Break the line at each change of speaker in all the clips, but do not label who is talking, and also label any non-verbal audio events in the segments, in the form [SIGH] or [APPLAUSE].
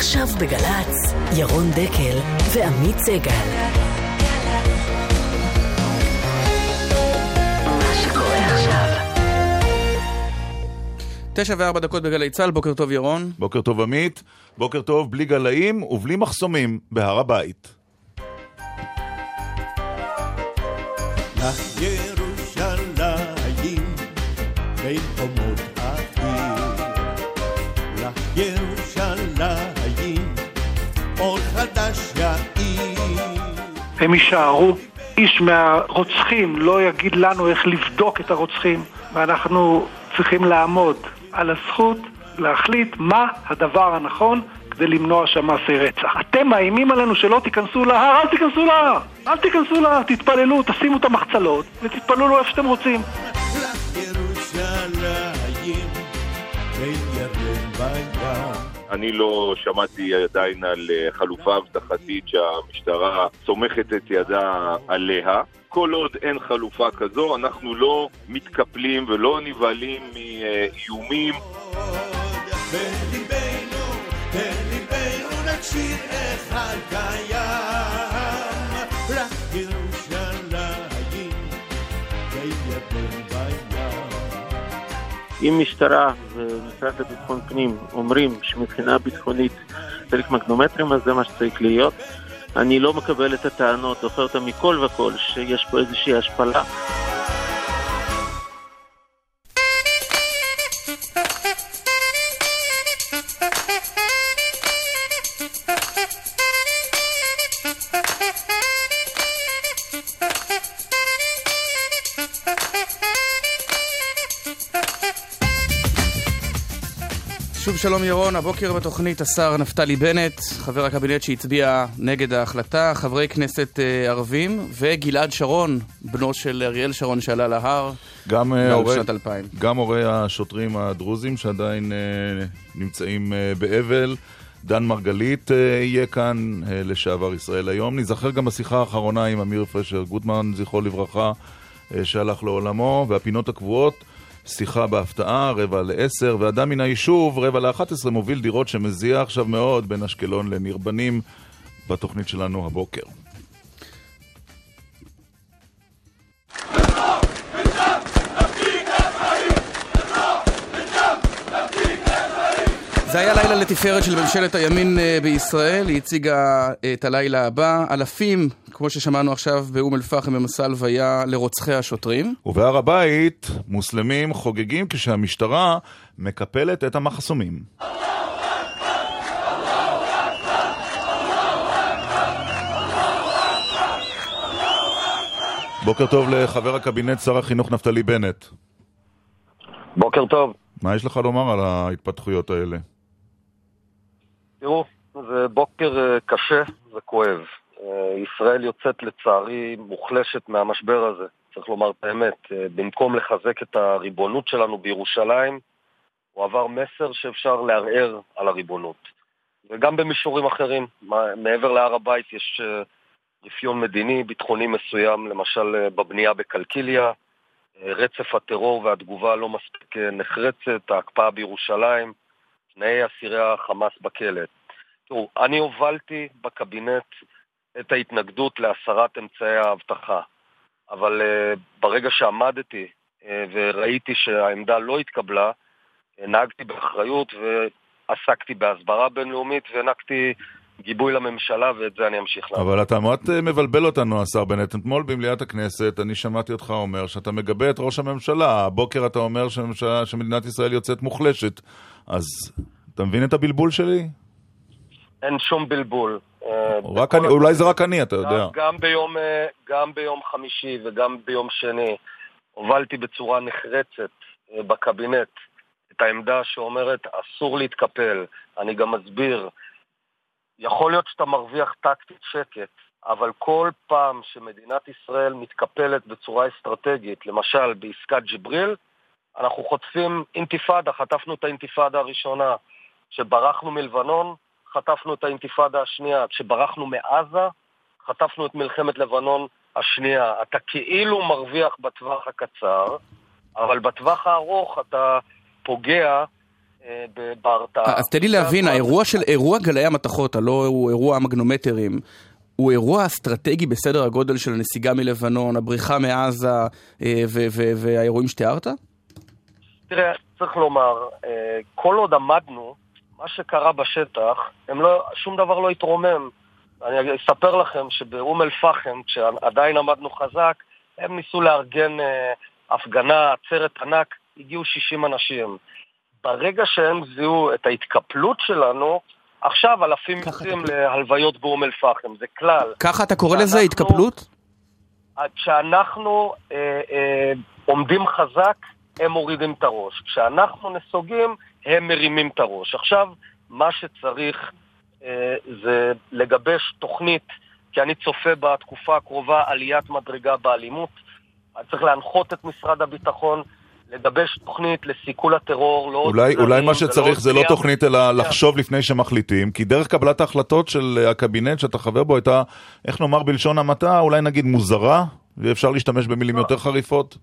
עכשיו בגל"צ, ירון דקל ועמית סגל.
תשע וארבע דקות בגלי צה"ל, בוקר טוב ירון.
בוקר טוב עמית, בוקר טוב בלי גלאים ובלי מחסומים בהר הבית. לך ירושלים בין חומות העיר, לך ירושלים.
הם יישארו. איש מהרוצחים לא יגיד לנו איך לבדוק את הרוצחים, ואנחנו צריכים לעמוד על הזכות להחליט מה הדבר הנכון כדי למנוע שם מעשי רצח. אתם מאיימים עלינו שלא תיכנסו להר, אל תיכנסו להר! אל תיכנסו להר, תתפללו, תשימו את המחצלות ותתפללו איפה שאתם רוצים.
אני לא שמעתי עדיין על אה, חלופה אבטחתית שהמשטרה סומכת את ידה עליה. כל עוד אין חלופה כזו, אנחנו לא מתקפלים ולא נבהלים מאיומים.
אם משטרה ומשרד לביטחון פנים אומרים שמבחינה ביטחונית צריך מגנומטרים, אז זה מה שצריך להיות. אני לא מקבל את הטענות, זוכר אותן מכל וכל, שיש פה איזושהי השפלה.
שלום ירון, הבוקר בתוכנית השר נפתלי בנט, חבר הקבינט שהצביע נגד ההחלטה, חברי כנסת uh, ערבים, וגלעד שרון, בנו של אריאל שרון שעלה להר,
גם הורי, שנת 2000. גם הורי השוטרים הדרוזים שעדיין uh, נמצאים באבל. דן מרגלית יהיה כאן, לשעבר ישראל היום. נזכר גם בשיחה האחרונה עם אמיר פרשר גוטמן, זכרו לברכה, שהלך לעולמו, והפינות הקבועות. שיחה בהפתעה, רבע לעשר, ואדם מן היישוב, רבע לאחת עשרה, מוביל דירות שמזיע עכשיו מאוד בין אשקלון לניר בנים בתוכנית שלנו הבוקר.
זה היה לילה לתפארת של ממשלת הימין אה, בישראל, היא הציגה אה, את הלילה הבא. אלפים, כמו ששמענו עכשיו באום אל-פחם במסע הלוויה לרוצחי השוטרים.
ובהר הבית, מוסלמים חוגגים כשהמשטרה מקפלת את המחסומים. בוקר טוב לחבר הקבינט, שר החינוך נפתלי בנט.
בוקר טוב.
מה יש לך לומר על ההתפתחויות האלה?
תראו, זה בוקר אה, קשה וכואב. אה, ישראל יוצאת לצערי מוחלשת מהמשבר הזה, צריך לומר את האמת. אה, במקום לחזק את הריבונות שלנו בירושלים, הוא עבר מסר שאפשר לערער על הריבונות. וגם במישורים אחרים, מעבר להר הבית יש רפיון מדיני, ביטחוני מסוים, למשל בבנייה בקלקיליה, רצף הטרור והתגובה לא מספיק נחרצת, ההקפאה בירושלים, תנאי אסירי החמאס בכלא. תראו, אני הובלתי בקבינט את ההתנגדות להסרת אמצעי האבטחה, אבל uh, ברגע שעמדתי uh, וראיתי שהעמדה לא התקבלה, נהגתי באחריות ועסקתי בהסברה בינלאומית והענקתי גיבוי לממשלה, ואת זה אני אמשיך
לעשות. אבל אתה מאוד מבלבל אותנו, השר בנט. אתמול במליאת הכנסת אני שמעתי אותך אומר שאתה מגבה את ראש הממשלה. הבוקר אתה אומר שממשלה, שמדינת ישראל יוצאת מוחלשת. אז אתה מבין את הבלבול שלי?
אין שום בלבול.
אה, רק אני, אולי זה רק אני, אתה יודע.
גם ביום, אה, גם ביום חמישי וגם ביום שני הובלתי בצורה נחרצת אה, בקבינט את העמדה שאומרת אסור להתקפל. אני גם מסביר, יכול להיות שאתה מרוויח טקטית שקט, אבל כל פעם שמדינת ישראל מתקפלת בצורה אסטרטגית, למשל בעסקת ג'יבריל, אנחנו חוטפים אינתיפאדה, חטפנו את האינתיפאדה הראשונה. כשברחנו מלבנון, חטפנו את האינתיפאדה השנייה. כשברחנו מעזה, חטפנו את מלחמת לבנון השנייה. אתה כאילו מרוויח בטווח הקצר, אבל בטווח הארוך אתה פוגע בהרתעה.
אז תן לי להבין, האירוע של אירוע גלי המתכות, הלא הוא אירוע המגנומטרים, הוא אירוע אסטרטגי בסדר הגודל של הנסיגה מלבנון, הבריחה מעזה והאירועים שתיארת?
תראה, צריך לומר, כל עוד עמדנו, מה שקרה בשטח, לא, שום דבר לא התרומם. אני אספר לכם שבאום אל-פחם, כשעדיין עמדנו חזק, הם ניסו לארגן אה, הפגנה, עצרת ענק, הגיעו 60 אנשים. ברגע שהם זיהו את ההתקפלות שלנו, עכשיו אלפים יוצאים להלוויות באום אל-פחם, זה כלל.
ככה אתה קורא לזה התקפלות?
כשאנחנו אה, אה, עומדים חזק, הם מורידים את הראש. כשאנחנו נסוגים, הם מרימים את הראש. עכשיו, מה שצריך אה, זה לגבש תוכנית, כי אני צופה בתקופה הקרובה עליית מדרגה באלימות. צריך להנחות את משרד הביטחון, לגבש תוכנית לסיכול הטרור, לא
אולי, אולי מה שצריך זה לא תוכנית, אלא לחשוב לפני שמחליטים, כי דרך קבלת ההחלטות של הקבינט שאתה חבר בו הייתה, איך נאמר בלשון המעטה, אולי נגיד מוזרה, ואפשר להשתמש במילים יותר חריפות?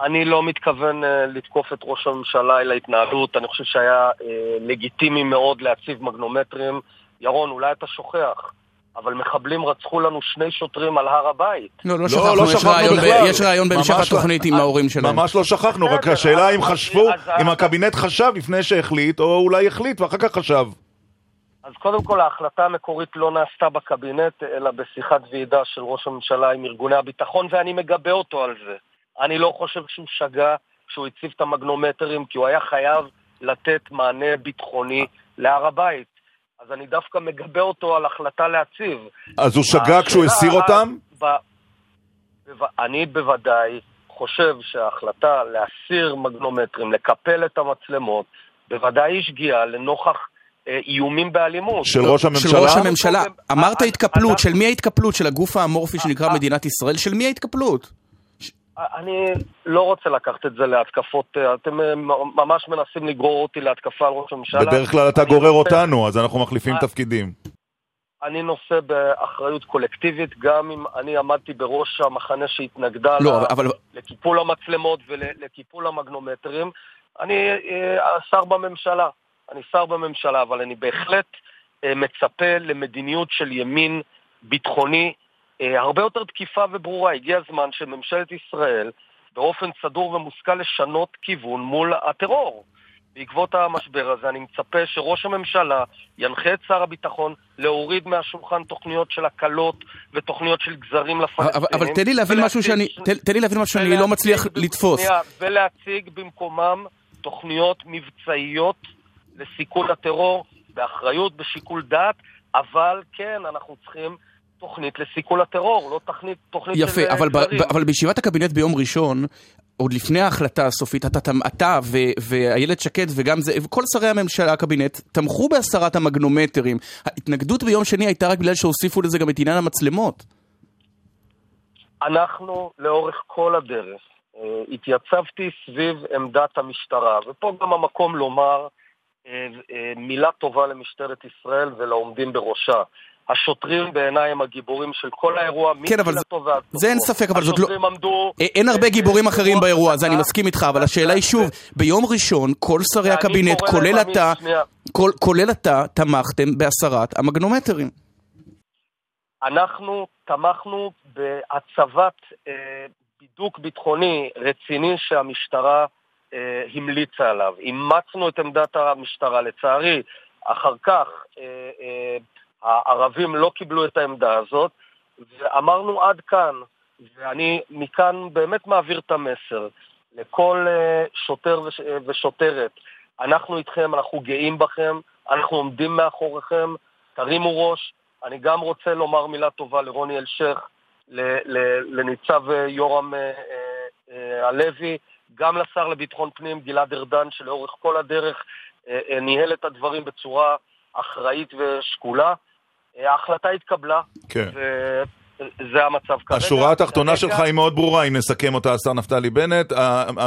אני לא מתכוון uh, לתקוף את ראש הממשלה אל ההתנהלות, אני חושב שהיה uh, לגיטימי מאוד להציב מגנומטרים. ירון, אולי אתה שוכח, אבל מחבלים רצחו לנו שני שוטרים על הר הבית.
לא, לא שכחנו, לא יש, רעיון ב- יש רעיון בהמשך התוכנית עם ההורים שלהם.
ממש לא שכחנו, רק השאלה אם חשבו, אם הקבינט חשב לפני שהחליט, או אולי החליט ואחר כך חשב.
אז קודם כל ההחלטה המקורית לא נעשתה בקבינט, אלא בשיחת ועידה של ראש הממשלה עם ארגוני הביטחון, ואני מגבה אותו על זה. אני לא חושב שהוא שגה כשהוא הציב את המגנומטרים, כי הוא היה חייב לתת מענה ביטחוני להר הבית. אז אני דווקא מגבה אותו על החלטה להציב.
אז הוא שגה כשהוא הסיר אותם? ב...
ב... אני בוודאי חושב שההחלטה להסיר מגנומטרים, לקפל את המצלמות, בוודאי היא שגיאה לנוכח אה, איומים באלימות.
של ראש הממשלה? של ראש הממשלה. אמרת התקפלות, של מי ההתקפלות? של הגוף האמורפי שנקרא מדינת ישראל? של מי ההתקפלות?
אני לא רוצה לקחת את זה להתקפות, אה, אתם אה, ממש מנסים לגרור אותי להתקפה על ראש הממשלה.
בדרך כלל אתה גורר נושא... אותנו, אז אנחנו מחליפים תפקידים.
אני נושא באחריות קולקטיבית, גם אם אני עמדתי בראש המחנה שהתנגדה
לא, לה, אבל...
לקיפול המצלמות ולקיפול המגנומטרים. אני אה, שר בממשלה, אני שר בממשלה, אבל אני בהחלט מצפה למדיניות של ימין ביטחוני אה, הרבה יותר תקיפה וברורה. הגיע הזמן שממשלת ישראל באופן סדור ומושכל לשנות כיוון מול הטרור. בעקבות המשבר הזה אני מצפה שראש הממשלה ינחה את שר הביטחון להוריד מהשולחן תוכניות של הקלות ותוכניות של גזרים לפלסטינים.
אבל, אבל תן לי להבין משהו שאני, תן, תן לי להבין משהו שאני לא מצליח לתפוס.
ולהציג במקומם תוכניות מבצעיות לסיכול הטרור באחריות, בשיקול דעת, אבל כן, אנחנו צריכים תוכנית לסיכול הטרור, לא תוכנית, תוכנית
יפה, של... יפה, אבל, אבל בישיבת הקבינט ביום ראשון, עוד לפני ההחלטה הסופית, אתה, אתה ואיילת שקד וגם זה, וכל שרי הממשלה, הקבינט, תמכו בהסרת המגנומטרים. ההתנגדות ביום שני הייתה רק בגלל שהוסיפו לזה גם את עניין המצלמות.
אנחנו לאורך כל הדרך אה, התייצבתי סביב עמדת המשטרה, ופה גם המקום לומר אה, אה, מילה טובה למשטרת ישראל ולעומדים בראשה. השוטרים בעיניי הם הגיבורים של כל האירוע,
כן, אבל זה אין ספק, אבל זאת לא... עמדו... אין הרבה גיבורים אחרים באירוע הזה, אני מסכים איתך, אבל השאלה היא שוב, ביום ראשון כל שרי הקבינט, כולל אתה, כולל אתה, תמכתם בהסרת המגנומטרים.
אנחנו תמכנו בהצבת אה, בידוק ביטחוני רציני שהמשטרה אה, המליצה עליו. אימצנו את עמדת המשטרה. לצערי, אחר כך אה, אה, הערבים לא קיבלו את העמדה הזאת, ואמרנו עד כאן, ואני מכאן באמת מעביר את המסר לכל אה, שוטר אה, ושוטרת, אנחנו איתכם, אנחנו גאים בכם, אנחנו עומדים מאחוריכם, תרימו ראש. אני גם רוצה לומר מילה טובה לרוני אלשיך, לניצב אה, יורם הלוי, גם לשר לביטחון פנים גלעד ארדן, שלאורך כל הדרך ניהל את הדברים בצורה אחראית ושקולה. ההחלטה התקבלה, כן. וזה המצב כרגע.
השורה התחתונה שלך היא מאוד ברורה, אם נסכם אותה, השר נפתלי בנט,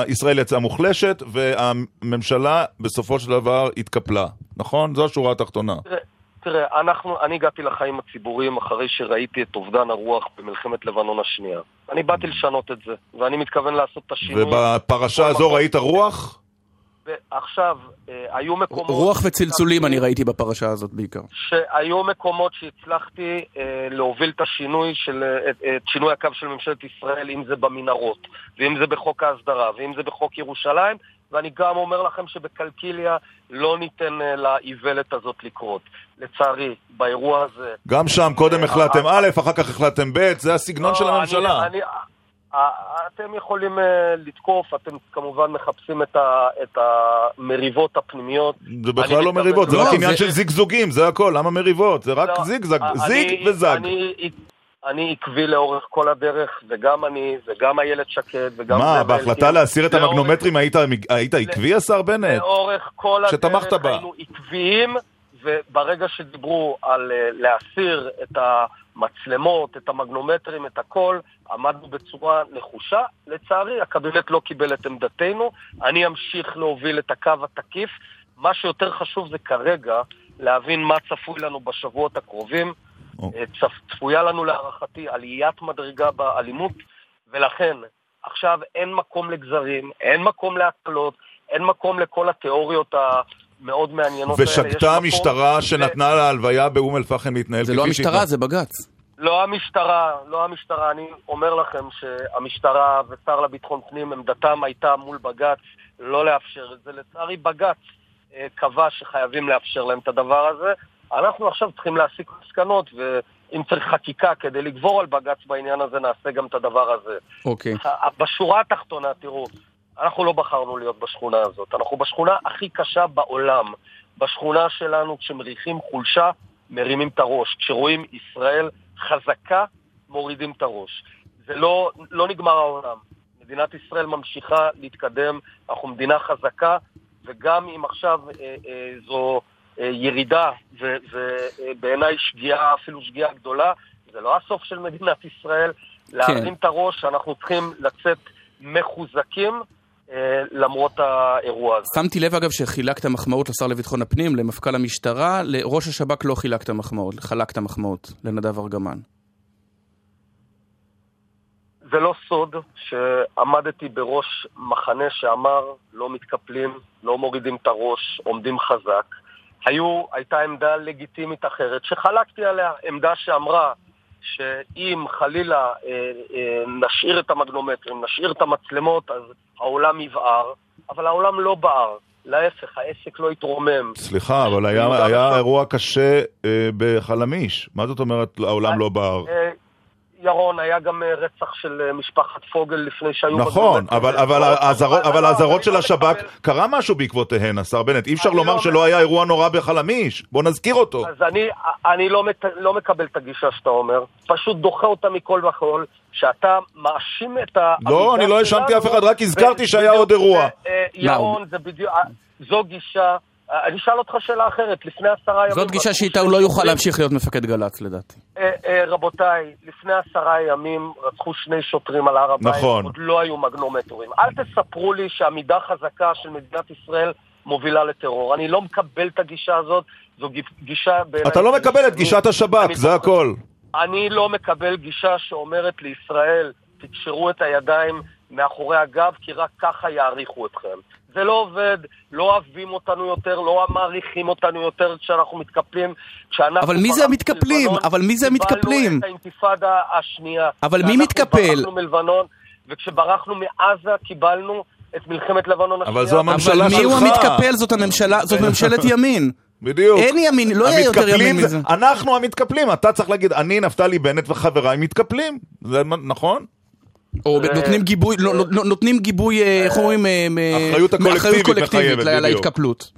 ישראל יצאה מוחלשת, והממשלה בסופו של דבר התקפלה, נכון? זו השורה התחתונה.
תראה, תראה אנחנו, אני הגעתי לחיים הציבוריים אחרי שראיתי את אובדן הרוח במלחמת לבנון השנייה. אני באתי לשנות את זה, ואני מתכוון לעשות את השינוי.
ובפרשה הזו ראית רוח?
עכשיו, אה, היו מקומות...
רוח וצלצולים אני ראיתי בפרשה הזאת בעיקר.
שהיו מקומות שהצלחתי אה, להוביל את השינוי של, אה, את, שינוי הקו של ממשלת ישראל, אם זה במנהרות, ואם זה בחוק ההסדרה, ואם זה בחוק ירושלים, ואני גם אומר לכם שבקלקיליה לא ניתן לאיוולת הזאת לקרות. לצערי, באירוע הזה...
גם שם קודם החלטתם א', אחר כך החלטתם ב', זה הסגנון של
לא,
הממשלה.
אני, אני, אתם יכולים אה, לתקוף, אתם כמובן מחפשים את, ה, את המריבות הפנימיות.
זה בכלל לא מריבות, זה
לא,
רק עניין של זיגזוגים, זה הכל, למה מריבות? זה רק
לא,
זיגזג,
אני-
זיג וזג.
אני, עקבי לאורך כל הדרך, וגם אני, וגם איילת שקד, וגם...
מה, בהחלטה. להסיר את המגנומטרים היית עקבי, השר בנט?
לאורך כל הדרך. היינו עקביים, וברגע שדיברו על אה, להסיר את המצלמות, את המגנומטרים, את הכל, עמדנו בצורה נחושה. לצערי, הקבינט לא קיבל את עמדתנו. אני אמשיך להוביל את הקו התקיף. מה שיותר חשוב זה כרגע להבין מה צפוי לנו בשבועות הקרובים. אה, צפ- צפויה לנו להערכתי עליית מדרגה באלימות, ולכן עכשיו אין מקום לגזרים, אין מקום להקלות, אין מקום לכל התיאוריות המאוד מעניינות האלה.
ושגתה המשטרה שנתנה להלוויה באום אל-פחם להתנהל
זה
כפי
לא המשטרה,
שהתנהל.
זה בג"ץ.
לא המשטרה, לא המשטרה. אני אומר לכם שהמשטרה ושר לביטחון פנים, עמדתם הייתה מול בג"ץ לא לאפשר את זה. לצערי, בג"ץ אה, קבע שחייבים לאפשר להם את הדבר הזה. אנחנו עכשיו צריכים להסיק מסקנות, ואם צריך חקיקה כדי לגבור על בג"ץ בעניין הזה, נעשה גם את הדבר הזה.
אוקיי.
ה- בשורה התחתונה, תראו, אנחנו לא בחרנו להיות בשכונה הזאת. אנחנו בשכונה הכי קשה בעולם. בשכונה שלנו, כשמריחים חולשה, מרימים את הראש. כשרואים ישראל חזקה, מורידים את הראש. זה לא, לא נגמר העולם. מדינת ישראל ממשיכה להתקדם, אנחנו מדינה חזקה, וגם אם עכשיו אה, אה, זו אה, ירידה, ובעיניי שגיאה, אפילו שגיאה גדולה, זה לא הסוף של מדינת ישראל. להרים את הראש, אנחנו צריכים לצאת מחוזקים אה, למרות האירוע הזה.
שמתי לב אגב שחילקת מחמאות לשר לביטחון הפנים, למפכ"ל המשטרה, לראש השב"כ לא חילקת מחמאות, חלקת מחמאות, לנדב ארגמן.
זה לא סוד שעמדתי בראש מחנה שאמר לא מתקפלים, לא מורידים את הראש, עומדים חזק. היו, הייתה עמדה לגיטימית אחרת שחלקתי עליה, עמדה שאמרה שאם חלילה אה, אה, נשאיר את המגנומטרים, נשאיר את המצלמות, אז העולם יבער, אבל העולם לא בער. להפך, העסק לא התרומם.
סליחה, אבל היה-. אירוע קשה אה, בחלמיש. מה זאת אומרת העולם לא בער?
אה, ירון, היה גם אה, רצח של אה, משפחת פוגל לפני שהיו...
נכון. אבל- אבל
לא,
האזהרות- אבל
לא,
של
לא
השב"כ, קרה משהו בעקבותיהן, השר בנט. אי אפשר לומר
לא
שלא היה אירוע נורא בחלמיש. בוא נזכיר אותו.
אז אני, אני לא, לא מקבל את הגישה שאתה אומר, פשוט דוחה אותה מכל וכול, שאתה מאשים את ה...
לא, אני לא האשמתי אף אחד, רק הזכרתי שהיה עוד אירוע.
אה, ירון, זו גישה... אני אשאל אותך שאלה אחרת, לפני עשרה ימים...
זאת גישה שאיתה הוא לא יוכל. להמשיך להיות מפקד גל"צ לדעתי.
אה, אה, רבותיי, לפני עשרה ימים רצחו שני שוטרים על הר הבית.
נכון.
עוד לא היו מגנומטורים. אל תספרו לי שעמידה חזקה של מדינת ישראל מובילה לטרור. אני לא מקבל את הגישה הזאת, זו גישה בעיניי...
אתה לא מקבל את גישת השב"כ, זה הכל.
אני לא מקבל גישה שאומרת לישראל, תקשרו את הידיים מאחורי הגב, כי רק ככה יעריכו אתכם. זה לא עובד, לא אוהבים אותנו יותר, לא מעריכים אותנו יותר כשאנחנו מתקפלים. כשאנחנו
אבל מי זה המתקפלים?
מלבנון,
אבל מי זה המתקפלים?
קיבלנו את האינתיפאדה השנייה.
אבל מי
כשאנחנו
מתקפל?
ברחנו מלבנון, וכשברחנו מעזה קיבלנו את מלחמת לבנון השנייה.
אבל זו הממשלה
אבל מי הוא
שלך.
המתקפל? זאת הממשלה, זאת ממשלת [LAUGHS] ימין.
בדיוק.
אין ימין, לא יהיה יותר ימין
זה-
מזה.
אנחנו המתקפלים, אתה צריך להגיד, אני, נפתלי בנט וחבריי מתקפלים. זה נכון?
או נותנים גיבוי, לא- לא- נותנים גיבוי, אה, איך אומרים? אה,
אחריות הקולקטיבית
קולקטיבית. להתקפלות.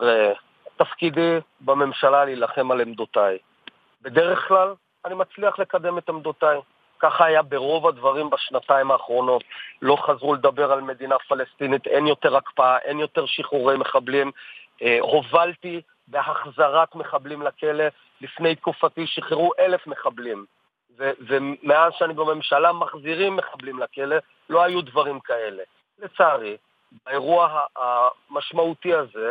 ראה, תפקידי בממשלה להילחם על עמדותיי. בדרך כלל אני מצליח לקדם את עמדותיי. ככה היה ברוב הדברים בשנתיים האחרונות. לא חזרו לדבר על מדינה פלסטינית, אין יותר הקפאה, אין יותר שחרורי מחבלים. אה, הובלתי בהחזרת מחבלים לכלא. לפני תקופתי שחררו אלף מחבלים. ו- ומאז שאני בממשלה מחזירים מחבלים לכלא, לא היו דברים כאלה. לצערי, באירוע המשמעותי הזה,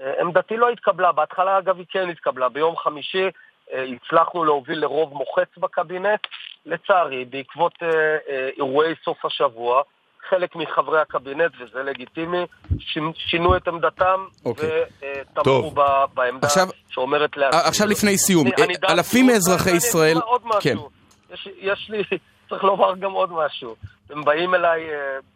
אה, עמדתי לא התקבלה, בהתחלה אגב היא כן התקבלה. ביום חמישי אה, הצלחנו להוביל לרוב מוחץ בקבינט. לצערי, בעקבות אה, אירועי סוף השבוע, חלק מחברי הקבינט, וזה לגיטימי, שינו את עמדתם
אוקיי.
ותמכו בעמדה
עכשיו,
שאומרת להסיר.
עכשיו לפני סיום, אני, אלפים מאזרחי ישראל...
עוד משהו.
כן.
יש, יש לי, [LAUGHS] צריך לומר גם עוד משהו. הם באים אליי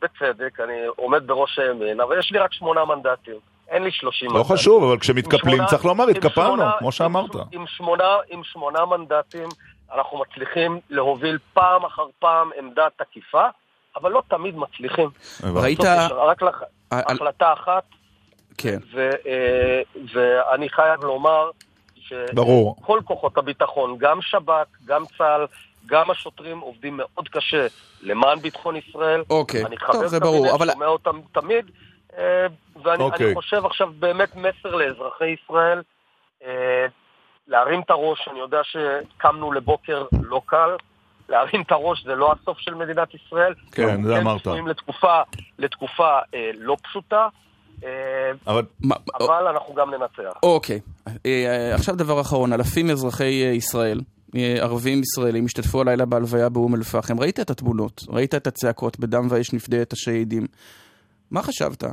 בצדק, אני עומד בראש הימין, אבל יש לי רק שמונה מנדטים. אין לי שלושים
לא
מנדטים.
חשוב, אבל כשמתקפלים
שמונה-
צריך לומר, התקפלנו,
שמונה-
כמו שאמרת.
עם, עם, שמונה, עם שמונה מנדטים אנחנו מצליחים להוביל פעם אחר פעם עמדה תקיפה, אבל לא תמיד מצליחים.
ראית...
רק לח... החלטה אחת,
כן.
ו, אה, ואני חייב לומר
ברור.
שכל כוחות הביטחון, גם שב"כ, גם צה"ל, גם השוטרים עובדים מאוד קשה למען ביטחון ישראל.
אוקיי.
אני
טוב,
חבר
זה ברור, אבל-
שומע אותם תמיד, אה, ואני
אוקיי.
אני חושב עכשיו באמת מסר לאזרחי ישראל, אה, להרים את הראש, אני יודע שקמנו לבוקר לא קל, להרים את הראש זה לא הסוף של מדינת ישראל.
כן,
אנחנו
זה אמרת.
צפויים לתקופה, לתקופה אה, לא פשוטה, אה,
אבל
מה-
אבל אנחנו גם ננצח.
אוקיי. אה, עכשיו דבר אחרון, אלפים מאזרחי אה, ישראל, אה, ערבים ישראלים, השתתפו הלילה בהלוויה באום אל-פחם. ראית את התמונות, ראית את הצעקות בדם ואש נפדה את השהידים. מה חשבת?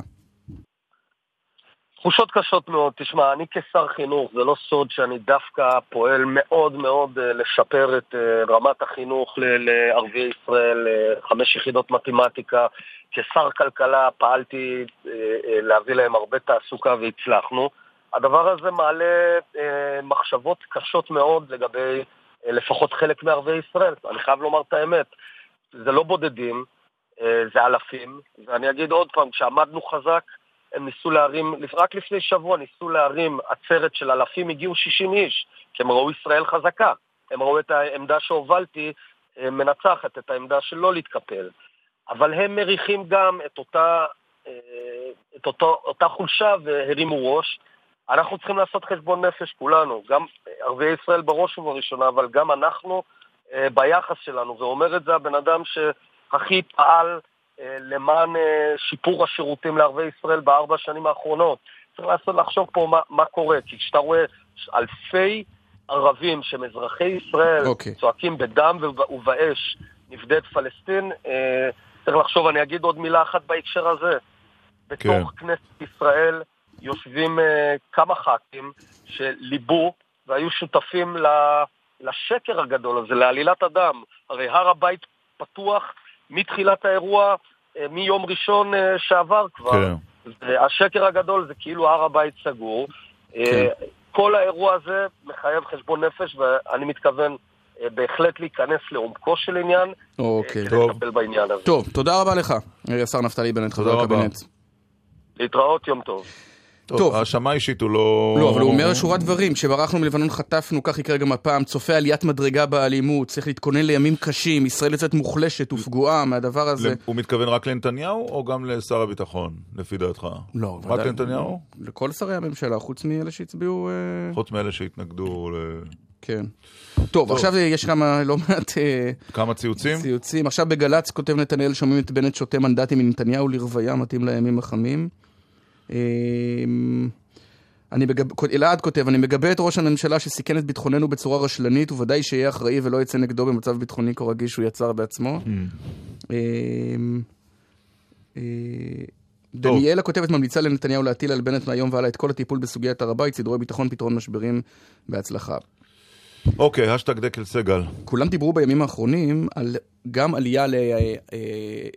תחושות קשות מאוד. תשמע, אני כשר חינוך, זה לא סוד שאני דווקא פועל מאוד מאוד אה, לשפר את אה, רמת החינוך לערביי ישראל, אה, חמש יחידות מתמטיקה. כשר כלכלה פעלתי להביא להם הרבה תעסוקה והצלחנו. הדבר הזה מעלה מחשבות קשות מאוד לגבי לפחות חלק מערביי ישראל. אני חייב לומר את האמת, זה לא בודדים, זה אלפים, ואני אגיד עוד פעם, כשעמדנו חזק, הם ניסו להרים, רק לפני שבוע ניסו להרים עצרת של אלפים, הגיעו 60 איש, כי הם ראו ישראל חזקה. הם ראו את העמדה שהובלתי אה, מנצחת, את העמדה של לא להתקפל. אבל הם מריחים גם את אותה, אה, את אותו, אותה חולשה והרימו ראש. אנחנו צריכים לעשות חשבון נפש, כולנו, גם ערביי ישראל בראש ובראשונה, אבל גם אנחנו אה, ביחס שלנו, ואומר את זה הבן אדם שהכי פעל למען אה, שיפור השירותים לערביי ישראל בארבע השנים האחרונות. צריך לעשות, לחשוב פה מה, מה קורה, כי כשאתה רואה אלפי ערבים שהם אזרחי ישראל
אוקיי.
צועקים בדם וב- ובאש נפדה את פלסטין, אה, צריך לחשוב, אני אגיד עוד מילה אחת בהקשר הזה. בתוך כנסת ישראל יושבים אה, כמה ח"כים שליבו והיו שותפים ל- לשקר הגדול הזה, לעלילת הדם. הרי הר הבית פתוח מתחילת האירוע, אה, מיום ראשון אה, שעבר כבר.
כן.
והשקר הגדול זה כאילו הר הבית סגור.
כן.
אה, כל האירוע הזה מחייב חשבון נפש, ואני מתכוון בהחלט להיכנס לעומקו של עניין,
אוקיי.
כדי
טוב.
לטפל בעניין הזה.
טוב, תודה רבה לך, השר נפתלי בנט, חבר. הקבינט.
להתראות, יום טוב.
טוב. האשמה אישית הוא לא...
לא, אבל הוא אומר שורת דברים, כשברחנו מלבנון חטפנו, כך יקרה גם הפעם, צופה עליית מדרגה באלימות, צריך להתכונן לימים קשים, ישראל יוצאת מוחלשת ופגועה מהדבר הזה.
הוא מתכוון רק לנתניהו או גם לשר הביטחון, לפי דעתך?
לא,
רק. לנתניהו?
לכל שרי הממשלה, חוץ מאלה שהצביעו... אה,
חוץ מאלה שהתנגדו
כן. טוב, עכשיו יש כמה לא מעט אה,
לכמה ציוצים?
ציוצים. עכשיו בגל"צ כותב נתנאל, שומעים את בנט שותה מנדטים מנתניהו לרוויה, מתאים לימים החמים. אה, אני מגב... אלעד כותב, אני מגבה את ראש הממשלה שסיכן את ביטחוננו בצורה רשלנית, וודאי שיהיה אחראי ולא יצא נגדו במצב ביטחוני כה רגיש שהוא יצר בעצמו. אה, דניאלה כותבת, ממליצה לנתניהו להטיל על בנט מהיום והלאה את כל הטיפול בסוגיית הר הבית, סדרי ביטחון, פתרון משברים, בהצלחה.
אוקיי, השטג דקל סגל.
כולם דיברו בימים האחרונים על גם עלייה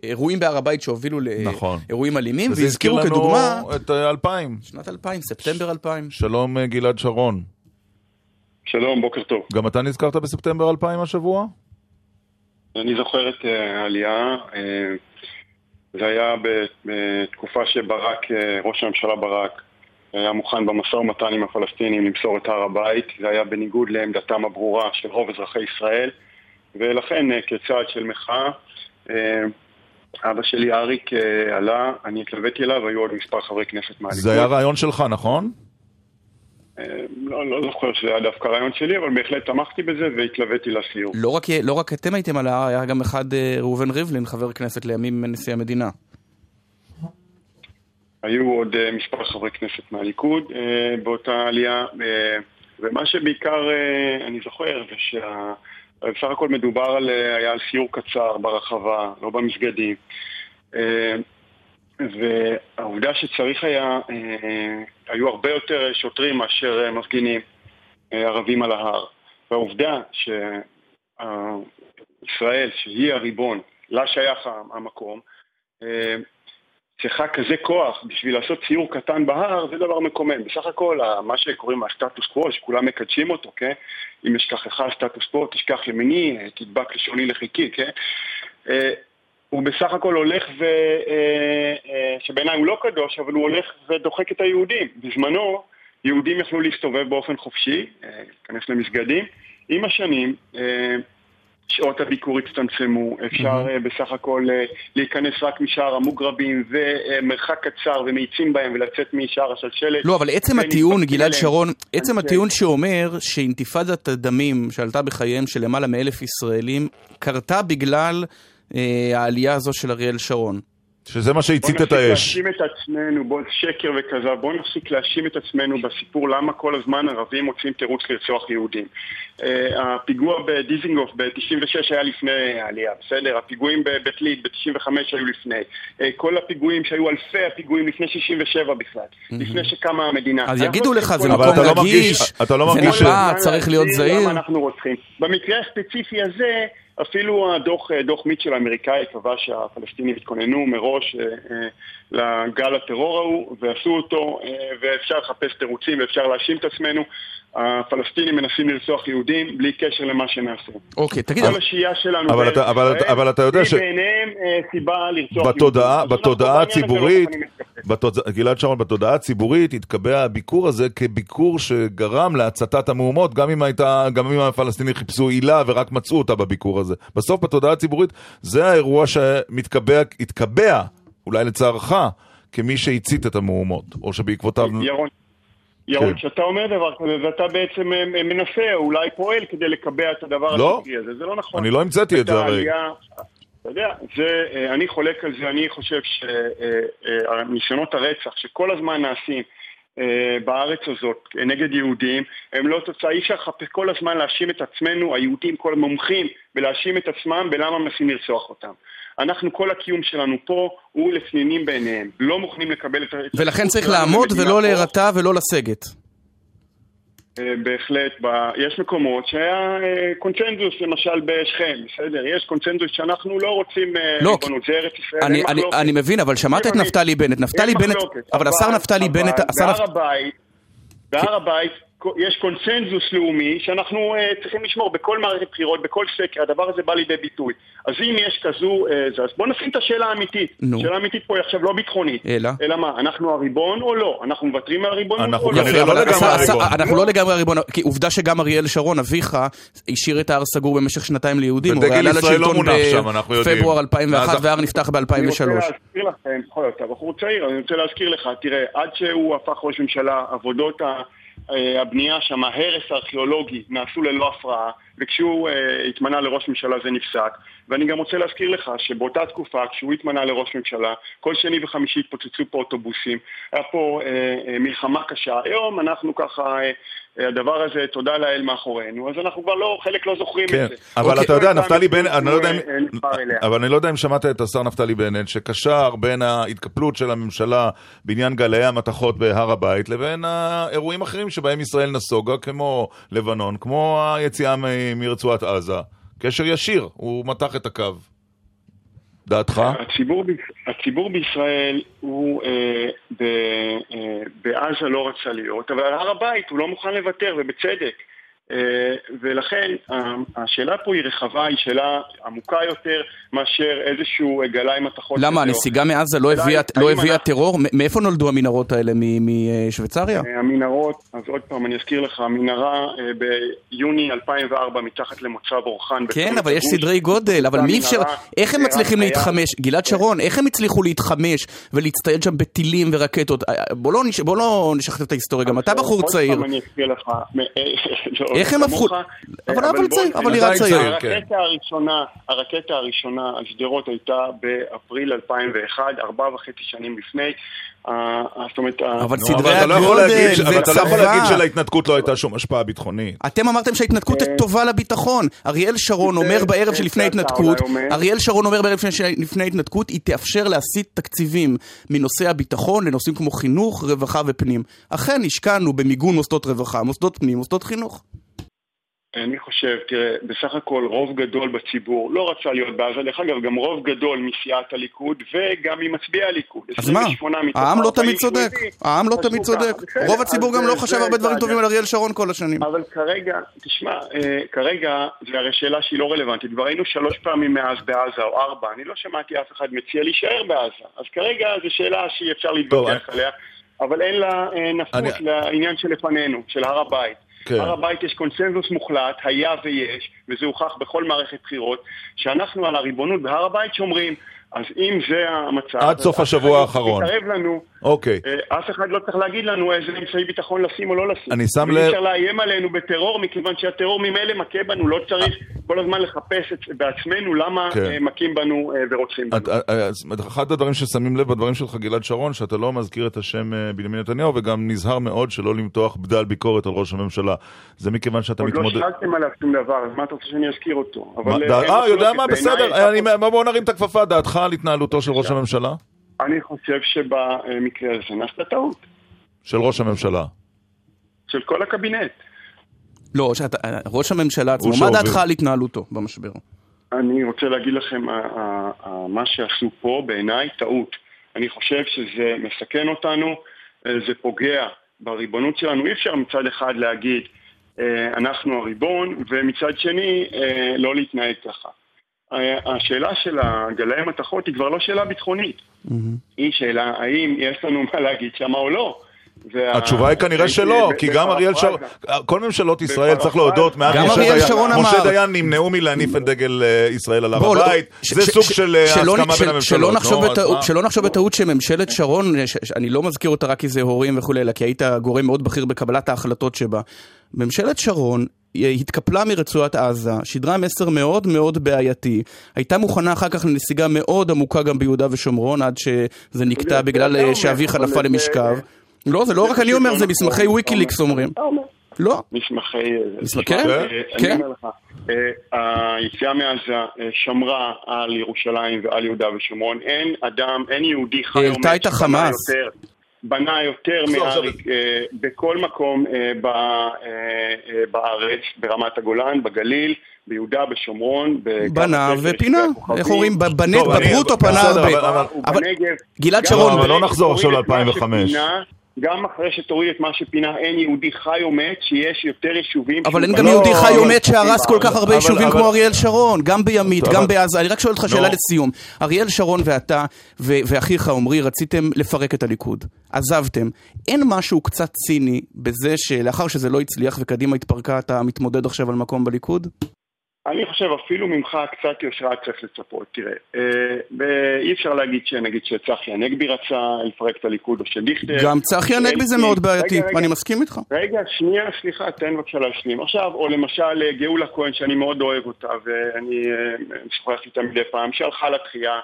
לאירועים בהר הבית שהובילו
נכון.
לאירועים אלימים,
וזה הזכיר
והזכירו
לנו
כדוגמה
את אה, 2000.
שנת 2000, ספטמבר 2000.
שלום אה, גלעד שרון.
שלום, בוקר טוב.
גם אתה נזכרת בספטמבר 2000 השבוע?
אני זוכר את אה, העלייה, אה, זה היה בתקופה שברק, אה, ראש הממשלה ברק, היה מוכן במשא ומתן עם הפלסטינים למסור את הר הבית, זה היה בניגוד לעמדתם הברורה של רוב אזרחי ישראל, ולכן אה, כצעד של מחאה, אה, אבא שלי אריק אה, עלה, אני התלוויתי אליו, היו עוד מספר חברי כנסת מהליכוד.
זה היה רעיון שלך, נכון?
אה, לא, לא זוכר שזה היה דווקא רעיון שלי, אבל בהחלט תמכתי בזה והתלוויתי לסיור.
לא רק, לא רק אתם הייתם על ההר, היה גם אחד, אה, ראובן ריבלין, חבר כנסת לימים נשיא המדינה.
היו עוד אה, מספר חברי כנסת מהליכוד אה, באותה עלייה, אה, ומה שבעיקר אני זוכר זה שבסך הכל מדובר על, היה על סיור קצר ברחבה, לא במסגדים. והעובדה שצריך היה, היו הרבה יותר שוטרים מאשר מפגינים ערבים על ההר. והעובדה שישראל, שהיא הריבון, לה שייך המקום, צריכה כזה כוח בשביל לעשות ציור קטן בהר, זה דבר מקומם. בסך הכל, מה שקוראים הסטטוס קוו, שכולם מקדשים אותו, כן? אם אשכחך סטטוס קוו, תשכח ימיני, תדבק לשוני לחיקי, כן? הוא בסך הכל הולך ו... שבעיניי הוא לא קדוש, אבל הוא הולך ודוחק את היהודים. בזמנו, יהודים יכלו להסתובב באופן חופשי, להיכנס למסגדים. עם השנים, שעות הביקור הצטמצמו, אפשר mm-hmm. בסך הכל אה, להיכנס רק משער המוגרבים ומרחק קצר ומאיצים בהם ולצאת משער השלשלת.
לא, אבל עצם הטיעון, גלעד שרון, עצם הטיעון שאומר שאינתיפאדת הדמים שעלתה בחייהם של למעלה מאלף ישראלים, קרתה בגלל אה, העלייה הזו של אריאל שרון.
שזה מה שהצית את האש.
בוא נפסיק להאשים את עצמנו, בוא, שקר וכזב, בוא נפסיק להאשים את עצמנו בסיפור למה כל הזמן ערבים מוצאים תירוץ לרצוח יהודים. Uh, הפיגוע בדיזינגוף ב-96 היה לפני העלייה, בסדר? הפיגועים בבית ליד ב-95 היו לפני. Uh, כל הפיגועים שהיו אלפי הפיגועים לפני 67 בכלל, mm-hmm. לפני שקמה המדינה.
אז יגידו לך, זה מקום רגיש,
אתה לא
מרגיש, זה נשמע, צריך להיות זהיר.
למה אנחנו רוצחים. במקרה הספציפי הזה... אפילו הדוח דוח מיטשל האמריקאי קבע שהפלסטינים התכוננו מראש אה, אה, לגל הטרור ההוא ועשו אותו אה, ואפשר לחפש תירוצים ואפשר להאשים את עצמנו הפלסטינים מנסים לרצוח יהודים בלי קשר למה שנעשו.
אוקיי, תגיד...
כל השהייה שלנו
אבל אתה, אבל, אבל אתה יודע ש...
בעיניהם סיבה לרצוח
בתודעה,
יהודים.
בתודעה הציבורית, בתוד... גלעד שרון, בתודעה הציבורית התקבע הביקור הזה כביקור שגרם להצתת המהומות, גם אם, הייתה, גם אם הפלסטינים חיפשו עילה ורק מצאו אותה בביקור הזה. בסוף בתודעה הציבורית זה האירוע שמתקבע, התקבע, אולי לצערך, כמי שהצית את המהומות, או שבעקבותיו...
ירון, ירון, כשאתה כן. אומר דבר כזה, ואתה בעצם אה, מנסה, אולי פועל כדי לקבע את הדבר
לא,
הטבעי הזה, זה לא נכון.
אני לא המצאתי את זה הרי.
אתה יודע, זה, אה, אני חולק על זה, אני חושב שניסיונות אה, הרצח שכל הזמן נעשים בארץ הזאת נגד יהודים, הם לא תוצאה, אי אפשר כל הזמן להאשים את עצמנו, היהודים, כל המומחים, ולהאשים את עצמם בלמה מנסים לרצוח אותם. אנחנו, כל הקיום שלנו פה הוא לפנינים בעיניהם. לא מוכנים לקבל את...
ולכן צריך לעמוד ולא להירתע ולא לסגת.
אה, בהחלט, יש מקומות שהיה אה, קונצנזוס, למשל בשכם, בסדר? יש קונצנזוס שאנחנו לא רוצים אה,
לא, ריבונות, זה ארץ ישראל, אני, אני, אני מבין, אבל שמעת את נפתלי בנט, נפתלי בנט, אבל השר נפתלי בנט,
בהר הבית, בהר הבית יש קונצנזוס לאומי שאנחנו uh, צריכים לשמור בכל מערכת בחירות, בכל סקר, הדבר הזה בא לידי ביטוי. אז אם יש כזו, uh, אז בואו נשים את השאלה האמיתית. נו. השאלה האמיתית פה היא עכשיו לא ביטחונית.
אלא?
אלא מה, אנחנו הריבון או לא? אנחנו מוותרים על הריבונות
או לא? אנחנו לא לגמרי הריבון.
אנחנו לא לגמרי הריבון, כי עובדה שגם אריאל שרון, אביך, השאיר את ההר סגור במשך שנתיים ליהודים.
ודגל ישראל לא מונח שם, אנחנו יודעים.
בפברואר 2001 וההר נפתח ב-2003. אני רוצה
להזכיר לכם, אתה בחור צעיר, אני רוצה להזכיר לך, תראה, עד שהוא הפך ראש ממשלה, עבודות ה... אה, הבנייה שם, ההרס הארכיאולוגי, נעשו ללא הפרעה, וכשהוא uh, התמנה לראש ממשלה זה נפסק. ואני גם רוצה להזכיר לך שבאותה תקופה, כשהוא התמנה לראש ממשלה, כל שני וחמישי התפוצצו פה אוטובוסים, היה פה uh, uh, מלחמה קשה. היום אנחנו ככה... Uh, הדבר הזה, תודה לאל מאחורינו, אז אנחנו כבר לא, חלק לא זוכרים
כן,
את זה.
אבל אוקיי. אתה יודע, נפתלי בנט, אני לא יודע אם... אבל אני לא יודע אם שמעת את השר נפתלי בנט, שקשר בין ההתקפלות של הממשלה בעניין גלאי המתכות בהר הבית, לבין האירועים אחרים שבהם ישראל נסוגה, כמו לבנון, כמו היציאה מרצועת עזה. קשר ישיר, הוא מתח את הקו. דעתך?
הציבור, הציבור בישראל הוא אה, ב, אה, בעזה לא רצה להיות, אבל על הר הבית הוא לא מוכן לוותר, ובצדק. אה, ולכן השאלה פה היא רחבה, היא שאלה עמוקה יותר מאשר איזשהו גלאי מתכות.
למה, הנסיגה מעזה לא הביאה לא הביא טרור? מאיפה נולדו המנהרות האלה? משוויצריה?
אה, המנהרות, אז עוד פעם אני אזכיר לך, המנהרה אה, ביוני 2004 מתחת למוצב אורחן.
כן, אבל יש סדרי גודל, אבל מי אפשר... איך הם מצליחים להתחמש? גלעד שרון, איך הם הצליחו להתחמש ולהצטייד שם בטילים ורקטות? בוא לא, לא נשכתב את ההיסטוריה, גם אתה בחור צעיר.
עוד פעם אני אזכיר לך, [LAUGHS] לא,
איך הם הפכו... אבל אבל צעיר, אבל נראה צעיר.
כן. הרקטה הראשונה, הרקטה הראשונה על שדרות הייתה באפריל 2001, ארבע וחצי שנים לפני. זאת אומרת...
אבל סדרי הגודל וצבא...
אבל אתה לא יכול להגיד שלהתנתקות לא הייתה שום השפעה ביטחונית.
אתם אמרתם שההתנתקות
אה,
טובה לביטחון. אריאל שרון אומר בערב שלפני ההתנתקות, אריאל שרון אומר בערב שלפני ההתנתקות, היא תאפשר להסיט תקציבים מנושאי הביטחון לנושאים כמו חינוך, רווחה ופנים. אכן השקענו במיגון מוסדות רווחה, מוסדות פנים, מוסדות חינוך.
אני חושב, תראה, בסך הכל רוב גדול בציבור לא רצה להיות בעזה, דרך אגב, גם רוב גדול מסיעת הליכוד וגם ממצביעי הליכוד.
אז מה? העם לא תמיד צודק, העם לא תמיד צודק. רוב הציבור גם לא חשב הרבה דברים טובים על אריאל שרון כל השנים.
אבל כרגע, תשמע, אה, כרגע זה הרי שאלה שהיא לא רלוונטית. כבר היינו שלוש פעמים מאז בעזה, או ארבע, אני לא שמעתי אף אחד מציע להישאר בעזה. אז כרגע זו שאלה שאי אפשר להתווכח עליה, אבל אין לה אה, נפות לעניין שלפנינו, של הר הבית. כן. הר הבית יש קונסנזוס מוחלט, היה ויש, וזה הוכח בכל מערכת בחירות, שאנחנו על הריבונות בהר הבית שומרים. אז אם זה המצב...
עד סוף השבוע האחרון.
מתקרב לנו,
אוקיי.
אה, אף אחד לא צריך להגיד לנו איזה אמצעי ביטחון לשים או לא לשים.
אני שם
לב...
אי
אפשר לאיים עלינו בטרור, מכיוון שהטרור ממילא מכה בנו, לא צריך כל הזמן לחפש את בעצמנו למה כן. אה, מכים בנו אה, ורוצחים בנו.
את, אחד הדברים ששמים לב בדברים שלך, גלעד שרון, שאתה לא מזכיר את השם בנימין נתניהו, וגם נזהר מאוד שלא למתוח בדל ביקורת על ראש הממשלה. זה מכיוון שאתה מתמודד...
עוד לא שאלתם עליו שום דבר, אז מה אתה רוצה שאני אזכיר אותו?
אה, יודע מה, בסדר, בוא נרים את הכפפה, דעתך על התנהלותו של ראש הממשלה?
אני חושב שבמקרה הזה נעשתה טעות.
של ראש הממשלה.
של כל הקבינט.
לא, שאת, ראש הממשלה עצמו, מה דעתך על התנהלותו במשבר?
אני רוצה להגיד לכם, מה שעשו פה בעיניי טעות. אני חושב שזה מסכן אותנו, אה, זה פוגע בריבונות שלנו. אי אפשר מצד אחד להגיד, אה, אנחנו הריבון, ומצד שני, אה, לא להתנהג ככה. השאלה של הגלאי מתכות היא כבר לא שאלה ביטחונית. Mm-hmm. היא שאלה האם יש לנו מה להגיד שם או לא.
התשובה היא כנראה שלא, כי גם אריאל שרון, כל ממשלות ישראל, צריך להודות,
משה
דיין נמנעו מלהניף את דגל אה, ישראל על הר הבית, זה סוג של אה, הסכמה בין הממשלות.
שלא נחשוב בטעות שממשלת שרון, אני לא מזכיר אותה רק כי זה הורים וכולי, אלא כי היית גורם מאוד בכיר בקבלת ההחלטות שבה. ממשלת שרון התקפלה מרצועת עזה, שידרה מסר מאוד מאוד בעייתי, הייתה מוכנה אחר כך לנסיגה מאוד עמוקה גם ביהודה ושומרון, עד שזה נקטע בגלל אה, שאביך נפל למשכב. לא, זה לא רק אני אומר, זה מסמכי וויקיליקס אומרים. לא.
מסמכי...
מסמכי? כן. כן.
אה, היציאה מעזה אה, שמרה על ירושלים ועל יהודה ושומרון. אין אדם, אין יהודי חי
העלתה את החמאס.
בנה יותר מאריק בכל מקום בארץ, ברמת הגולן, בגליל, ביהודה, בשומרון.
בנה ופינה, איך אומרים, בברוטו פנה הרבה.
אבל
גלעד שרון...
אבל לא נחזור עכשיו ל-2005.
גם אחרי שתוריד את מה שפינה אין יהודי חי או מת, שיש יותר יישובים...
אבל אין גם יהודי חי או מת שהרס כל כך הרבה יישובים כמו אריאל שרון, גם בימית, גם בעזה. אני רק שואל אותך שאלה לסיום. אריאל שרון ואתה ואחיך עמרי רציתם לפרק את הליכוד. עזבתם. אין משהו קצת ציני בזה שלאחר שזה לא הצליח וקדימה התפרקה, אתה מתמודד עכשיו על מקום בליכוד?
אני חושב אפילו ממך קצת יושרה צריך לצפות. תראה, אה, אי אפשר להגיד שנגיד שצחי הנגבי רצה לפרק את הליכוד או שדיכטר...
גם צחי הנגבי זה מאוד בעייתי, ואני מסכים איתך.
רגע, שנייה, סליחה, תן בבקשה להשלים. עכשיו, או למשל אה, גאולה כהן, שאני מאוד אוהב אותה, ואני אה, משוחח איתה מדי פעם, שהלכה לתחייה.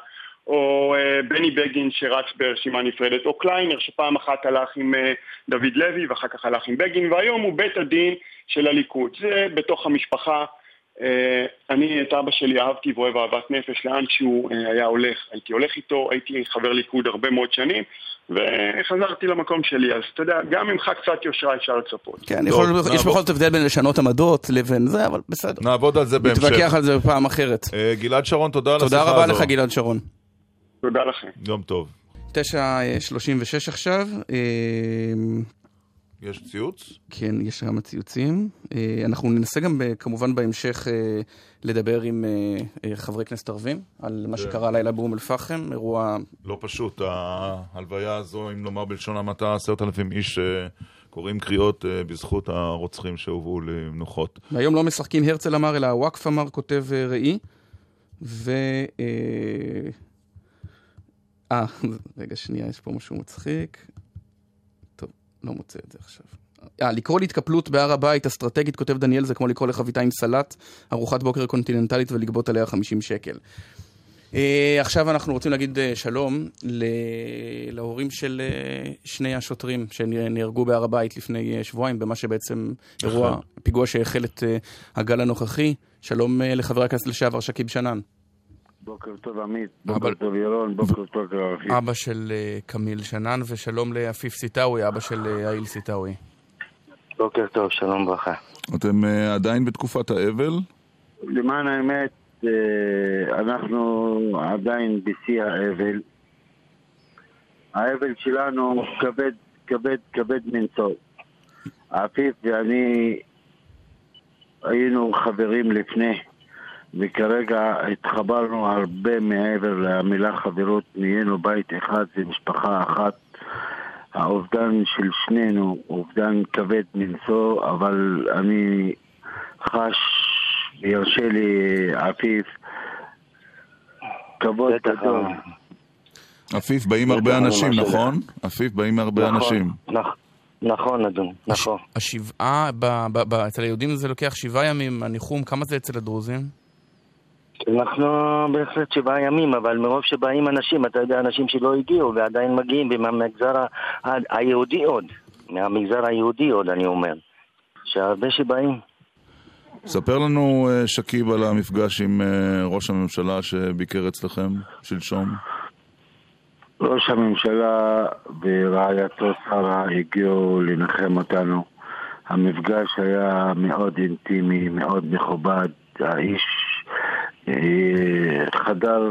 או בני בגין שרץ ברשימה נפרדת, או קליינר שפעם אחת הלך עם דוד לוי ואחר כך הלך עם בגין, והיום הוא בית הדין של הליכוד. זה בתוך המשפחה. אה, אני את אבא שלי אהבתי ואוהב אהבת נפש, לאן שהוא אה, היה הולך, הייתי הולך איתו, הייתי חבר ליכוד הרבה מאוד שנים, וחזרתי למקום שלי, אז אתה יודע, גם ממך קצת יושרה אפשר לצפות.
כן, יכול, יש בכל זאת הבדל בין לשנות עמדות לבין זה, אבל בסדר.
נעבוד על זה בהמשך.
נתווכח על זה בפעם אחרת.
אה, גלעד שרון, תודה על
השיחה הזו. תודה רבה לך, גלעד שרון.
תודה לכם.
יום טוב.
9.36 עכשיו.
יש ציוץ?
כן, יש כמה ציוצים. אה, אנחנו ננסה גם כמובן בהמשך אה, לדבר עם אה, חברי כנסת ערבים על מה כן. שקרה לילה באום אל-פחם, אירוע...
לא פשוט, ההלוויה הזו, אם לומר בלשון המעטה, עשרת אלפים איש קוראים קריאות בזכות הרוצחים שהובאו למנוחות.
והיום לא משחקים הרצל אמר, אלא הוואקף אמר, כותב ראי. ו... אה, רגע, שנייה, יש פה משהו מצחיק. לא מוצא את זה עכשיו. אה, לקרוא להתקפלות בהר הבית אסטרטגית, כותב דניאל, זה כמו לקרוא לחביתה עם סלט, ארוחת בוקר קונטיננטלית ולגבות עליה 50 שקל. אה, עכשיו אנחנו רוצים להגיד אה, שלום להורים של אה, שני השוטרים שנהרגו בהר הבית לפני שבועיים, במה שבעצם אירוע, נכון. פיגוע שהחל את הגל הנוכחי. שלום לחבר הכנסת לשעבר שכיב שנאן.
בוקר טוב עמית, בוקר טוב ירון, בוקר טוב לרביב.
אבא של קמיל שנאן, ושלום לעפיף סיטאווי, אבא של האיל סיטאווי.
בוקר טוב, שלום ברכה.
אתם עדיין בתקופת האבל?
למען האמת, אה, אנחנו עדיין בשיא האבל. האבל שלנו כבד, כבד, כבד מנשוא. עפיף ואני היינו חברים לפני, וכרגע התחברנו הרבה מעבר למילה חברות, נהיינו בית אחד ומשפחה אחת. האובדן של שנינו אובדן כבד מנשוא, אבל אני חש וירשה לי עפיף, כבוד גדול.
עפיף באים הרבה אנשים, נכון? עפיף באים הרבה נכון, אנשים.
נכון, אדוני, נכון.
השבעה, אצל היהודים זה לוקח שבעה ימים, הניחום, כמה זה אצל הדרוזים?
אנחנו בהחלט שבעה ימים, אבל מרוב שבאים אנשים, אתה יודע, אנשים שלא הגיעו ועדיין מגיעים מהמגזר היהודי עוד, מהמגזר היהודי עוד, אני אומר, שהרבה שבאים.
ספר לנו, אה, שכיב, על המפגש עם אה, ראש הממשלה שביקר אצלכם שלשום.
ראש הממשלה ורעייתו שרה הגיעו לנחם אותנו. המפגש היה מאוד אינטימי, מאוד מכובד. האיש חדר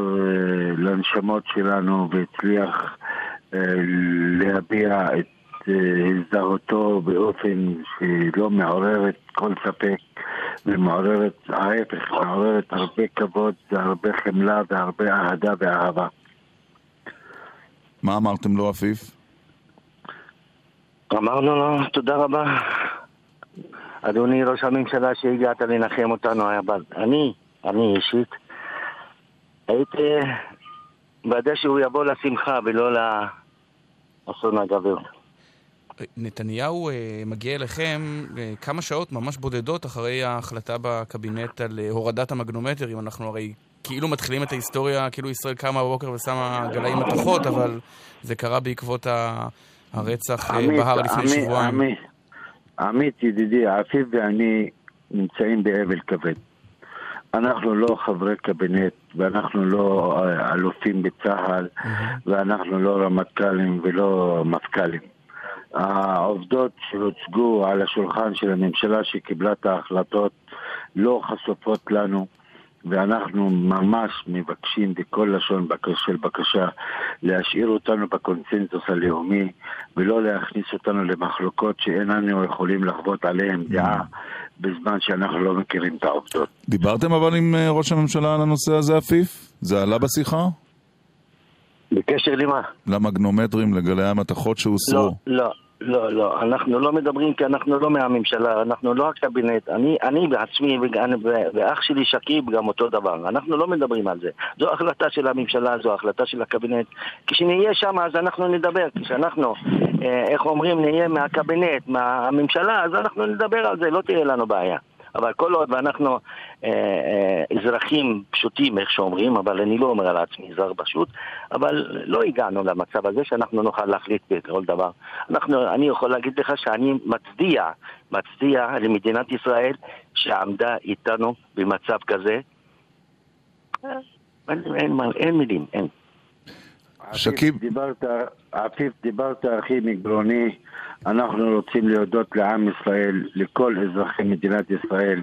לנשמות שלנו והצליח להביע את הזדהותו באופן שלא מעוררת כל ספק ומעוררת, ההפך, מעוררת הרבה כבוד והרבה חמלה והרבה אהדה ואהבה.
מה אמרתם לו, עפיף?
אמרנו לו, תודה רבה. אדוני ראש הממשלה שהגעת לנחם אותנו, אבל אני, אני אישית, הייתי ועדה שהוא יבוא לשמחה ולא לאסון הגבר.
נתניהו אה, מגיע אליכם אה, כמה שעות ממש בודדות אחרי ההחלטה בקבינט על אה, הורדת המגנומטרים. אנחנו הרי כאילו מתחילים את ההיסטוריה, כאילו ישראל קמה בבוקר ושמה גלאים מתכות, אבל זה קרה בעקבות הרצח עמית, בהר לפני עמית, שבועיים.
עמית, עמית ידידי, עפיף ואני נמצאים באבל כבד. אנחנו לא חברי קבינט, ואנחנו לא אלופים בצה"ל, mm-hmm. ואנחנו לא רמטכ"לים ולא מפכ"לים. העובדות שהוצגו על השולחן של הממשלה שקיבלה את ההחלטות לא חשופות לנו ואנחנו ממש מבקשים בכל לשון של בקשה להשאיר אותנו בקונצנזוס הלאומי ולא להכניס אותנו למחלוקות שאיננו יכולים לחוות עליהן דעה בזמן שאנחנו לא מכירים את העובדות.
דיברתם אבל עם אה, ראש הממשלה על הנושא הזה, עפיף? זה עלה בשיחה?
בקשר למה?
למגנומטרים, לגלי המתכות שהוסרו.
לא, לא. לא, לא, אנחנו לא מדברים כי אנחנו לא מהממשלה, אנחנו לא הקבינט. אני, אני בעצמי ואח שלי שכיב גם אותו דבר. אנחנו לא מדברים על זה. זו החלטה של הממשלה, זו החלטה של הקבינט. כשנהיה שם אז אנחנו נדבר. כשאנחנו, אה, איך אומרים, נהיה מהקבינט, מהממשלה, אז אנחנו נדבר על זה, לא תהיה לנו בעיה. אבל כל עוד ואנחנו אה, אה, אזרחים פשוטים, איך שאומרים, אבל אני לא אומר על עצמי אזרח פשוט, אבל לא הגענו למצב הזה שאנחנו נוכל להחליט בכל דבר. אנחנו, אני יכול להגיד לך שאני מצדיע, מצדיע למדינת ישראל שעמדה איתנו במצב כזה. אה, אין, אין, אין מילים, אין.
שכיב...
דיברת, עפיף, דיברת הכי מגרוני. אנחנו רוצים להודות לעם ישראל, לכל אזרחי מדינת ישראל,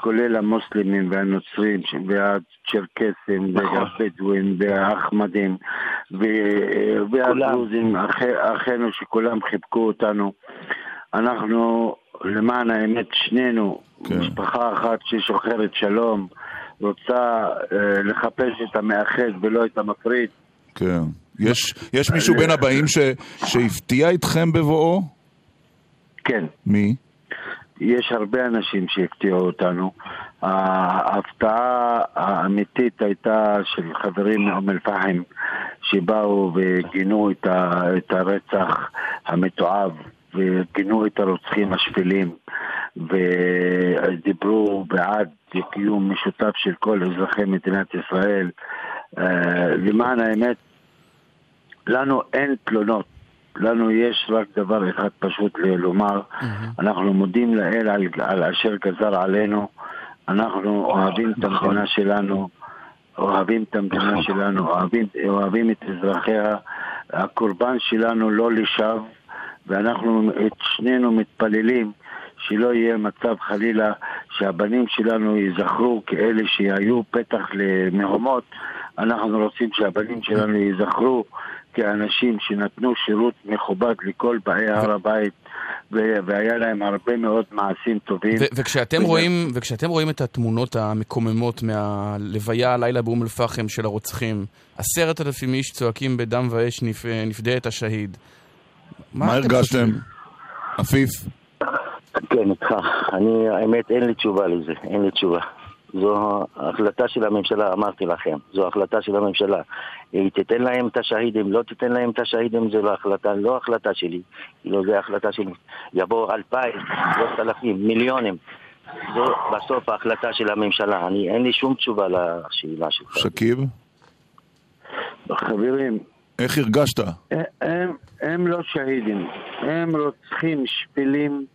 כולל המוסלמים והנוצרים והצ'רקסים נכון. והבדואים והאחמדים והדרוזים, אחינו שכולם חיבקו אותנו. אנחנו, למען האמת, שנינו, כן. משפחה אחת ששוחרת שלום, רוצה אה, לחפש את המאחד ולא את המפריד.
כן. יש, יש מישהו בין הבאים ש, שהפתיע אתכם בבואו?
כן.
מי?
יש הרבה אנשים שהפתיעו אותנו. ההפתעה האמיתית הייתה של חברים מאום אל-פחם שבאו וגינו את, הרצח המתועב וגינו את הרוצחים השפלים ודיברו בעד קיום משותף של כל אזרחי מדינת ישראל. אה, למען האמת, לנו אין תלונות. לנו יש רק דבר אחד פשוט לומר, mm-hmm. אנחנו מודים לאל על, על אשר גזר עלינו, אנחנו אוהבים את המדינה נכון. שלנו, אוהבים את המדינה נכון. שלנו, אוהבים, אוהבים את אזרחיה, הקורבן שלנו לא לשווא, ואנחנו את שנינו מתפללים שלא יהיה מצב חלילה שהבנים שלנו ייזכרו כאלה שהיו פתח למהומות, אנחנו רוצים שהבנים שלנו ייזכרו כאנשים שנתנו שירות מכובד לכל באי הר הבית. והיה להם הרבה מאוד מעשים טובים.
וכשאתם, וזה... רואים, וכשאתם רואים את התמונות המקוממות מהלוויה הלילה באום אל-פחם של הרוצחים, עשרת אלפים איש צועקים בדם ואש נפ... נפדה את השהיד.
מה, מה הרגשתם? עפיף?
כן, איתך. אני, האמת, אין לי תשובה לזה, אין לי תשובה. זו החלטה של הממשלה, אמרתי לכם, זו החלטה של הממשלה. היא תיתן להם את השהידים, לא תיתן להם את השהידים, זו לא החלטה, לא החלטה שלי, לא זו החלטה שלי. יבוא אלפיים, שלושת אלפים, מיליונים. זו בסוף ההחלטה של הממשלה. אני, אין לי שום תשובה לשאלה שלך.
שכיב?
חברים,
איך הרגשת?
הם, הם לא שהידים, הם רוצחים שפלים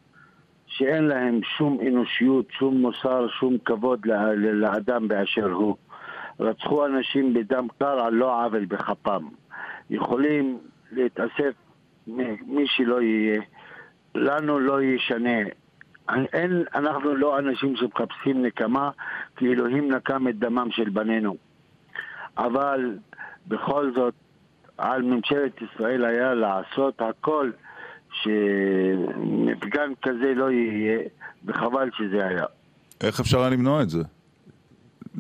שאין להם שום אנושיות, שום מוסר, שום כבוד לאדם באשר הוא. רצחו אנשים בדם קר על לא עוול בכפם. יכולים להתאסף מי שלא יהיה. לנו לא ישנה. אין, אנחנו לא אנשים שמחפשים נקמה, כי אלוהים נקם את דמם של בנינו. אבל בכל זאת, על ממשלת ישראל היה לעשות הכל שמפגן כזה לא יהיה, וחבל שזה היה.
איך אפשר היה למנוע את זה?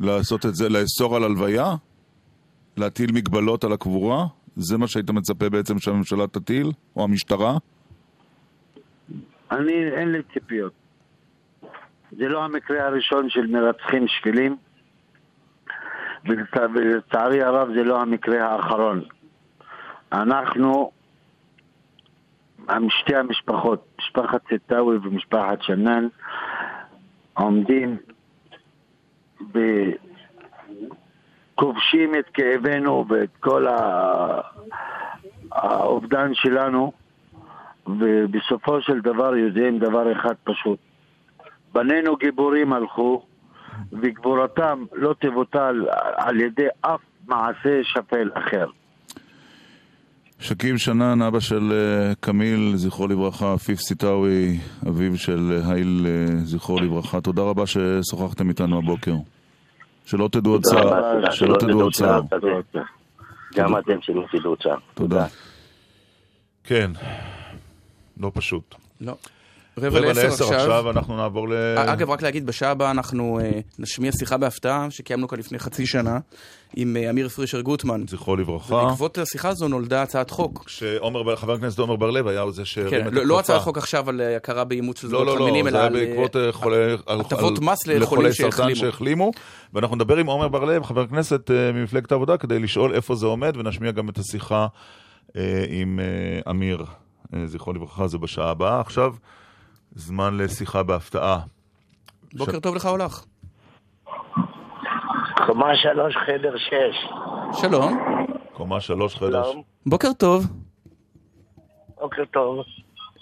לעשות את זה, לאסור על הלוויה? להטיל מגבלות על הקבורה? זה מה שהיית מצפה בעצם שהממשלה תטיל? או המשטרה?
אני, אין לי ציפיות. זה לא המקרה הראשון של מרצחים שפלים, ולצערי הרב זה לא המקרה האחרון. אנחנו שתי המשפחות, משפחת סטאווי ומשפחת שנן, עומדים וכובשים את כאבנו ואת כל האובדן שלנו, ובסופו של דבר יודעים דבר אחד פשוט. בנינו גיבורים הלכו, וגבורתם לא תבוטל על ידי אף מעשה שפל אחר.
שכיב שנן, אבא של uh, קמיל, זכרו לברכה, עפיף סיטאווי, אביו של uh, הייל, uh, זכרו לברכה. תודה רבה ששוחחתם איתנו הבוקר. שלא תדעו עוד צער. שלא תדעו עוד צער.
גם אתם שלא תדעו צער.
תודה. כן, לא פשוט.
לא.
רבע לעשר עכשיו. אנחנו נעבור ל...
אגב, רק להגיד, בשעה הבאה אנחנו נשמיע שיחה בהפתעה שקיימנו כאן לפני חצי שנה עם uh, אמיר פרישר גוטמן.
זכרו לברכה.
ובעקבות השיחה הזו נולדה הצעת חוק.
כשחבר הכנסת עומר בר-לב היה זה שהרים
כן, את הכפפה. לא הצעת חוק עכשיו על הכרה באימוץ של
זוגות לא, לא,
חמינים,
אלא על... לא, לא, זה היה בעקבות
הטבות מס לחולים
שהחלימו. ואנחנו נדבר עם עומר בר-לב, חבר כנסת ממפלגת העבודה, כדי לשאול איפה זה עומד, ונשמיע גם את השיחה עם אמיר. זכרו לברכה, זה בשעה הבאה. עכשיו... זמן לשיחה בהפתעה.
בוקר ש... טוב לך הולך.
קומה שלוש, חדר שש.
שלום.
קומה שלוש, חדר שש.
בוקר טוב.
בוקר טוב.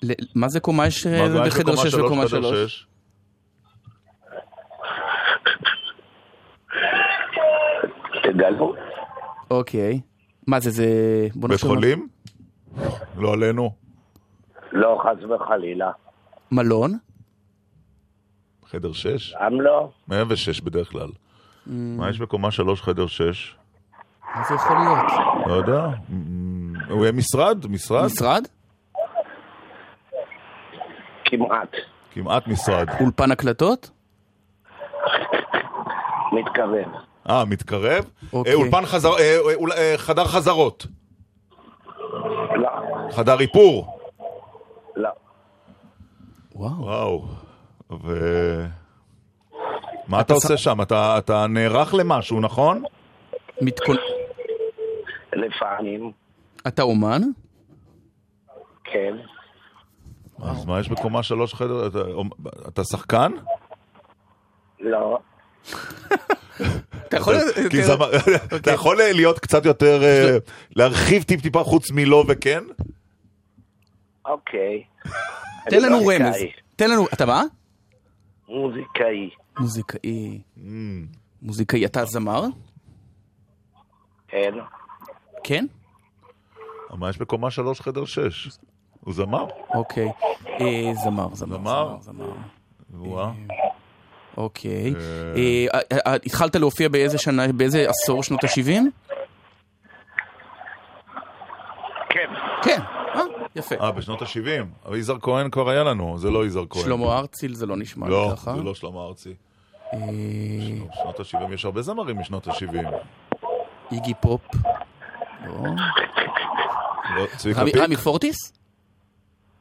ל... מה זה קומה יש בחדר שש וקומה שלוש?
תגלו.
אוקיי. מה זה, זה...
בית חולים? לא עלינו.
לא, חס וחלילה.
מלון?
חדר שש?
גם לא.
106 בדרך כלל. Mm. מה יש בקומה שלוש חדר שש?
מה זה יכול להיות?
לא יודע. Mm, הוא יהיה משרד? משרד?
משרד?
כמעט.
כמעט משרד.
אולפן הקלטות?
מתקרב.
אה, מתקרב? אוקיי. אה, אולפן חזר... אה, אה, חדר חזרות.
לא.
חדר איפור.
לא.
וואו.
וואו. ו... מה אתה עושה שם? אתה, אתה נערך למשהו, נכון?
מתכונ...
לפעמים.
אתה אומן?
כן.
אז מה יש בקומה שלוש חדר? אתה- שחקן?
לא.
אתה יכול...
כי זמר- אתה יכול להיות קצת יותר, אה, להרחיב טיפ-טיפה חוץ מלא וכן?
אוקיי.
תן לנו. רמז. תן לנו... אתה מה?
מוזיקאי.
מוזיקאי.
Mm.
מוזיקאי. אתה זמר?
כן.
כן?
מה יש בקומה שלוש חדר שש? הוא זמר?
אוקיי. אה, זמר, זמר.
זמר?
זמר.
וואה.
אוקיי. אה, אה, אה, התחלת להופיע באיזה שנה, באיזה עשור, שנות ה-70?
כן.
כן. אה, יפה.
אה, בשנות ה-70. אבל יזהר כהן כבר היה לנו, זה לא יזהר כהן.
שלמה ארציל זה לא נשמע
לא,
ככה.
זה לא שלמה ארצי.
אה,
שנות ה-70, יש הרבה זמרים משנות ה-70.
איגי פופ. לא.
לא,
רמי- פורטיס?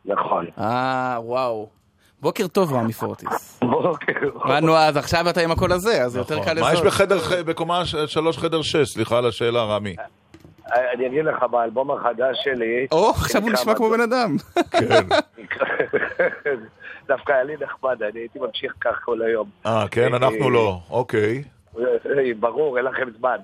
נכון.
אה, וואו. בוקר טוב, רמי פורטיס.
בוקר.
מה, נו, אז עכשיו אתה עם הקול הזה, אז זה יותר
נכון.
קל
מה יש. בחדר, בקומה שלוש חדר שש? סליחה על השאלה, רמי.
אני אגיד לך, באלבום החדש שלי...
או, עכשיו הוא נשמע כמו בן אדם.
כן. [LAUGHS]
דווקא היה לי נחמד, אני הייתי ממשיך כך כל היום.
אה, כן, אנחנו לא. אוקיי.
אה, ברור, אין לכם זמן.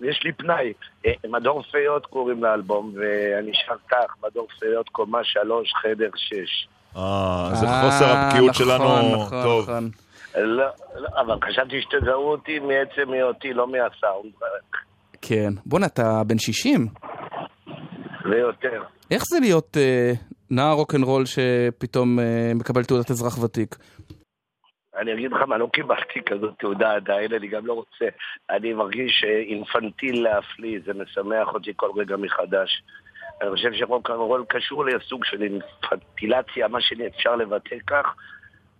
יש לי פנאי. אה, מדור פיות קוראים לאלבום, ואני שר כך, מדור פיות, קומה שלוש, חדר שש.
אה, זה
אה,
חוסר הבקיאות
נכון,
שלנו.
נכון,
טוב.
נכון.
לא, לא, אבל חשבתי שתזהו אותי מעצם היותי, לא מהסאונד.
כן. בואנה, אתה בן 60?
ויותר.
איך זה להיות אה, נער רוקנרול שפתאום אה, מקבל תעודת אזרח ותיק?
אני אגיד לך מה, לא קיבלתי כזאת תעודה עדיין, אני גם לא רוצה. אני מרגיש אה, אינפנטיל להפליא, זה משמח אותי כל רגע מחדש. אני חושב שרוקנרול קשור לסוג של אינפנטילציה, מה שאפשר לבטא כך.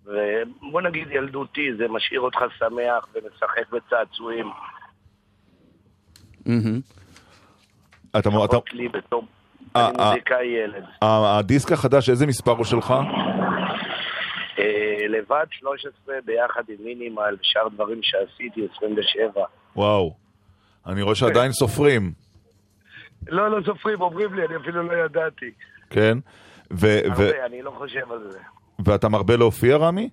ובוא נגיד ילדותי, זה משאיר אותך שמח ומשחק בצעצועים.
מהמם. אתה,
לי בתור...
אה,
אני
אה.
מוזיקאי ילד.
ה- הדיסק החדש, איזה מספר הוא שלך?
אה, לבד 13 ביחד עם מינימל, שאר דברים שעשיתי 27.
וואו. אני רואה שעדיין סופרים,
לא, לא סופרים, אומרים לי, אני אפילו לא ידעתי.
כן? ו- ו-
הרבה, אני לא חושב על זה.
ואתה מרבה להופיע, רמי?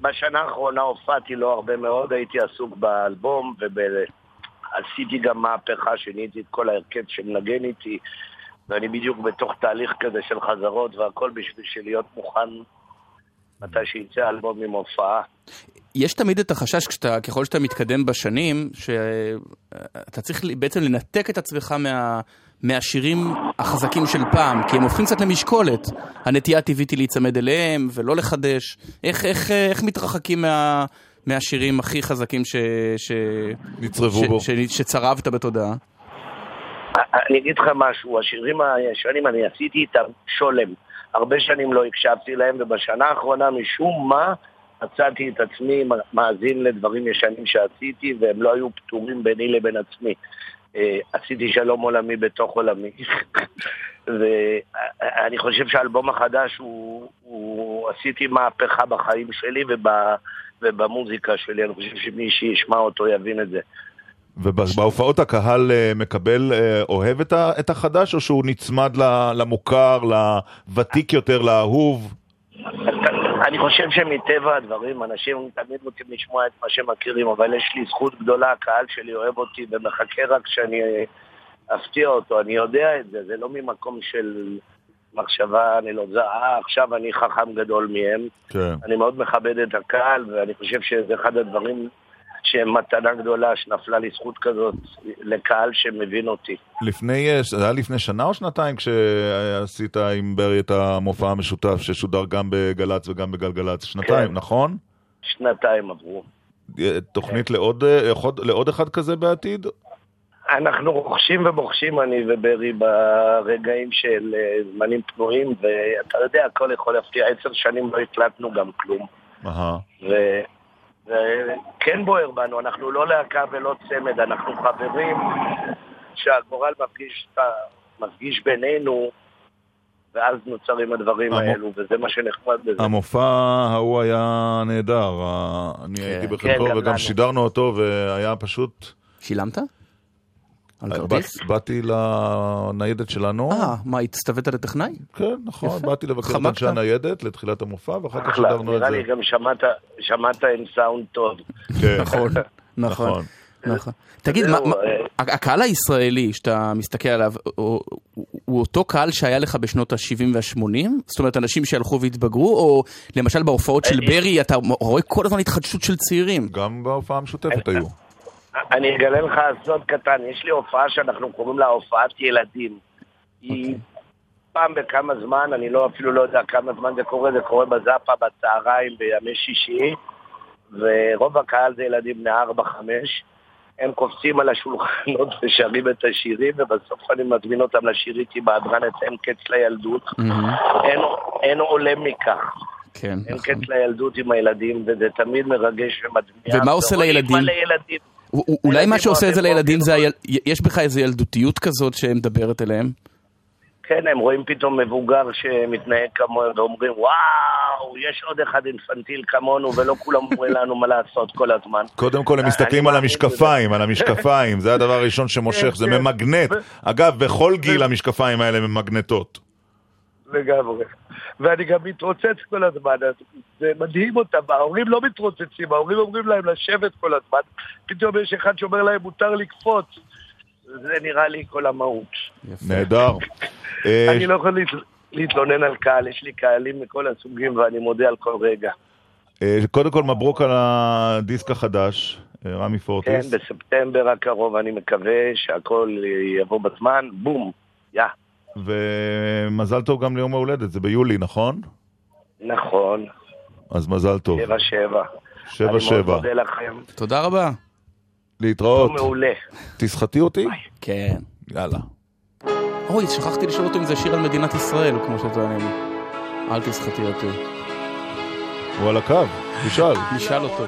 בשנה האחרונה הופעתי לא הרבה מאוד, הייתי עסוק באלבום ועשיתי גם מהפכה, שיניתי את כל ההרכב שמנגן איתי ואני בדיוק בתוך תהליך כזה של חזרות והכל בשביל שלהיות מוכן מתי שיצא אלבום עם הופעה.
יש תמיד את החשש, כשאתה, ככל שאתה מתקדם בשנים, שאתה צריך בעצם לנתק את עצמך מה, מהשירים החזקים של פעם, כי הם הופכים קצת למשקולת. הנטייה הטבעית היא להיצמד אליהם ולא לחדש. איך, איך, איך מתרחקים מה, מהשירים הכי חזקים ש, ש,
נצרבו
ש,
בו.
ש, שצרבת בתודעה?
אני אגיד לך משהו, השירים הישנים, אני עשיתי איתם שולם. הרבה שנים לא הקשבתי להם, ובשנה האחרונה משום מה מצאתי את עצמי מאזין לדברים ישנים שעשיתי, והם לא היו פתורים ביני לבין עצמי. אה, עשיתי שלום עולמי בתוך עולמי. [LAUGHS] ואני חושב שהאלבום החדש הוא, הוא... עשיתי מהפכה בחיים שלי וב... ובמוזיקה שלי. אני חושב שמי שישמע אותו יבין את זה.
ובהופעות הקהל אה, מקבל, אה, אוהב את החדש, או שהוא נצמד למוכר, לוותיק יותר, לאהוב?
אני חושב שמטבע הדברים, אנשים תמיד רוצים לשמוע את מה שמכירים, אבל יש לי זכות גדולה, הקהל שלי אוהב אותי ומחכה רק שאני אפתיע אותו, אני יודע את זה, זה לא ממקום של מחשבה, אני לא יודע, אה, עכשיו אני חכם גדול מהם.
כן.
אני מאוד מכבד את הקהל, ואני חושב שזה אחד הדברים שהם מתנה גדולה, שנפלה לי זכות כזאת לקהל שמבין אותי.
לפני, אה, זה היה לפני שנה או שנתיים כשעשית עם ברי את המופע המשותף ששודר גם בגל"צ וגם בגלגלצ? שנתיים,
כן.
נכון?
שנתיים עברו.
אה, תוכנית לעוד, אה, יכול- לעוד אחד כזה בעתיד?
אנחנו רוכשים ובוחשים, אני וברי, ברגעים של אה, זמנים פנויים, ואתה יודע, הכל יכול להפתיע. עשר שנים לא הקלטנו גם כלום. ו- וכן בוער בנו, אנחנו לא להקה ולא צמד, אנחנו חברים שהגורל מפגיש, מפגיש בינינו, ואז נוצרים הדברים
המו-
האלו, וזה מה שנחמד בזה.
המופע ההוא היה נהדר, אני הייתי בחלקו
כן, גם
וגם
לנו.
שידרנו אותו והיה פשוט...
שילמת? על כרטיס?
באתי לניידת שלנו.
אה, מה, הצטווית לטכנאי?
כן, נכון, באתי לבקר את אנשי הניידת לתחילת המופע, ואחר כך שידרנו את זה.
נראה לי גם שמעת עם סאונד טוב.
כן.
נכון, נכון. נכון. תגיד, הקהל הישראלי שאתה מסתכל עליו, הוא אותו קהל שהיה לך בשנות ה-70 וה-80? זאת אומרת, אנשים שהלכו והתבגרו, או למשל בהופעות של ברי, אתה רואה כל הזמן התחדשות של צעירים?
גם בהופעה המשותפת היו.
אני אגלה לך סוד קטן, יש לי הופעה שאנחנו קוראים לה הופעת ילדים. היא פעם בכמה זמן, אני לא אפילו לא יודע כמה זמן זה קורה, זה קורה בזאפה בצהריים בימי שישי, ורוב הקהל זה ילדים בני 4-5. הם קופצים על השולחנות [LAUGHS] ושרים את השירים, ובסוף אני מזמין אותם לשיר איתי בהדרן את אין קץ לילדות. אין, אין עולה מכך.
כן,
אין
נכון.
קץ לילדות עם הילדים, וזה תמיד מרגש ומדמיע.
ומה עושה לילדים? אולי מה שעושה את זה לילדים זה, יש בך איזו ילדותיות כזאת שמדברת אליהם?
כן, הם רואים פתאום מבוגר שמתנהג כמוהם ואומרים, וואו, יש עוד אחד אינפנטיל כמונו, ולא כולם אומרים [LAUGHS] לנו מה לעשות כל הזמן.
קודם כל הם מסתכלים על המשקפיים, על המשקפיים, זה הדבר הראשון שמושך, [LAUGHS] זה
כן.
ממגנט. אגב, בכל גיל המשקפיים האלה ממגנטות.
לגמרי. ואני גם מתרוצץ כל הזמן, אז זה מדהים אותם, ההורים לא מתרוצצים, ההורים אומרים להם לשבת כל הזמן, פתאום יש אחד שאומר להם מותר לקפוץ. זה נראה לי כל המהות.
נהדר. אה,
אני לא יכול להת- להתלונן על קהל, יש לי קהלים מכל הסוגים ואני מודה על כל רגע.
אה, קודם כל מברוק על הדיסק החדש, אה, רמי
כן,
פורטיס.
בספטמבר הקרוב אני מקווה שהכל יבוא בזמן, בום, יא.
ומזל טוב גם ליום ההולדת, זה ביולי, נכון?
נכון,
אז מזל טוב.
שבע שבע.
שבע
אני מאוד
שבע.
מודה לכם.
תודה רבה.
להתראות.
יום מעולה.
תסחטי אותי?
כן.
יאללה.
אוי, שכחתי לשאול אותו אם זה שיר על מדינת ישראל, כמו שטוענים. אל תסחטי אותי.
הוא על הקו, תשאל. [LAUGHS]
נשאל אותו.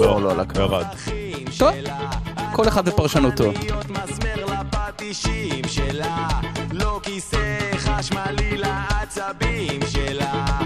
לא,
לא על הקו.
ירד.
טוב, כל אחד ופרשנותו.
מסמר לפטישים שלה, לא כיסא חשמלי לעצבים שלה.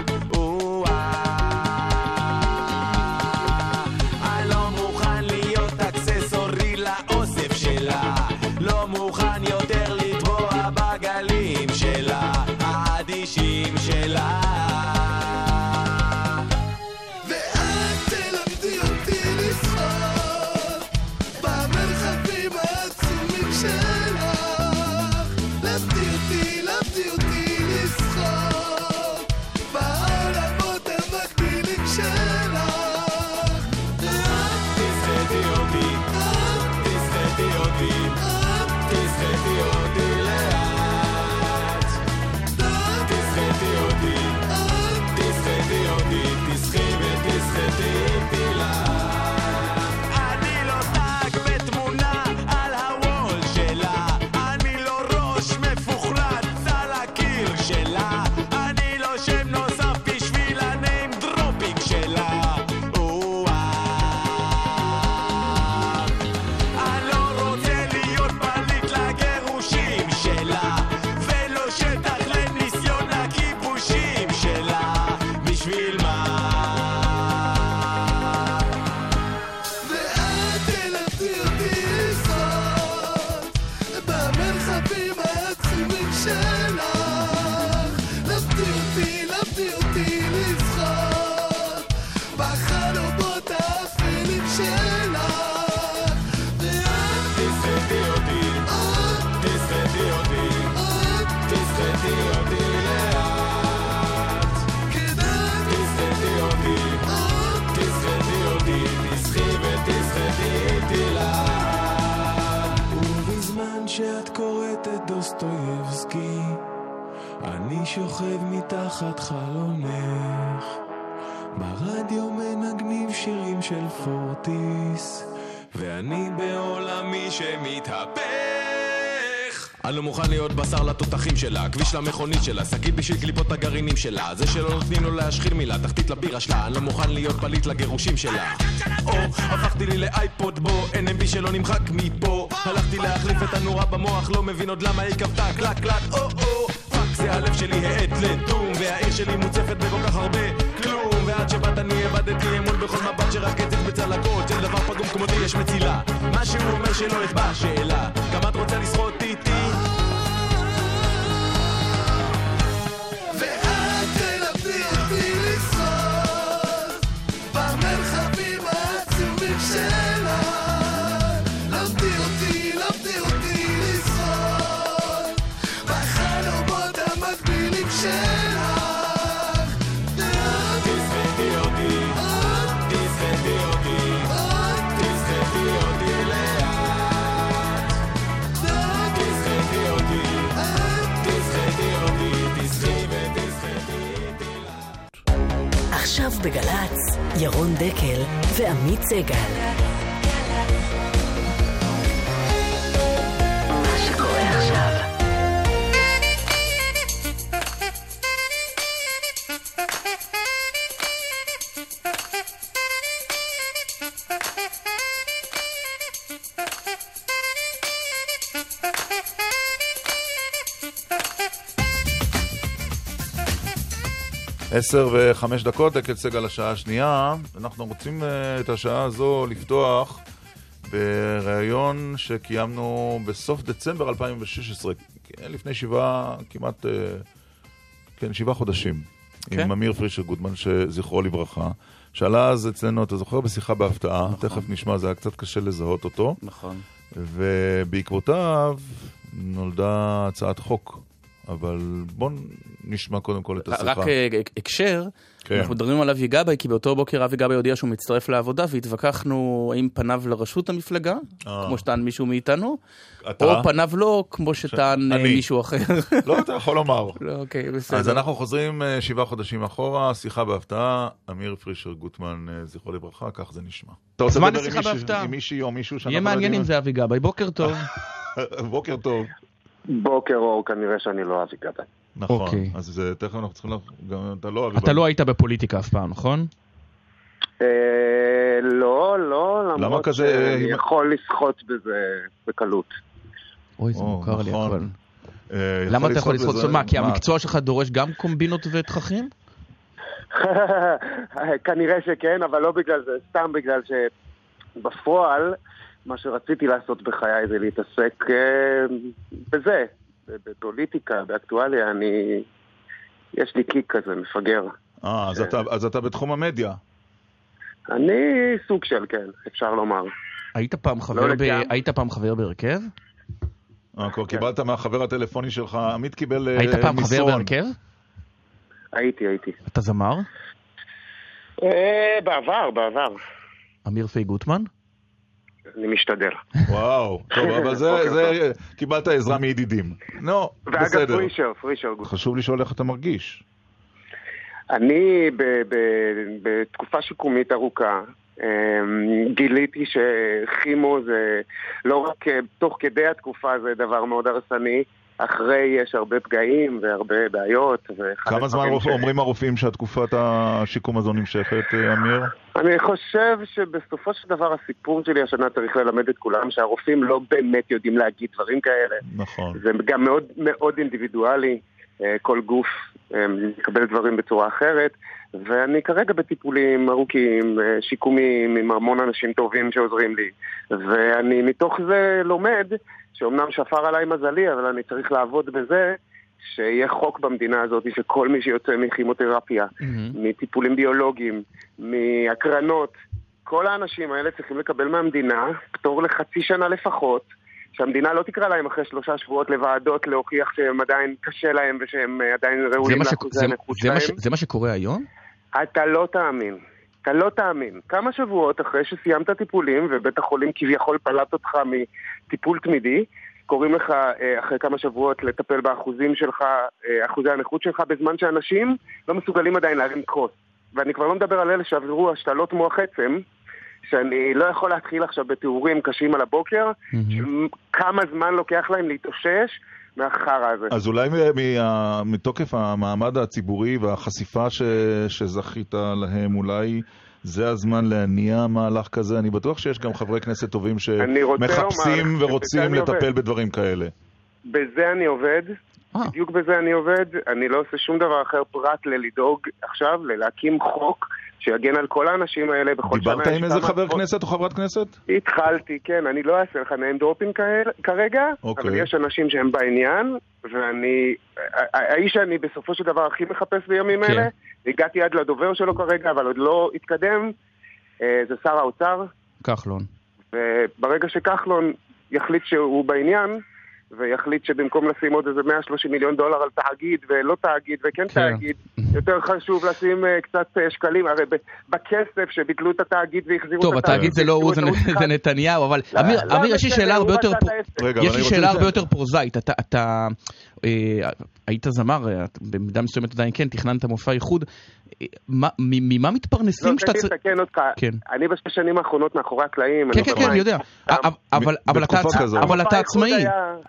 שוכב מתחת חלונך. ברדיו מנגנים שירים של פורטיס, ואני בעולמי שמתהפך. אני לא מוכן להיות בשר לתותחים שלה, כביש למכונית שלה, שקית בשביל קליפות הגרעינים שלה. זה שלא נותנים לו להשחיר מילה, תחתית לבירה שלה, אני לא מוכן להיות פליט לגירושים שלה. או, הפכתי לי לאייפוד בו, NMB שלא נמחק מפה. הלכתי להחליף את הנורה במוח, לא מבין עוד למה היא כבתה קלק קלק, או או. זה הלב שלי האט לדום, והעיר שלי מוצפת בכל כך הרבה כלום. ועד שבאת אני איבדתי אמון בכל מבט שרק הציץ בצלקות של דבר פגום כמותי יש מצילה. מה שהוא אומר שלא אתבע שאלה,
בגל"צ, ירון דקל ועמית סגל.
עשר וחמש דקות, דקל סגל השעה השנייה. אנחנו רוצים אה, את השעה הזו לפתוח בריאיון שקיימנו בסוף דצמבר 2016, כן, לפני שבעה, כמעט, אה, כן, שבעה חודשים,
כן.
עם אמיר פרישר גודמן, שזכרו לברכה. שעלה אז אצלנו, אתה זוכר, בשיחה בהפתעה, תכף נשמע, זה היה קצת קשה לזהות אותו.
נכון.
ובעקבותיו נולדה הצעת חוק. אבל בואו נשמע קודם כל את השיחה.
רק אה, הקשר,
כן.
אנחנו מדברים על אבי גבאי, כי באותו בוקר אבי גבאי הודיע שהוא מצטרף לעבודה, והתווכחנו האם פניו לראשות המפלגה,
אה.
כמו שטען מישהו מאיתנו,
אתה?
או פניו לא, כמו שטען אה,
אני.
מישהו אחר.
לא, אתה יכול לומר.
לא, אוקיי, בסדר.
אז אנחנו חוזרים אה, שבעה חודשים אחורה, שיחה בהפתעה, אמיר פרישר גוטמן, אה, זכרו לברכה, כך זה נשמע. אתה רוצה
מה
לדבר עם מישהו-? עם מישהי או מישהו שאנחנו
יהיה
לא
מעניין
יודעים?
אם זה אבי גבאי, בוקר טוב. [LAUGHS]
בוקר טוב.
בוקר אור, כנראה שאני לא אבי גבאי.
נכון,
אוקיי.
אז אה, תכף אנחנו צריכים... ל- גם אתה לא...
אתה לא היית בפוליטיקה אף פעם, נכון?
אה, לא, לא, למרות
כזה-
שאני יכול לסחוט בזה בקלות.
אוי, זה
או,
מוכר לי
נכון.
הכל.
אה,
למה אתה יכול
לסחוט
מה, כי המקצוע שלך דורש גם קומבינות ותככים? [LAUGHS]
כנראה שכן, אבל לא בגלל זה, סתם בגלל שבפועל, מה שרציתי לעשות בחיי זה להתעסק אה, בזה, בפוליטיקה, באקטואליה, אני... יש לי קיק כזה, מפגר.
אה, אז אתה- אז אתה בתחום המדיה.
אני סוג של, כן, אפשר לומר.
היית פעם חבר ב-
לגמרי.
היית פעם חבר בהרכב?
אה, כבר קיבלת מהחבר הטלפוני שלך, עמית קיבל אה,
היית פעם חבר
מסרון.
בהרכב?
הייתי, הייתי.
אתה זמר?
אה, בעבר, בעבר.
אמיר פי גוטמן?
אני משתדל.
וואו, טוב, אבל זה,
בוקר
זה, קיבלת עזרה מידידים. נו,
ואגב,
בסדר.
פרישר, פרישר גוט.
חשוב לשאול איך אתה מרגיש.
אני ב- ב- בתקופה שיקומית ארוכה אמ, גיליתי שכימו זה לא רק אה, תוך כדי התקופה זה דבר מאוד הרסני, אחרי יש הרבה פגעים והרבה בעיות.
כמה זמן
ש-
אומרים הרופאים שהתקופת השיקום הזו נמשכת, אה, אמיר?
אני חושב שבסופו של דבר הסיפור שלי השנה צריך ללמד את כולם שהרופאים לא באמת יודעים להגיד דברים כאלה.
נכון.
זה גם מאוד מאוד אינדיבידואלי, אה, כל גוף אה, מקבל דברים בצורה אחרת, ואני כרגע בטיפולים ארוכים, שיקומיים, עם המון אנשים טובים שעוזרים לי, ואני מתוך זה לומד שאומנם שפר עליי מזלי, אבל אני צריך לעבוד בזה שיהיה חוק במדינה הזאת שכל מי שיוצא מכימותרפיה, מטיפולים ביולוגיים, מהקרנות, כל האנשים האלה צריכים לקבל מהמדינה פטור לחצי שנה לפחות, שהמדינה לא תקרא להם אחרי שלושה שבועות לוועדות להוכיח שהם עדיין קשה להם ושהם עדיין ראויים לאחוזי הנכות שלהם.
זה מה שקורה היום?
אתה לא תאמין. אתה לא תאמין. כמה שבועות אחרי שסיימת טיפולים ובית החולים כביכול פלט אותך מטיפול תמידי, קוראים לך אה, אחרי כמה שבועות לטפל באחוזים שלך, אה, אחוזי הנכות שלך, בזמן שאנשים לא מסוגלים עדיין להרים כוס. ואני כבר לא מדבר על אלה שעברו השתלות מוח עצם, שאני לא יכול להתחיל עכשיו בתיאורים קשים על הבוקר, של כמה זמן לוקח להם להתאושש מהחרא הזה.
אז אולי מה- מתוקף המעמד הציבורי והחשיפה ש... שזכית להם, אולי זה הזמן להניע מהלך כזה? אני בטוח שיש גם חברי כנסת טובים שמחפשים ורוצים לטפל
עובד.
בדברים כאלה.
בזה אני עובד,
אה.
בדיוק בזה אני עובד, אני לא עושה שום דבר אחר פרט ללדאוג עכשיו, ללהקים חוק שיגן על כל האנשים האלה בכל שנה.
דיברת עם איזה חבר כנסת או חברת כנסת?
התחלתי, כן, אני לא אעשה לך dropping כאלה- כרגע,
אוקיי.
אבל יש אנשים שהם בעניין, ואני, האיש שאני בסופו של דבר הכי מחפש בימים
כן.
אלה, הגעתי עד לדובר שלו כרגע, אבל עוד לא התקדם, אה, זה שר האוצר,
כחלון.
וברגע שכחלון יחליט שהוא בעניין, ויחליט שבמקום לשים עוד איזה 130 מיליון דולר על תאגיד ולא תאגיד וכן
כן.
תאגיד, יותר חשוב לשים אה, קצת אה, שקלים, הרי בכסף שביטלו את התאגיד והחזירו
טוב,
את התאגיד.
התאגיד זה לא הוא, זה זה נתניהו, אבל
לא,
אמיר,
לא
אמיר, יש לי שאלה הרבה יותר פרוזאית. אתה- אתה היית זמר, אה, במידה מסוימת עדיין כן, תכננת מופע איחוד. אה, ממה מתפרנסים
לא,
שאתה
תן לי
צריך...
לתקן אותך.
כן.
אני בשש שנים האחרונות מאחורי הקלעים.
כן, כן,
לא
כן, אני. יודע. אבל- אתה עצמאי.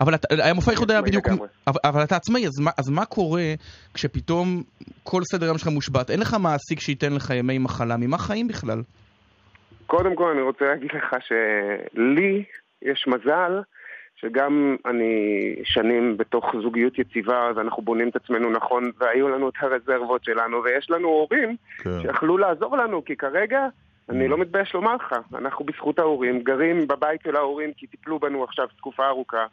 אבל אתה- היה מופע איחוד היה בדיוק... אבל- אתה עצמאי, אז מה- אז מה קורה כשפתאום כל סדר היום שלך מושבת? אין לך מעסיק שייתן לך ימי מחלה, ממה חיים בכלל?
קודם כל אני רוצה להגיד לך שלי יש מזל שגם אני שנים בתוך זוגיות יציבה ואנחנו בונים את עצמנו נכון והיו לנו את הרזרבות שלנו ויש לנו הורים
כן.
שיכלו לעזור לנו כי כרגע אני לא מתבייש לומר לך, אנחנו בזכות ההורים גרים בבית של ההורים כי טיפלו בנו עכשיו תקופה ארוכה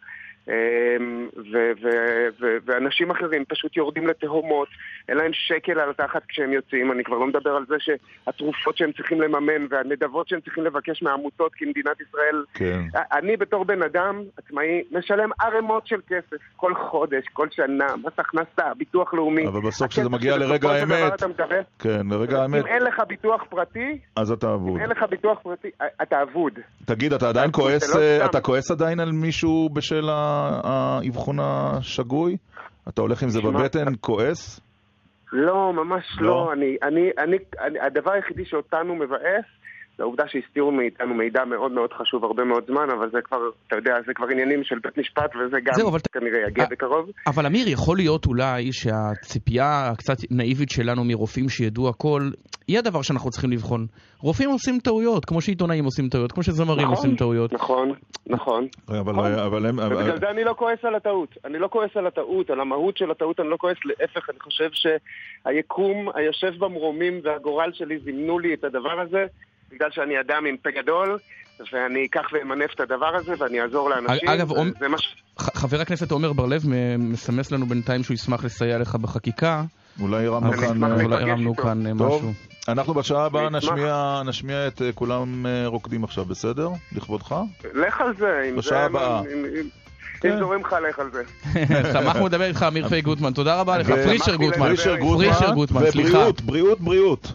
ו- ו- ו- ואנשים אחרים פשוט יורדים לתהומות, אין להם שקל על התחת כשהם יוצאים, אני כבר לא מדבר על זה שהתרופות שהם צריכים לממן והנדבות שהם צריכים לבקש מהעמותות כי מדינת ישראל...
כן.
אני בתור בן אדם עצמאי משלם ערימות של כסף כל חודש, כל שנה, מס הכנסה, ביטוח לאומי.
אבל בסוף כשזה מגיע לרגע האמת,
מקבל,
כן, לרגע האמת,
אם אין לך ביטוח פרטי,
אז אתה אבוד.
אם אין לך ביטוח פרטי, אתה אבוד.
תגיד, אתה עדיין
לא
כועס. אה, אתה כועס עדיין על מישהו בשל ה- האבחון השגוי? אתה הולך עם זה בבטן, כועס?
לא, ממש
לא?
לא. אני, אני, אני, אני, הדבר היחידי שאותנו מבאס, העובדה שהסתירו מאיתנו מידע מאוד מאוד חשוב הרבה מאוד זמן, אבל זה כבר, אתה יודע, זה כבר עניינים של בית משפט, וזה גם
זהו, אבל
כנראה יגיע
אה,
בקרוב.
אבל אמיר, יכול להיות אולי שהציפייה הקצת נאיבית שלנו מרופאים שידעו הכל, היא הדבר שאנחנו צריכים לבחון. רופאים עושים טעויות, כמו שעיתונאים עושים טעויות, כמו שזמרים
נכון,
עושים טעויות.
נכון, נכון.
אבל אבל הם... אבל-
ובגלל זה אני לא כועס על הטעות. אני לא כועס על הטעות, על המהות של הטעות אני לא כועס, להפך, אני חושב שהיקום היושב במרומים והגורל שלי זימנו לי את הדבר הזה, בגלל שאני אדם עם פה גדול, ואני אקח ואמנף את הדבר הזה ואני אעזור לאנשים.
אגב, עומ-
זה מה ש...
ח- חבר הכנסת עומר בר-לב מסמס לנו בינתיים שהוא ישמח לסייע לך בחקיקה.
אולי הרמנו
אז
כאן...
אולי הרמנו. כאן אה,
טוב,
משהו.
אנחנו בשעה הבאה. נשמיע, נשמיע את אה, כולם אה, רוקדים עכשיו, בסדר? לכבודך?
לך על זה,
בשעה. הבאה.
אם- אם-
כן.
אם זורם לך, לך על זה. [LAUGHS]
שמחנו לדבר איתך, אמיר פיי גוטמן. תודה רבה לך. פרישר גוטמן.
פרישר גוטמן,
סליחה.
ובריאות, בריאות, בריאות.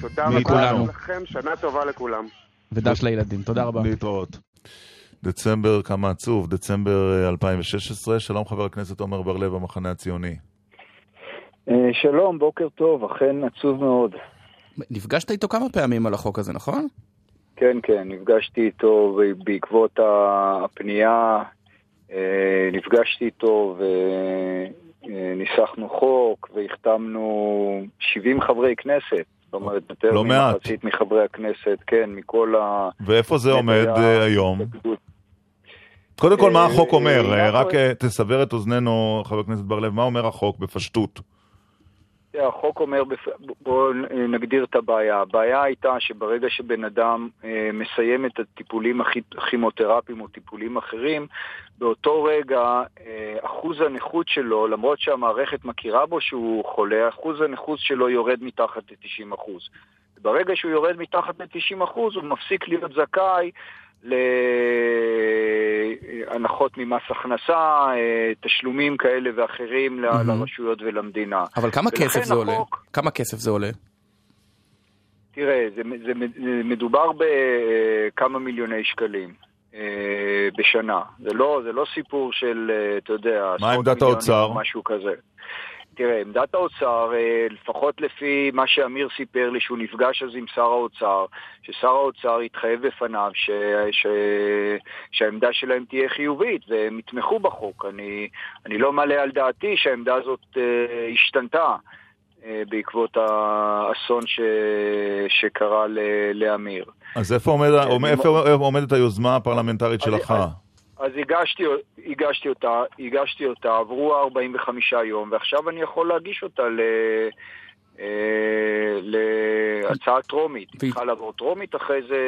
תודה
מכולנו.
רבה לכם, שנה טובה לכולם.
ודש לילדים. תודה רבה.
להתראות. דצמבר, כמה עצוב, דצמבר אה, 2016. שלום חבר הכנסת עומר בר-לב, המחנה הציוני.
אה, שלום, בוקר טוב, אכן עצוב מאוד.
נפגשת איתו כמה פעמים על החוק הזה, נכון?
כן, כן, נפגשתי איתו בעקבות הפנייה, אה, נפגשתי איתו וניסחנו חוק והחתמנו 70 חברי כנסת. אומרת, יותר
לא.
ממחצית מחברי הכנסת, כן, מכל ה...
ואיפה זה עומד אה, היום? קודם כל, מה
אה,
החוק אומר?
אה,
רק תסבר את אוזנינו, חבר הכנסת בר-לב, מה אומר החוק בפשטות?
החוק אומר, בואו נגדיר את הבעיה. הבעיה הייתה שברגע שבן אדם אה, מסיים את הטיפולים הכי- הכימותרפיים או טיפולים אחרים, באותו רגע אה, אחוז הנכות שלו, למרות שהמערכת מכירה בו שהוא חולה, אחוז הנכות שלו יורד מתחת ל-90 אחוז. ברגע שהוא יורד מתחת ל-90 אחוז, הוא מפסיק להיות זכאי להנחות ממס הכנסה, אה, תשלומים כאלה ואחרים ל-
מהמם.
לרשויות ולמדינה.
אבל כמה כסף זה עולה?
החוק-
כמה כסף זה עולה?
תראה, זה, זה, זה מדובר בכמה מיליוני שקלים אה, בשנה. זה לא, זה לא סיפור של, אה, אתה יודע, עשרות
עמדת האוצר?
או משהו כזה. תראה, עמדת האוצר, אה, לפחות לפי מה שאמיר סיפר לי, שהוא נפגש אז עם שר האוצר, ששר האוצר התחייב בפניו ש, ש, שהעמדה שלהם תהיה חיובית, והם יתמכו בחוק. אני, אני לא מעלה על דעתי שהעמדה הזאת אה, השתנתה. אה, בעקבות האסון ש... שקרה ל... לאמיר.
אז איפה עומד- איפה עומדת היוזמה הפרלמנטרית
אני-
שלך?
אז הגשתי, הגשתי אותה, הגשתי אותה, עברו 45 יום, ועכשיו אני יכול להגיש אותה ל... אה, להצעה טרומית. היא צריכה לעבור טרומית, אחרי זה,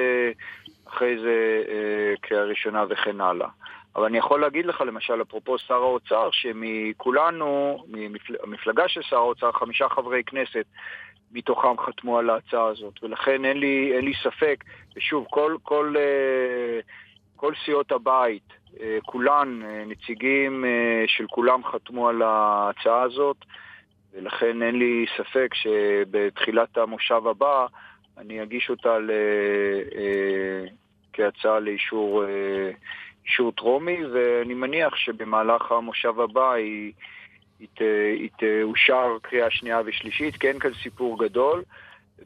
אחרי זה אה, קריאה ראשונה וכן הלאה. אבל אני יכול להגיד לך, למשל, אפרופו שר האוצר, שמכולנו, מהמפלגה של שר האוצר, חמישה חברי כנסת מתוכם חתמו על ההצעה הזאת, ולכן אין לי, אין לי ספק, ושוב, כל, כל, אה, כל סיעות הבית כולן, אה, נציגים אה, של כולם חתמו על ההצעה הזאת, ולכן אין לי ספק שבתחילת המושב הבא אני אגיש אותה ל... אה, כהצעה לאישור אה, אישור טרומי, ואני מניח שבמהלך המושב הבא היא, היא, תאושר קריאה שנייה ושלישית, כי אין כאן סיפור גדול.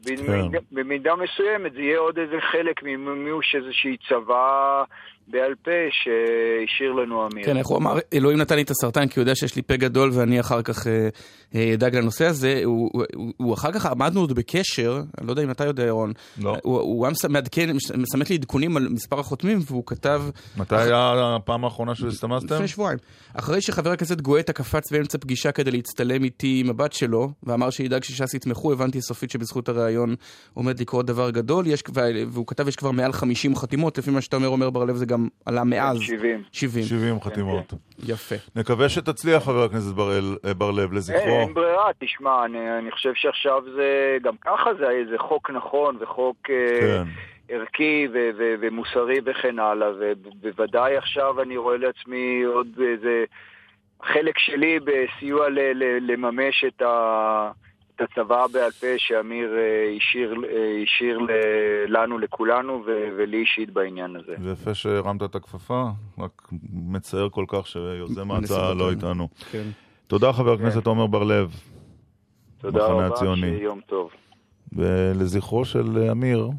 במידה, במידה מסוימת זה יהיה עוד איזה חלק ממימוש איזושהי צבא בעל פה שהשאיר לנו אמיר.
כן, איך הוא אמר, אלוהים נתן לי את הסרטן כי הוא יודע שיש לי פה גדול ואני אחר כך אה, אה, אדאג לנושא הזה. הוא, הוא, הוא אחר כך עמדנו עוד בקשר, אני לא יודע אם אתה יודע, ירון.
לא.
הוא, הוא היה מעדכן, מסמך לי עדכונים על מספר החותמים והוא כתב...
מתי היה הפעם האחרונה שהסתמסתם?
לפני שבועיים. אחרי שחבר הכנסת גואטה קפץ באמצע פגישה כדי להצטלם איתי עם הבת שלו, ואמר שידאג שש"ס יתמכו, הבנתי סופית שבזכות הראיון עומד לקרות דבר גדול, יש, והוא כתב יש כבר מעל 50 חתימות, לפי מה שאתה אומר, אומר בר לב, זה גם עלה מאז.
70.
70.
70 חתימות.
יפה.
נקווה שתצליח, חבר הכנסת אה, בר לב,
אין,
לזכרו.
אין ברירה, תשמע, אני, אני חושב שעכשיו זה, גם ככה זה איזה חוק נכון וחוק אה,
כן.
ערכי ו- ו- ומוסרי וכן הלאה, ובוודאי עכשיו אני רואה לעצמי עוד איזה חלק שלי בסיוע ל- ל- לממש את, ה- את הצוואה בעל פה שאמיר אה, השאיר, אה, השאיר לנו, לכולנו, ו- ולי אישית בעניין הזה.
זה יפה שהרמת את הכפפה, רק מצער כל כך שיוזם ההצעה. לא איתנו.
כן.
תודה, חבר הכנסת עומר בר לב.
תודה רבה,
הציוני.
שיהיה יום טוב.
ולזכרו של אמיר,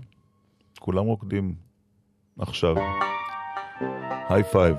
כולם רוקדים עכשיו. היי פייב.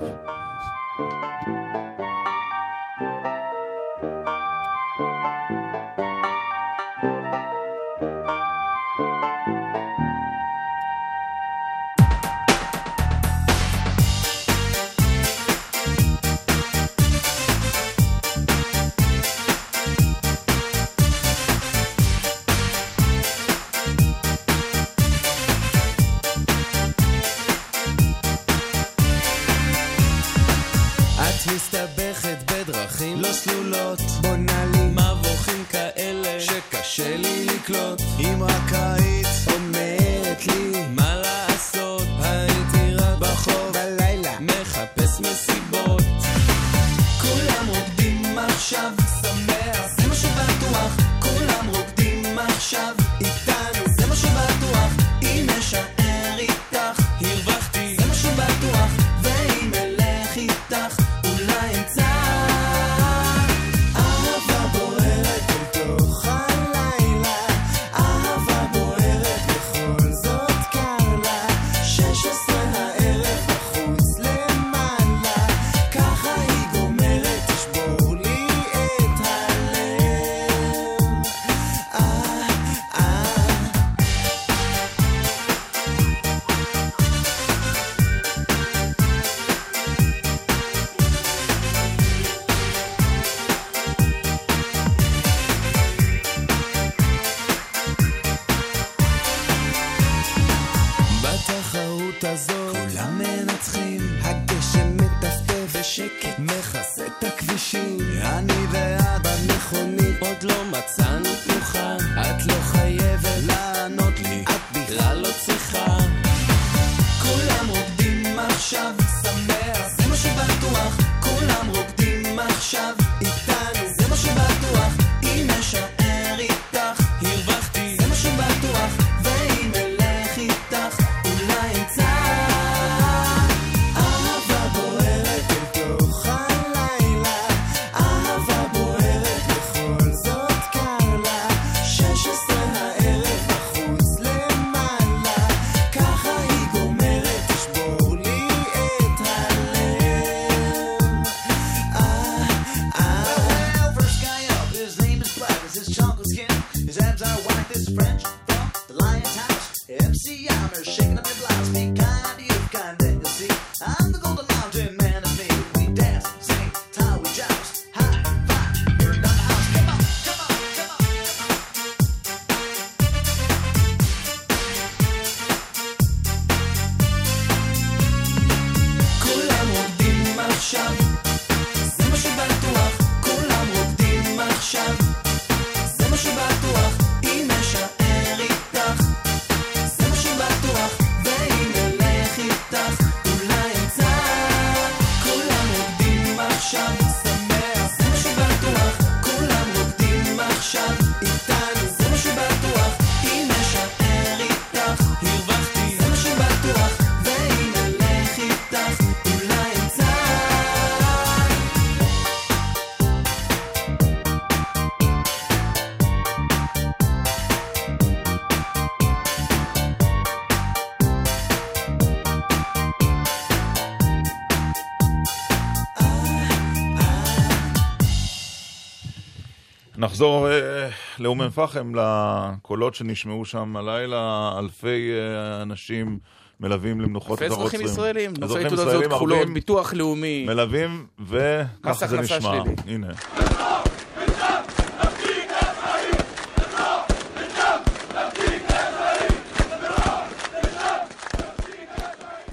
נחזור אה, לאום אל-פחם, לקולות שנשמעו שם הלילה, אלפי אה, אנשים מלווים למנוחות את
אלפי
הרוצחים.
אזרחים ישראלים, נושאי תעודות זהות כחולות, ביטוח לאומי.
מלווים, וכך זה נשמע. הנה.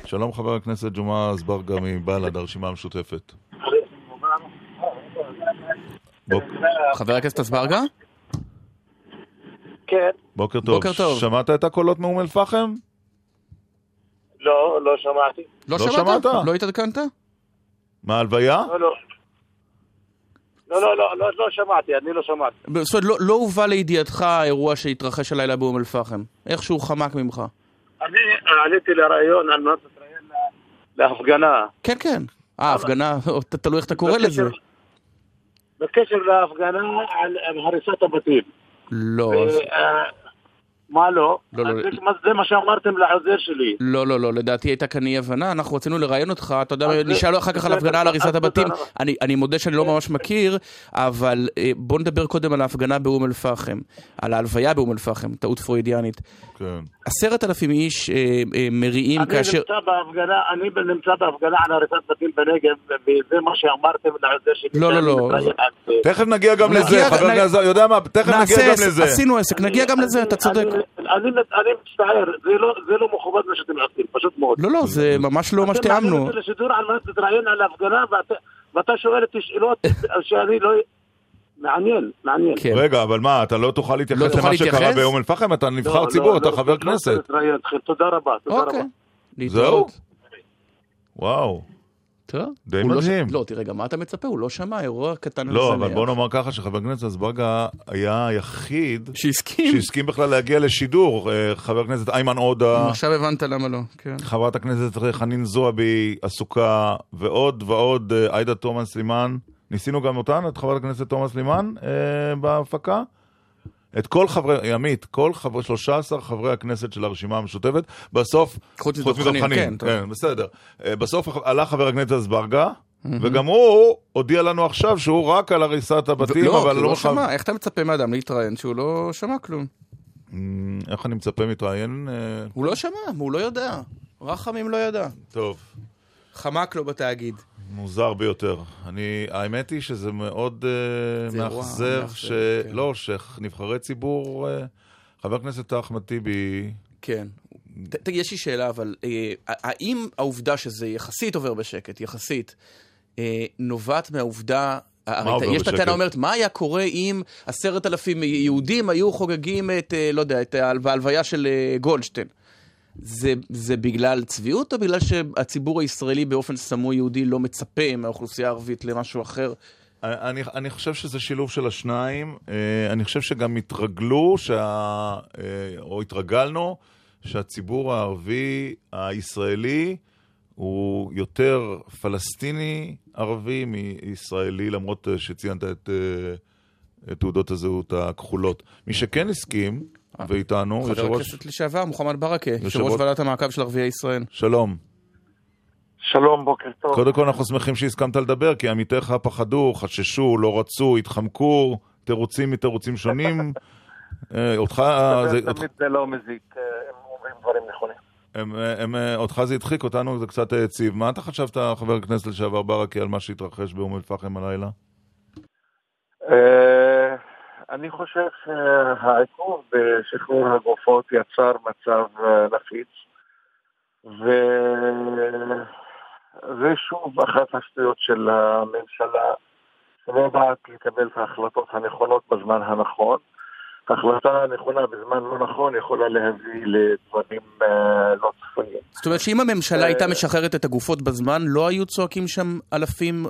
שלום חבר הכנסת ג'מעה אזברגה מבל"ד, הרשימה המשותפת. בוק-
חבר הכנסת אזברגה?
כן,
בוקר טוב.
בוקר טוב.
שמעת את הקולות מאום אל-פחם?
לא, לא שמעתי.
לא
לא
שמעת? לא התעדכנת?
מההלוויה?
לא, לא. לא, לא, לא, לא, לא שמעתי, אני לא שמעתי.
זאת אומרת, לא- לא הובא לידיעתך האירוע שהתרחש הלילה באום אל-פחם. איכשהו חמק ממך.
אני עליתי לראיון על מנת להתראיין לה- להפגנה.
כן, כן. אה, הפגנה, [LAUGHS] תלוי איך אתה קורא לזה.
בקשר להפגנה על הריסת הבתים.
לא,
ו- אה, מה לא?
לא, לא,
אז זה- מה- שאמרתם לעוזר שלי.
לא, לא, לא, לדעתי הייתה כאן אי הבנה, אנחנו רצינו לראיין אותך, אתה יודע, נשאל אחר כך על הפגנה על הריסת הבתים, אני מודה שאני לא ממש מכיר, אבל אה, בוא נדבר קודם על ההפגנה באום אל-פחם, על ההלוויה באום אל-פחם, טעות פרוידיאנית.
כן.
עשרת אלפים איש אה, אה, מריעים
אני
כאשר...
נמצא בהפגנה, אני נמצא בהפגנה על הריסת בתים בנגב, וזה מה שאמרתם לעוזר שלי.
לא, לא, לא.
זה.
תכף נגיע גם לזה, חבר הכנסת, יודע מה, תכף נגיע גם לזה.
עשינו עסק, נגיע גם לזה, אתה צודק.
אני, מצטער, זה לא, זה לא מכובד מה שאתם עושים, פשוט מאוד.
לא, לא, זה ממש לא מה
אתם מעלים
שתיאמנו.
אותי לשידור על מנת להתראיין על ההפגנה, ואתה, ואתה שואל אותי שאלות שאני לא... מעניין, מעניין.
כן.
רגע, אבל מה, אתה לא תוכל
לא
להתייחס
תוכל
למה שקרה
להתייחס?
באום אל-פחם? אתה
לא,
נבחר
לא,
ציבור,
לא,
אתה
לא,
חבר
לא
כנסת.
רוצה להתראיין איתכם. תודה רבה, תודה
אוקיי.
רבה.
להתראות.
וואו,
טוב.
די
הוא לא ש-
מדהים.
לא, תראה, גם מה אתה מצפה? הוא לא שמע, אירוע קטן
לא. אבל בוא נאמר ככה שחבר הכנסת אזברגה היה היחיד
שהסכים.
שהסכים בכלל להגיע לשידור. אה, חבר הכנסת איימן עודה,
עכשיו הבנת למה לא, כן.
חברת הכנסת חנין זועבי עסוקה, ועוד ועוד, אה, עאידה תומא סלימאן. ניסינו גם אותן, את חברת הכנסת תומא סלימאן אה, בהפקה. את כל חברי, עמית, כל חברי, 13 חברי הכנסת של הרשימה המשותפת, בסוף,
חוץ מדב חנין, כן.
כן, בסדר. אה, בסוף עלה חבר הכנסת אזברגה, וגם הוא הודיע לנו עכשיו שהוא רק על הריסת הבתים,
לא,
אבל
כי הוא לא
לא
שמע, איך אתה מצפה מאדם להתראיין שהוא לא שמע כלום?
איך אני מצפה מתראיין? אה,
הוא לא שמע, הוא לא יודע. רחמים לא ידע.
טוב,
חמק לו בתאגיד.
מוזר ביותר. אני, האמת היא שזה מאוד
אירוע
מאכזב, ש...
כן.
לא, שנבחרי ציבור, אה, חבר הכנסת אחמד טיבי,
כן. ת- ת- יש לי שאלה, אבל אה, האם העובדה שזה יחסית עובר בשקט, יחסית, אה, נובעת מהעובדה... הרי יש את? הטענה אומרת, מה היה קורה אם עשרת אלפים יהודים היו חוגגים את, לא יודע, את ההל- ההלוויה של גולדשטיין? זה, זה בגלל צביעות, או בגלל שהציבור הישראלי באופן סמוי יהודי לא מצפה מהאוכלוסייה הערבית למשהו אחר?
אני, אני חושב שזה שילוב של השניים. אה, אני חושב שגם התרגלו, שה, אה, או התרגלנו, שהציבור הערבי הישראלי הוא יותר פלסטיני ערבי מישראלי, למרות שציינת את, אה, תעודות הזהות הכחולות. מי שכן הסכים, ואיתנו,
חבר
יושב ראש...
הכנסת לשעבר, מוחמד ברכה, יושב
יושב
ראש ועדת המעקב של ערביי ישראל.
שלום.
שלום, בוקר טוב.
קודם כל אנחנו שמחים שהסכמת לדבר, כי עמיתיך פחדו, חששו, לא רצו, התחמקו, תירוצים מתירוצים שונים. [LAUGHS] אה, אותך, אה, זה, אותך,
תמיד זה לא מזיק, אה, הם אומרים דברים נכונים.
הם, אה, הם, אה, אותך זה הדחיק, אותנו זה קצת העציב. מה אתה חשבת, חבר הכנסת לשעבר ברכה, על מה שהתרחש באום אל-פחם הלילה?
אני חושב שהעיכוב בשחרור הגופות יצר מצב אה, נפיץ, וזה שוב אחת השטויות של הממשלה, שלא יודעת לקבל את ההחלטות הנכונות בזמן הנכון. החלטה נכונה בזמן לא נכון יכולה להביא לדברים אה, לא צפויים.
זאת אומרת שאם הממשלה הייתה משחררת את הגופות בזמן, לא היו צועקים שם אלפים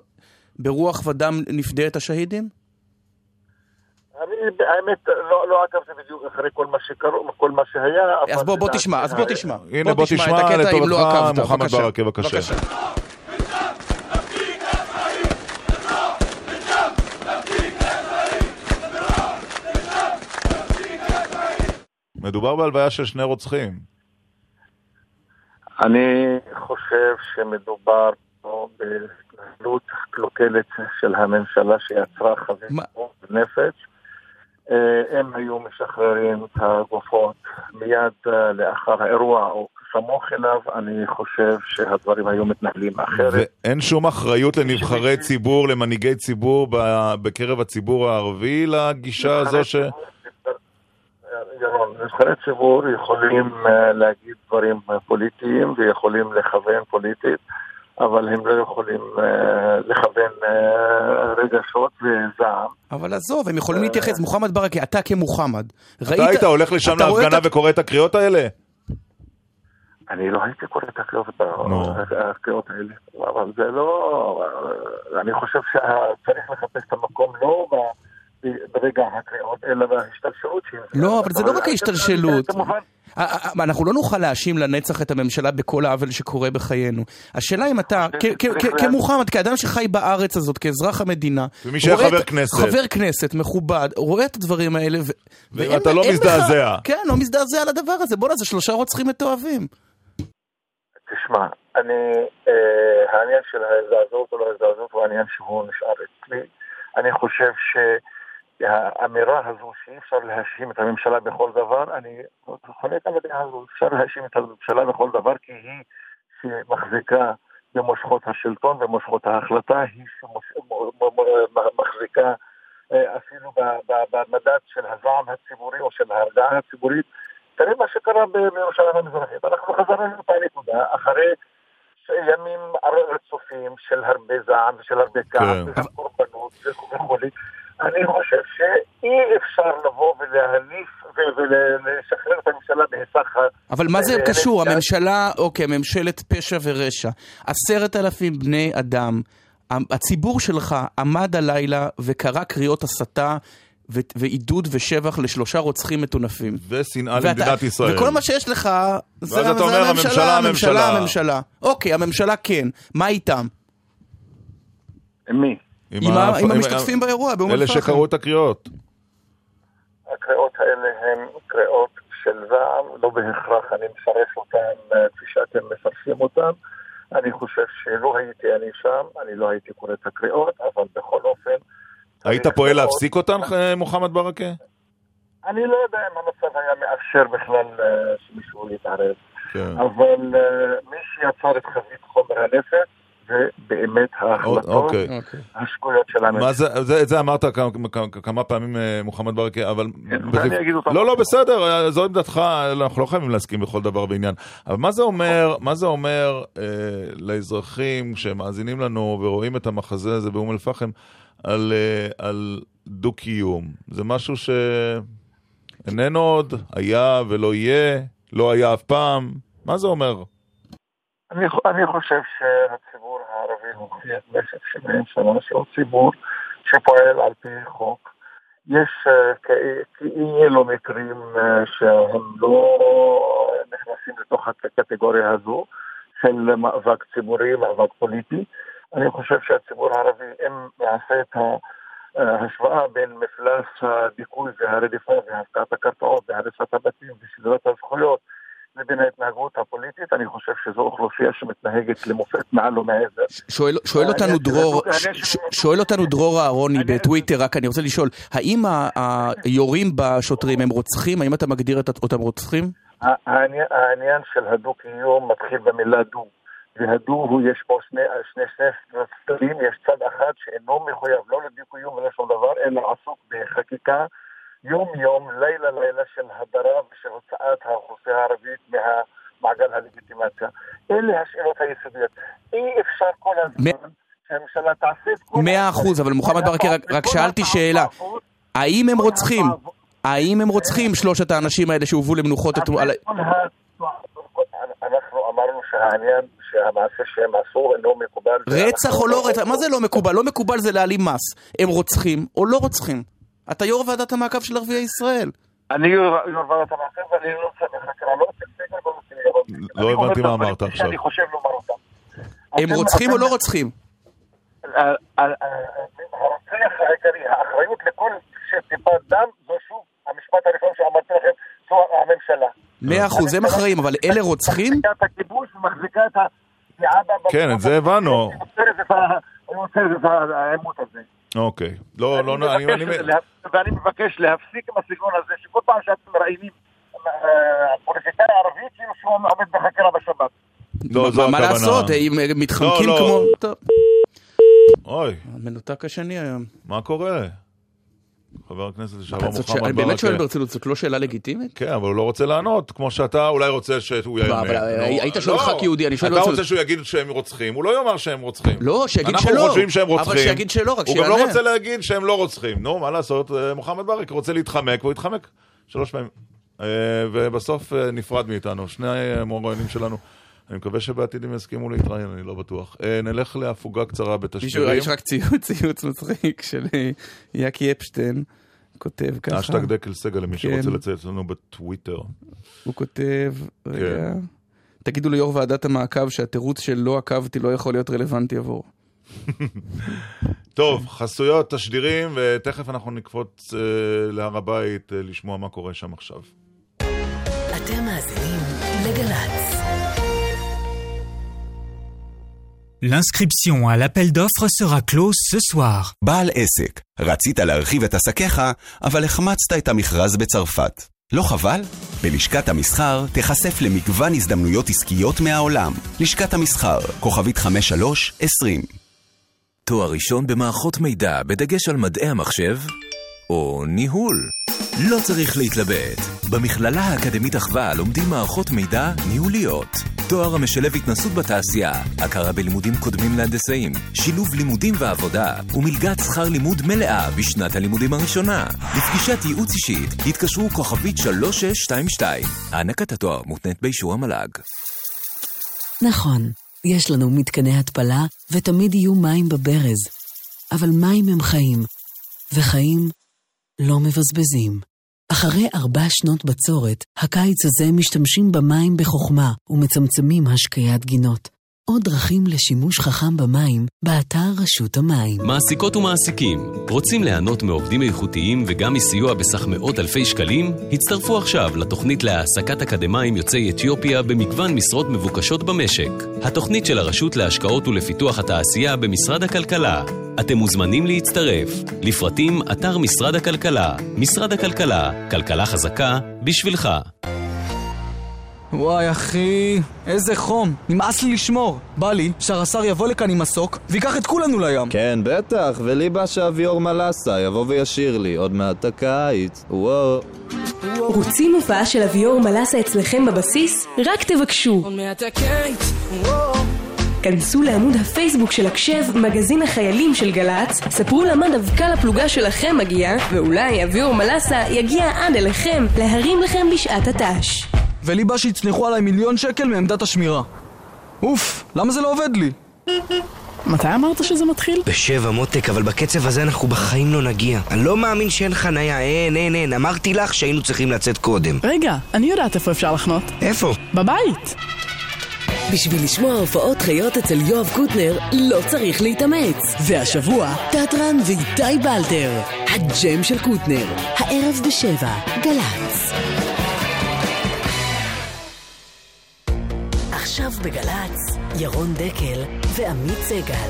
ברוח ודם נפדה את השהידים?
אני האמת לא, לא עקבתי בדיוק אחרי כל מה שקרו, כל מה שהיה.
אז בוא, בוא תשמע, אז בוא תשמע.
הנה, בוא
את
תשמע
הקטע אם לא עקבת.
מוחמד. ברכה, בבקשה. מדובר בהלוויה של שני רוצחים.
אני חושב שמדובר פה בהתנהלות קלוקלת של הממשלה שיצרה חזית נפש הם היו משחררים את הגופות מיד אה, לאחר האירוע או סמוך אליו, אני חושב שהדברים היו מתנהלים אחרת.
ואין שום אחריות לנבחרי ציבור, למנהיגי ציבור בקרב הציבור הערבי לגישה הזו ש...
ירון, נבחרי ציבור יכולים אה, להגיד דברים אה, פוליטיים ויכולים לכוון פוליטית, אבל הם לא יכולים אה, לכוון אה, רגשות וזעם.
אבל עזוב, הם יכולים להתייחס, מוחמד ברכה, אתה כמוחמד.
אתה היית הולך לשם להפגנה
את
וקורא את הקריאות האלה?
אני לא הייתי קורא את הקריאות, הקריאות האלה, אבל זה לא... אני חושב שצריך לחפש את המקום לא ב- ברגע הקריאות, אלא בהשתלשלות של זה.
לא, אבל זה לא רק ההשתלשלות.
כמובן,
אה, אה, אנחנו לא נוכל להאשים לנצח את הממשלה בכל העוול שקורה בחיינו. השאלה אם אתה, כמוחמד, כאדם שחי בארץ הזאת, כאזרח המדינה,
ומי שהיה חבר כנסת.
חבר כנסת מכובד, רואה את הדברים האלה, ו-
ואם
ואין-
אתה לא מזדעזע.
כן, לא מזדעזע על הדבר הזה. בוא'נה, זה שלושה רוצחים מתועבים.
תשמע, אני, אה, העניין של ההזדעזעות או לא ההזדעזעות הוא עניין שהוא נשאר אצלי. אני חושב שהאמירה הזו שאי אפשר להאשים את הממשלה בכל דבר, אני חולק על הדעה הזו, אפשר להאשים את הממשלה בכל דבר כי היא שמחזיקה במושכות השלטון ומושכות ההחלטה, היא שמחזיקה אה, אפילו במדד של הזעם הציבורי או של ההרגעה הציבורית. תראה מה שקרה בירושלים המזרחית. אנחנו חזרנו לאותה נקודה אחרי ימים רצופים של הרבה זעם ושל הרבה כעס
כן.
ושל קורבנות וכו'. אני חושב שאי אפשר לבוא ולהניף ולשחרר את הממשלה בהיסח ה...
אבל מה זה
אה,
קשור? הממשלה, אוקיי, ממשלת פשע ורשע. עשרת אלפים בני אדם. הציבור שלך עמד הלילה וקרא קריאות הסתה ו- ועידוד ושבח לשלושה רוצחים מטונפים.
ושנאה
ואתה-
למדינת ישראל.
וכל מה שיש לך זה
ואז אתה
זה
אומר, הממשלה, הממשלה.
הממשלה. אוקיי, הממשלה כן. מה איתם?
מי?
עם ה- עם המשתתפים באירוע, באום
אלה
אל-פחם.
שקראו את הקריאות.
הקריאות האלה הן קריאות של זעם, לא בהכרח אני מפרש אותן אה, כפי שאתם מפרשים אותן. אני חושב שלא הייתי אני שם, אני לא הייתי קורא את הקריאות, אבל בכל אופן,
היית פועל להפסיק אותן, אה, מוחמד ברכה?
אני לא יודע אם המצב היה מאפשר בכלל אה, שמישהו יתערב.
כן.
אבל מי שיצר את חבית חומר הנפץ זה באמת ההחלטות
אוקיי.
השגויות של הממשלה.
מה זה, זה, זה אמרת כמה, כמה, כמה פעמים, אה, מוחמד ברכה, אבל...
ואני אגיד אותם.
לא, לא, בסדר, אה, זו עמדתך, אנחנו לא חייבים להסכים בכל דבר ועניין. אבל מה זה אומר, מה זה אומר אה, לאזרחים שמאזינים לנו ורואים את המחזה הזה באום אל-פחם על, אה, על דו-קיום? זה משהו שאיננו עוד, היה ולא יהיה, לא היה אף פעם. מה זה אומר?
אני, אני חושב שהציבור הערבי הוכיח במשך 70 שנה שהוא ציבור שפועל על פי חוק. יש אה, כאילו מקרים אה, שהם לא נכנסים לתוך הקטגוריה הזו של מאבק ציבורי, מאבק פוליטי. אני חושב שהציבור הערבי, אם יעשה את ההשוואה בין מפלס הדיכוי והרדיפה והפקעת הקרקעות והריסת הבתים ושלילת הזכויות לבין ההתנהגות הפוליטית, אני חושב שזו אוכלוסייה שמתנהגת למופת מעל ומעבר.
שואל, שואל אותנו דרור, ש, ש, שואל אותנו דרור אהרוני בטוויטר, רק אני רוצה לשאול, האם היורים בשוטרים הם רוצחים? האם אתה מגדיר אותם רוצחים?
העניין, העניין של הדו-קיום מתחיל במילה דו. והדו הוא יש פה שני, שני, שני צדדים, יש צד אחד שאינו מחויב לא לדו-קיום ולא שום דבר, אלא עסוק בחקיקה יום-יום, לילה-לילה של הדרה ושל הוצאת האוכלוסייה הערבית מהמעגל הלגיטימציה. אלה השאלות היסודיות. אי אפשר כל הזמן שהממשלה תעשה את כל...
מאה אחוז, אבל מוחמד ברכה, רק, שאלתי שאלה, האם הם רוצחים? האם הם רוצחים שלושת האנשים האלה שהובאו למנוחות אתמול?
אנחנו אמרנו שהעניין, שהמעשה שהם עשו אינו מקובל.
רצח או לא רצח? מה זה לא מקובל? לא מקובל זה להעלים מס. הם רוצחים או לא רוצחים? אתה יו"ר ועדת המעקב של ערביי ישראל.
אני יו"ר יו"ר ועדת המעקב ואני לא בחקירה, לא.
לא
אני אומר
הבנתי
את
מה אמרת עכשיו.
שאני חושב לומר אותם.
הם רוצחים או לא רוצחים?
ה- ה- ה- הרוצח העיקרי, האחריות לכל טיפת דם, זו שוב המשפט הראשון שאמרתי לכם, זו הממשלה.
מאה אחוז, הם אחראים, אבל אלה רוצחים?
מחזיקה את הכיבוש ומחזיקה את ב...
כן, את זה הבנו.
יוצרת את ה- יוצרת את העימות הזה.
אוקיי. לא, לא, אני...
ואני מבקש להפסיק עם הסגנון הזה, שכל פעם שאתם מראיינים אה, פוליטיקאי ערבי, כאילו שהוא עומד בחקירה בשב"כ.
לא, זו
מה- מה
הכוונה.
לעשות, אם אה, מתחמקים
לא, לא.
כמו...
אוי,
המנותק השני היום.
מה קורה? חבר הכנסת לשעבר
אתה-
מוחמד
אני
ברכה.
באמת שואל ברצינות, זאת לא שאלה לגיטימית?
כן, אבל הוא לא רוצה לענות, כמו שאתה אולי רוצה שהוא יענה.
אבל היית שואל
לא.
ח"כ יהודי, אני שואל
אתה
ברצינות.
רוצה שהוא יגיד שהם רוצחים, הוא לא יאמר שהם רוצחים.
לא, שיגיד שלא.
אנחנו חושבים שהם
אבל
רוצחים.
שיגיד שלא, רק
הוא גם
שיענה.
לא רוצה להגיד שהם לא רוצחים. נו, מה לעשות, אה, מוחמד ברכה רוצה להתחמק, והוא התחמק שלוש פעמים. אה, ובסוף אה, נפרד מאיתנו, שני המוראיינים שלנו. אני מקווה שבעתיד הם יסכימו להתראיין, אני לא בטוח. אה, נלך להפוגה קצרה
מישהו,
בתשדירים.
יש רק ציוץ, ציוץ מצחיק של אה, יאקי אפשטיין, כותב ככה.
אשטג דקל סגל למי
כן.
שרוצה לצייץ לנו בטוויטר.
הוא כותב, רגע,
כן.
תגידו ליו"ר ועדת המעקב שהתירוץ של לא עקבתי לא יכול להיות רלוונטי עבור. [LAUGHS]
טוב, חסויות, תשדירים, ותכף אנחנו נקפוץ אה, להר הבית אה, לשמוע מה קורה שם עכשיו.
אתם מאזינים לגל"צ.
L'inscription à l'appel d'offres sera close ce soir.
בעל עסק, רצית להרחיב את עסקיך, אבל החמצת את המכרז בצרפת. לא חבל? בלשכת המסחר תיחשף למגוון הזדמנויות עסקיות מהעולם. לשכת המסחר, כוכבית 5320.
תואר ראשון במערכות מידע, בדגש על מדעי המחשב, או ניהול. לא צריך להתלבט. במכללה האקדמית אחווה לומדים מערכות מידע ניהוליות. תואר המשלב התנסות בתעשייה, הכרה בלימודים קודמים להנדסאים, שילוב לימודים ועבודה, ומלגת שכר לימוד מלאה בשנת הלימודים הראשונה. לפגישת ייעוץ אישית, התקשרו כוכבית 3622. הענקת התואר מותנית באישור המל"ג.
נכון, יש לנו מתקני התפלה ותמיד יהיו מים בברז. אבל מים הם חיים, וחיים לא מבזבזים. אחרי ארבע שנות בצורת, הקיץ הזה משתמשים במים בחוכמה ומצמצמים השקיית גינות. עוד דרכים לשימוש חכם במים, באתר רשות המים.
מעסיקות ומעסיקים, רוצים ליהנות מעובדים איכותיים וגם מסיוע בסך מאות אלפי שקלים? הצטרפו עכשיו לתוכנית להעסקת אקדמאים יוצאי אתיופיה במגוון משרות מבוקשות במשק. התוכנית של הרשות להשקעות ולפיתוח התעשייה במשרד הכלכלה. אתם מוזמנים להצטרף. לפרטים, אתר משרד הכלכלה. משרד הכלכלה, כלכלה חזקה, בשבילך.
וואי אחי, איזה חום, נמאס לי לשמור. בא לי שהרס"ר יבוא לכאן עם מסוק וייקח את כולנו לים.
כן, בטח, ולי בא שאביאור מלאסה יבוא וישיר לי, עוד מעט הקיץ, וואו.
רוצים הופעה של אביור מלאסה אצלכם בבסיס? רק תבקשו. כנסו לעמוד הפייסבוק של הקשב, מגזין החיילים של גל"צ, ספרו למה דווקא לפלוגה שלכם מגיע, ואולי אביור מלאסה יגיע עד אליכם להרים לכם בשעת הת"ש.
ולי בא שיצנחו עליי מיליון שקל מעמדת השמירה. אוף, למה זה לא עובד לי?
מתי אמרת שזה מתחיל?
בשבע מותק, אבל בקצב הזה אנחנו בחיים לא נגיע. אני לא מאמין שאין חנייה, אין, אין, אין. אמרתי לך שהיינו צריכים לצאת קודם.
רגע, אני יודעת איפה אפשר לחנות.
איפה?
בבית.
בשביל לשמוע הופעות חיות אצל יואב קוטנר, לא צריך להתאמץ. והשבוע, תיאטרן ואיתי בלטר. הג'ם של קוטנר. הערב בשבע, גל"צ. עכשיו בגל"צ, ירון דקל ועמית סגל.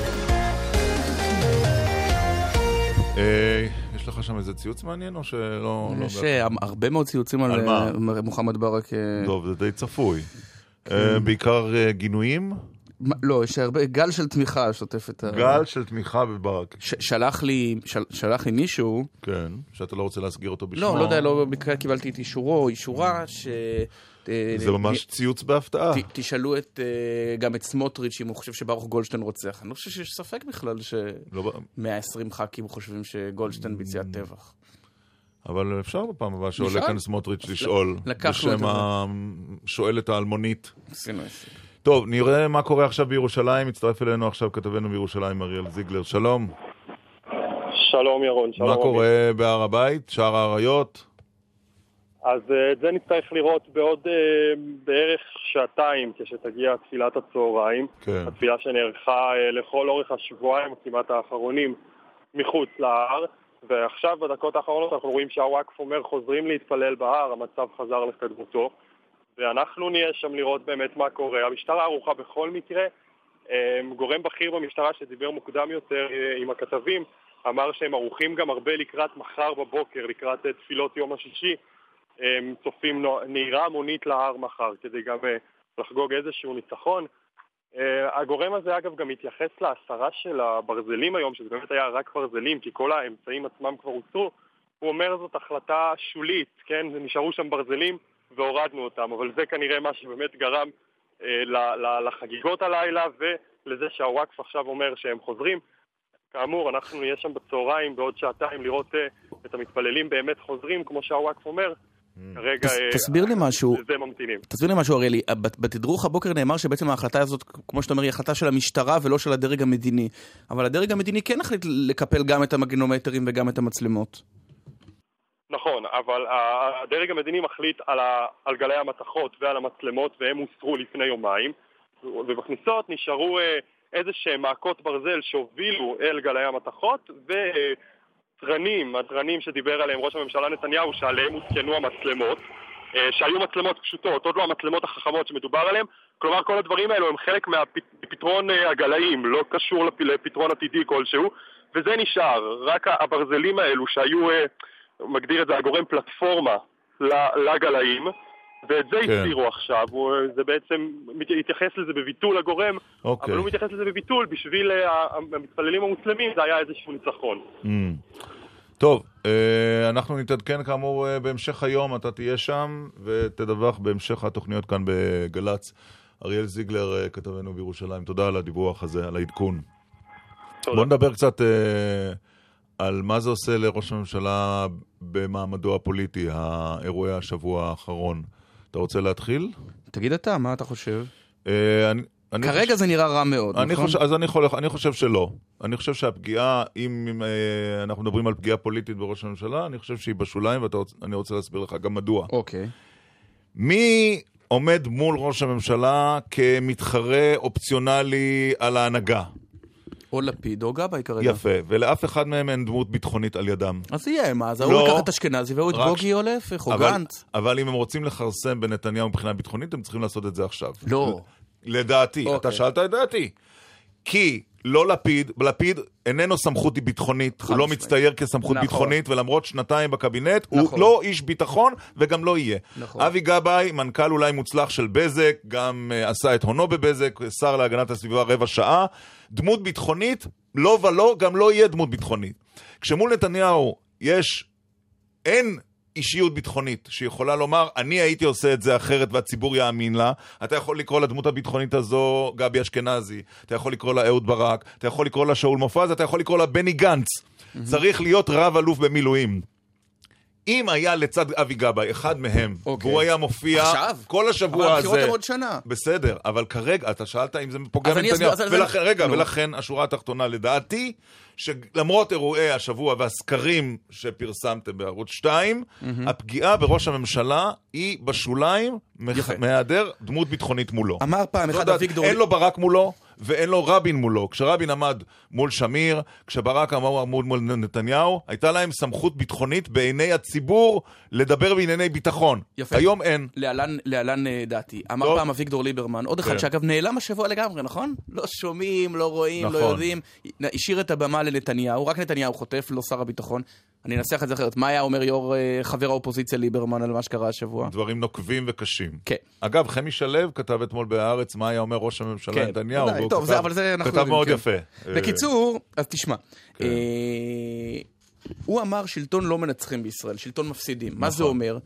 אה, יש לך שם איזה ציוץ מעניין או שלא... לא
יש? אה, הרבה מאוד ציוצים על? אה, מוחמד ברכה.
טוב, זה די צפוי.
כן.
בעיקר גינויים?
לא, יש הרבה, גל של תמיכה שוטף את ה...
גל של תמיכה בברק.
ש- שלח לי, של- שלח לי מישהו,
כן, שאתה לא רוצה להסגיר אותו בשמו.
לא, לא יודע, לא במקרה קיבלתי את אישורו, אישורה, ש... אה,
זה ממש ציוץ בהפתעה.
ת- תשאלו את, אה, גם את סמוטריץ' אם הוא חושב שברוך גולדשטיין רוצח. אני לא חושב שיש ספק בכלל
לא
ש-120 ח"כים חושבים שגולדשטיין ביצע טבח.
אבל אפשר בפעם הבאה שעולה. כאן סמוטריץ' לשאול, [LAUGHS]
לקחנו את
בשם. השואלת האלמונית.
עשינו.
טוב, נראה מה קורה עכשיו בירושלים. מצטרף אלינו עכשיו כתבנו בירושלים, אריאל זיגלר. שלום.
שלום ירון, שלום.
מה. קורה בהר הבית? שער האריות?
אז אה, את זה נצטרך לראות בעוד אה, בערך שעתיים כשתגיע תפילת הצהריים.
כן.
התפילה שנערכה אה, לכל אורך השבועיים כמעט האחרונים מחוץ להר. ועכשיו בדקות האחרונות אנחנו רואים שהוואקף אומר חוזרים להתפלל בהר, המצב חזר לקדמותו. ואנחנו נהיה שם לראות באמת מה קורה. המשטרה ערוכה בכל מקרה. גורם בכיר במשטרה שדיבר מוקדם יותר עם הכתבים אמר שהם ערוכים גם הרבה לקראת מחר בבוקר, לקראת תפילות יום השישי. צופים נהירה המונית להר מחר, כדי גם אה, לחגוג איזשהו ניצחון. אה, הגורם הזה אגב גם מתייחס להסרה של הברזלים היום, שזה באמת היה רק ברזלים, כי כל האמצעים עצמם כבר הוסרו. הוא אומר זאת החלטה שולית, כן? נשארו שם ברזלים והורדנו אותם, אבל זה כנראה מה שבאמת גרם אה, לחגיגות הלילה ולזה שהוואקף עכשיו אומר שהם חוזרים. כאמור, אנחנו נהיה שם בצהריים בעוד שעתיים לראות אה, את המתפללים באמת חוזרים, כמו שהוואקף אומר. כרגע
תס-
אה,
תסביר לי משהו.
לזה ממתינים.
תסביר לי משהו, אריאלי. בת- בתדרוך הבוקר נאמר שבעצם ההחלטה הזאת, כמו שאתה אומר, היא החלטה של המשטרה ולא של הדרג המדיני. אבל הדרג המדיני כן החליט לקפל גם את המגנומטרים וגם את המצלמות.
נכון, אבל הדרג המדיני מחליט על, ה, על גלי המתכות ועל המצלמות והם הוסרו לפני יומיים ובכניסות נשארו אה, איזה שהם מעקות ברזל שהובילו אל גלי המתכות ותרנים, התרנים שדיבר עליהם ראש הממשלה נתניהו שעליהם הותקנו המצלמות אה, שהיו מצלמות פשוטות, עוד לא המצלמות החכמות שמדובר עליהן. כלומר כל הדברים האלו הם חלק מפתרון הגלאים, לא קשור לפ- לפתרון עתידי כלשהו. וזה נשאר, רק הברזלים האלו שהיו אה, מגדיר את זה הגורם פלטפורמה לגלאים, ואת זה
כן.
הסירו עכשיו, הוא, זה בעצם התייחס לזה בביטול הגורם,
אוקיי.
אבל הוא מתייחס לזה בביטול, בשביל אה, המתפללים המוסלמים זה היה איזשהו ניצחון.
Mm. טוב, אה, אנחנו נתעדכן כאמור אה, בהמשך היום, אתה תהיה שם ותדווח בהמשך התוכניות כאן בגל"צ. אריאל זיגלר, כתבנו בירושלים, תודה על הדיווח הזה, על העדכון. בוא נדבר קצת על מה זה עושה לראש הממשלה במעמדו הפוליטי, האירועי השבוע האחרון. אתה רוצה להתחיל?
תגיד אתה, מה אתה חושב?
אה, אני- אני
כרגע
חושב-
זה נראה רע מאוד,
אני
נכון?
חושב, אז אני, יכול, אני חושב שלא. אני חושב שהפגיעה, אם, אם אה, אנחנו מדברים על פגיעה פוליטית בראש הממשלה, אני חושב שהיא בשוליים, ואני רוצה להסביר לך גם מדוע.
אוקיי.
מי עומד מול ראש הממשלה כמתחרה אופציונלי על ההנהגה?
או לפיד או גבאי כרגע.
יפה, ולאף אחד מהם אין דמות ביטחונית על ידם.
אז יהיה, מה, אז
לא,
ההוא ייקח את אשכנזי והוא את בוגי או להפך, או גנץ.
אבל אם הם רוצים לכרסם בנתניהו מבחינה ביטחונית, הם צריכים לעשות את זה עכשיו.
לא.
לדעתי,
אוקיי.
אתה שאלת את דעתי. כי לא לפיד, לפיד איננו סמכות ביטחונית, הוא לא מצטייר כסמכות
נכון.
ביטחונית, ולמרות שנתיים בקבינט, הוא
נכון.
לא איש ביטחון וגם לא יהיה.
נכון.
אבי גבאי, מנכ"ל אולי מוצלח של בזק, גם uh, עשה את הונו בבזק, שר להגנת הסביבה רבע שעה. דמות ביטחונית, לא ולא, גם לא יהיה דמות ביטחונית. כשמול נתניהו יש, אין אישיות ביטחונית שיכולה לומר, אני הייתי עושה את זה אחרת והציבור יאמין לה. אתה יכול לקרוא לדמות הביטחונית הזו גבי אשכנזי, אתה יכול לקרוא לה אהוד ברק, אתה יכול לקרוא לה שאול מופז, אתה יכול לקרוא לה בני גנץ. צריך להיות רב אלוף במילואים. אם היה לצד אבי גבאי אחד מהם, והוא היה מופיע
עכשיו?
כל השבוע
אבל
הזה...
הבחירות הן עוד שנה.
בסדר, אבל כרגע, אתה שאלת אם זה פוגע
אני
בנתניהו.
אז-
ולכן, רגע,
נו.
ולכן השורה התחתונה, לדעתי, שלמרות אירועי השבוע והסקרים שפרסמתם בערוץ 2,
מהמם.
הפגיעה בראש הממשלה היא בשוליים, מח- מהיעדר דמות ביטחונית מולו.
אמר פעם אחד אביגדור...
אין לו ברק מולו, ואין לו רבין מולו. כשרבין עמד מול שמיר, כשברק עמד מול נתניהו, הייתה להם סמכות ביטחונית בעיני הציבור לדבר בענייני ביטחון.
יפה.
היום אין.
להלן, להלן אה, דעתי. אמר
טוב.
פעם אביגדור ליברמן, עוד אחד
כן.
שאגב נעלם השבוע לגמרי, נכון? לא שומעים, לא רואים, לא
נכון.
יודעים. השאיר את הבמה לנתניהו, רק נתניהו חוטף, לא שר הביטחון. אני אנסח את זה אחרת. מה היה אומר יו"ר אה, חבר האופוזיציה ליברמן על מה שקרה השבוע?
דברים נוקבים וקשים.
כן.
אגב, חמי שלו כתב אתמול בהארץ מה היה אומר ראש הממשלה
כן,
נתניהו.
טוב,
כתב-
זה, אבל זה אנחנו
כתב
יודעים,
מאוד
כן.
יפה.
בקיצור, אז תשמע.
כן.
אה, הוא אמר שלטון לא מנצחים בישראל, שלטון מפסידים. מה זה
נכון.
אומר?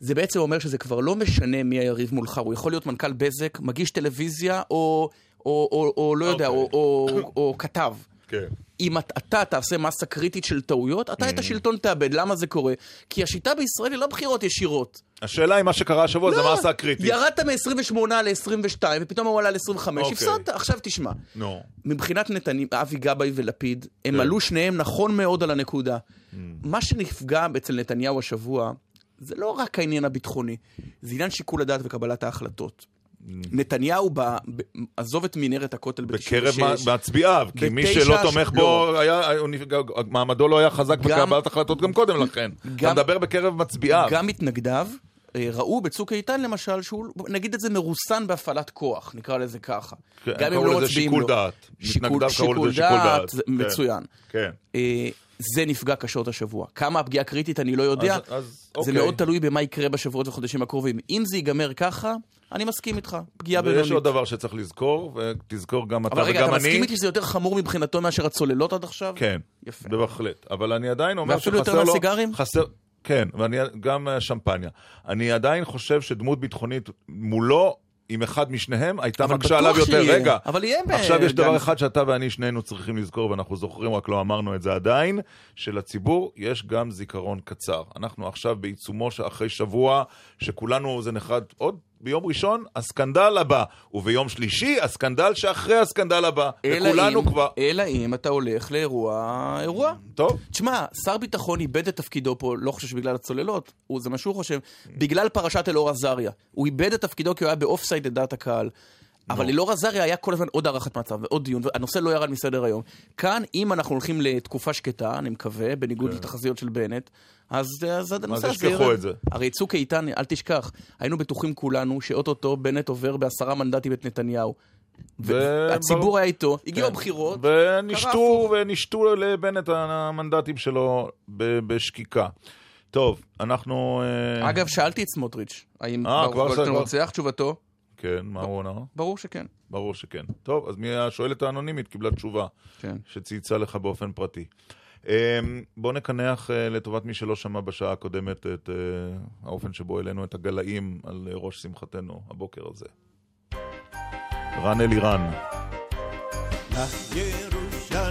זה בעצם אומר שזה כבר לא משנה מי היריב מולך, הוא יכול להיות מנכ"ל בזק, מגיש טלוויזיה, או, או, או, או לא יודע, או, או, או, או כתב.
כן.
אם את- אתה תעשה מסה קריטית של טעויות, אתה
Mm.
את השלטון תאבד. למה זה קורה? כי השיטה בישראל היא לא בחירות ישירות.
השאלה אם מה שקרה השבוע זה
לא,
מסה קריטית.
ירדת מ-28 ל-22, ופתאום הוא עלה ל-25,
אוקיי.
הפסדת. עכשיו תשמע.
נו.
מבחינת נתניהו, אבי גבאי ולפיד, הם
כן.
עלו שניהם נכון מאוד על הנקודה.
Mm.
מה שנפגע אצל נתניהו השבוע, זה לא רק העניין הביטחוני, זה עניין שיקול הדעת וקבלת ההחלטות. נתניהו, ב, ב, עזוב את מנהרת הכותל ב-96.
בקרב מצביעיו, כי מי שלא תומך בו. היה- מעמדו לא היה חזק בקבלת החלטות גם קודם לכן. אתה מדבר בקרב מצביעיו.
גם מתנגדיו אה, ראו בצוק איתן למשל, שהוא, נגיד את זה, מרוסן בהפעלת כוח, נקרא לזה ככה.
כן,
גם אם לא מצביעים לו.
דעת.
שיקול,
קראו
שיקול דעת,
דעת. כן.
מצוין.
כן.
אה, זה נפגע קשות השבוע. כמה הפגיעה קריטית אני לא יודע.
אז- אז
זה
אוקיי.
מאוד תלוי במה יקרה בשבועות ובחודשים הקרובים. אם זה ייגמר ככה, אני מסכים איתך. פגיעה בינונית.
ויש עוד דבר שצריך לזכור, ותזכור גם אתה
אבל רגע,
וגם
אתה
אני.
מסכים איתי שזה יותר חמור מבחינתו מאשר הצוללות עד עכשיו?
כן,
יפה.
בהחלט. אבל אני עדיין אומר
ואפילו יותר
שחסר לו...
מהסיגרים?
חסר... כן, ואני גם אה, שמפניה. אני עדיין חושב שדמות ביטחונית מולו, עם אחד משניהם, הייתה מקשה עליו יותר.
שיהיה.
רגע,
אבל יהיה ב-
עכשיו יש
גם-
דבר אחד שאתה ואני שנינו צריכים לזכור, ואנחנו זוכרים, רק לא אמרנו את זה עדיין, שלציבור יש גם זיכרון קצר. אנחנו עכשיו בעיצומו שאחרי שבוע, שכולנו, זה נחרד עוד ביום ראשון, הסקנדל הבא, וביום שלישי, הסקנדל שאחרי הסקנדל הבא.
אלא
וכולנו
אם,
כבר...
אלא אם אתה הולך לאירוע, אירוע.
טוב.
תשמע, שר ביטחון איבד את תפקידו פה, לא חושב שבגלל הצוללות, הוא, זה מה שהוא חושב, בגלל פרשת אלאור עזריה. הוא איבד את תפקידו כי הוא היה באופסייד לדעת הקהל. אבל אלאור עזריה היה כל הזמן עוד הערכת מצב ועוד דיון, והנושא לא ירד מסדר היום. כאן, אם אנחנו הולכים לתקופה שקטה, אני מקווה, בניגוד לתחזיות של בנט, אז, אז הנושא הזה
ישכחו
ירד.
את זה.
הרי צוק איתן, אל תשכח, היינו בטוחים כולנו שאו-טו-טו בנט עובר בעשרה מנדטים את נתניהו. והציבור היה איתו, הגיעו
כן.
הבחירות,
ונשתו, ונשתו לבנט המנדטים שלו ב- בשקיקה. טוב, אנחנו... אה,
אגב, שאלתי את סמוטריץ', האם
אה,
גולדשטיין
כבר-
רוצח? תשובתו,
כן, מה הוא עונה?
ברור שכן.
ברור שכן. טוב, אז מי השואלת האנונימית קיבלה תשובה.
כן.
שצייצה לך באופן פרטי. אמ, בוא נקנח אה, לטובת מי שלא שמע בשעה הקודמת את אה, האופן שבו העלינו את הגלאים על אה, ראש שמחתנו הבוקר הזה. רן אלירן.
לך ירושלים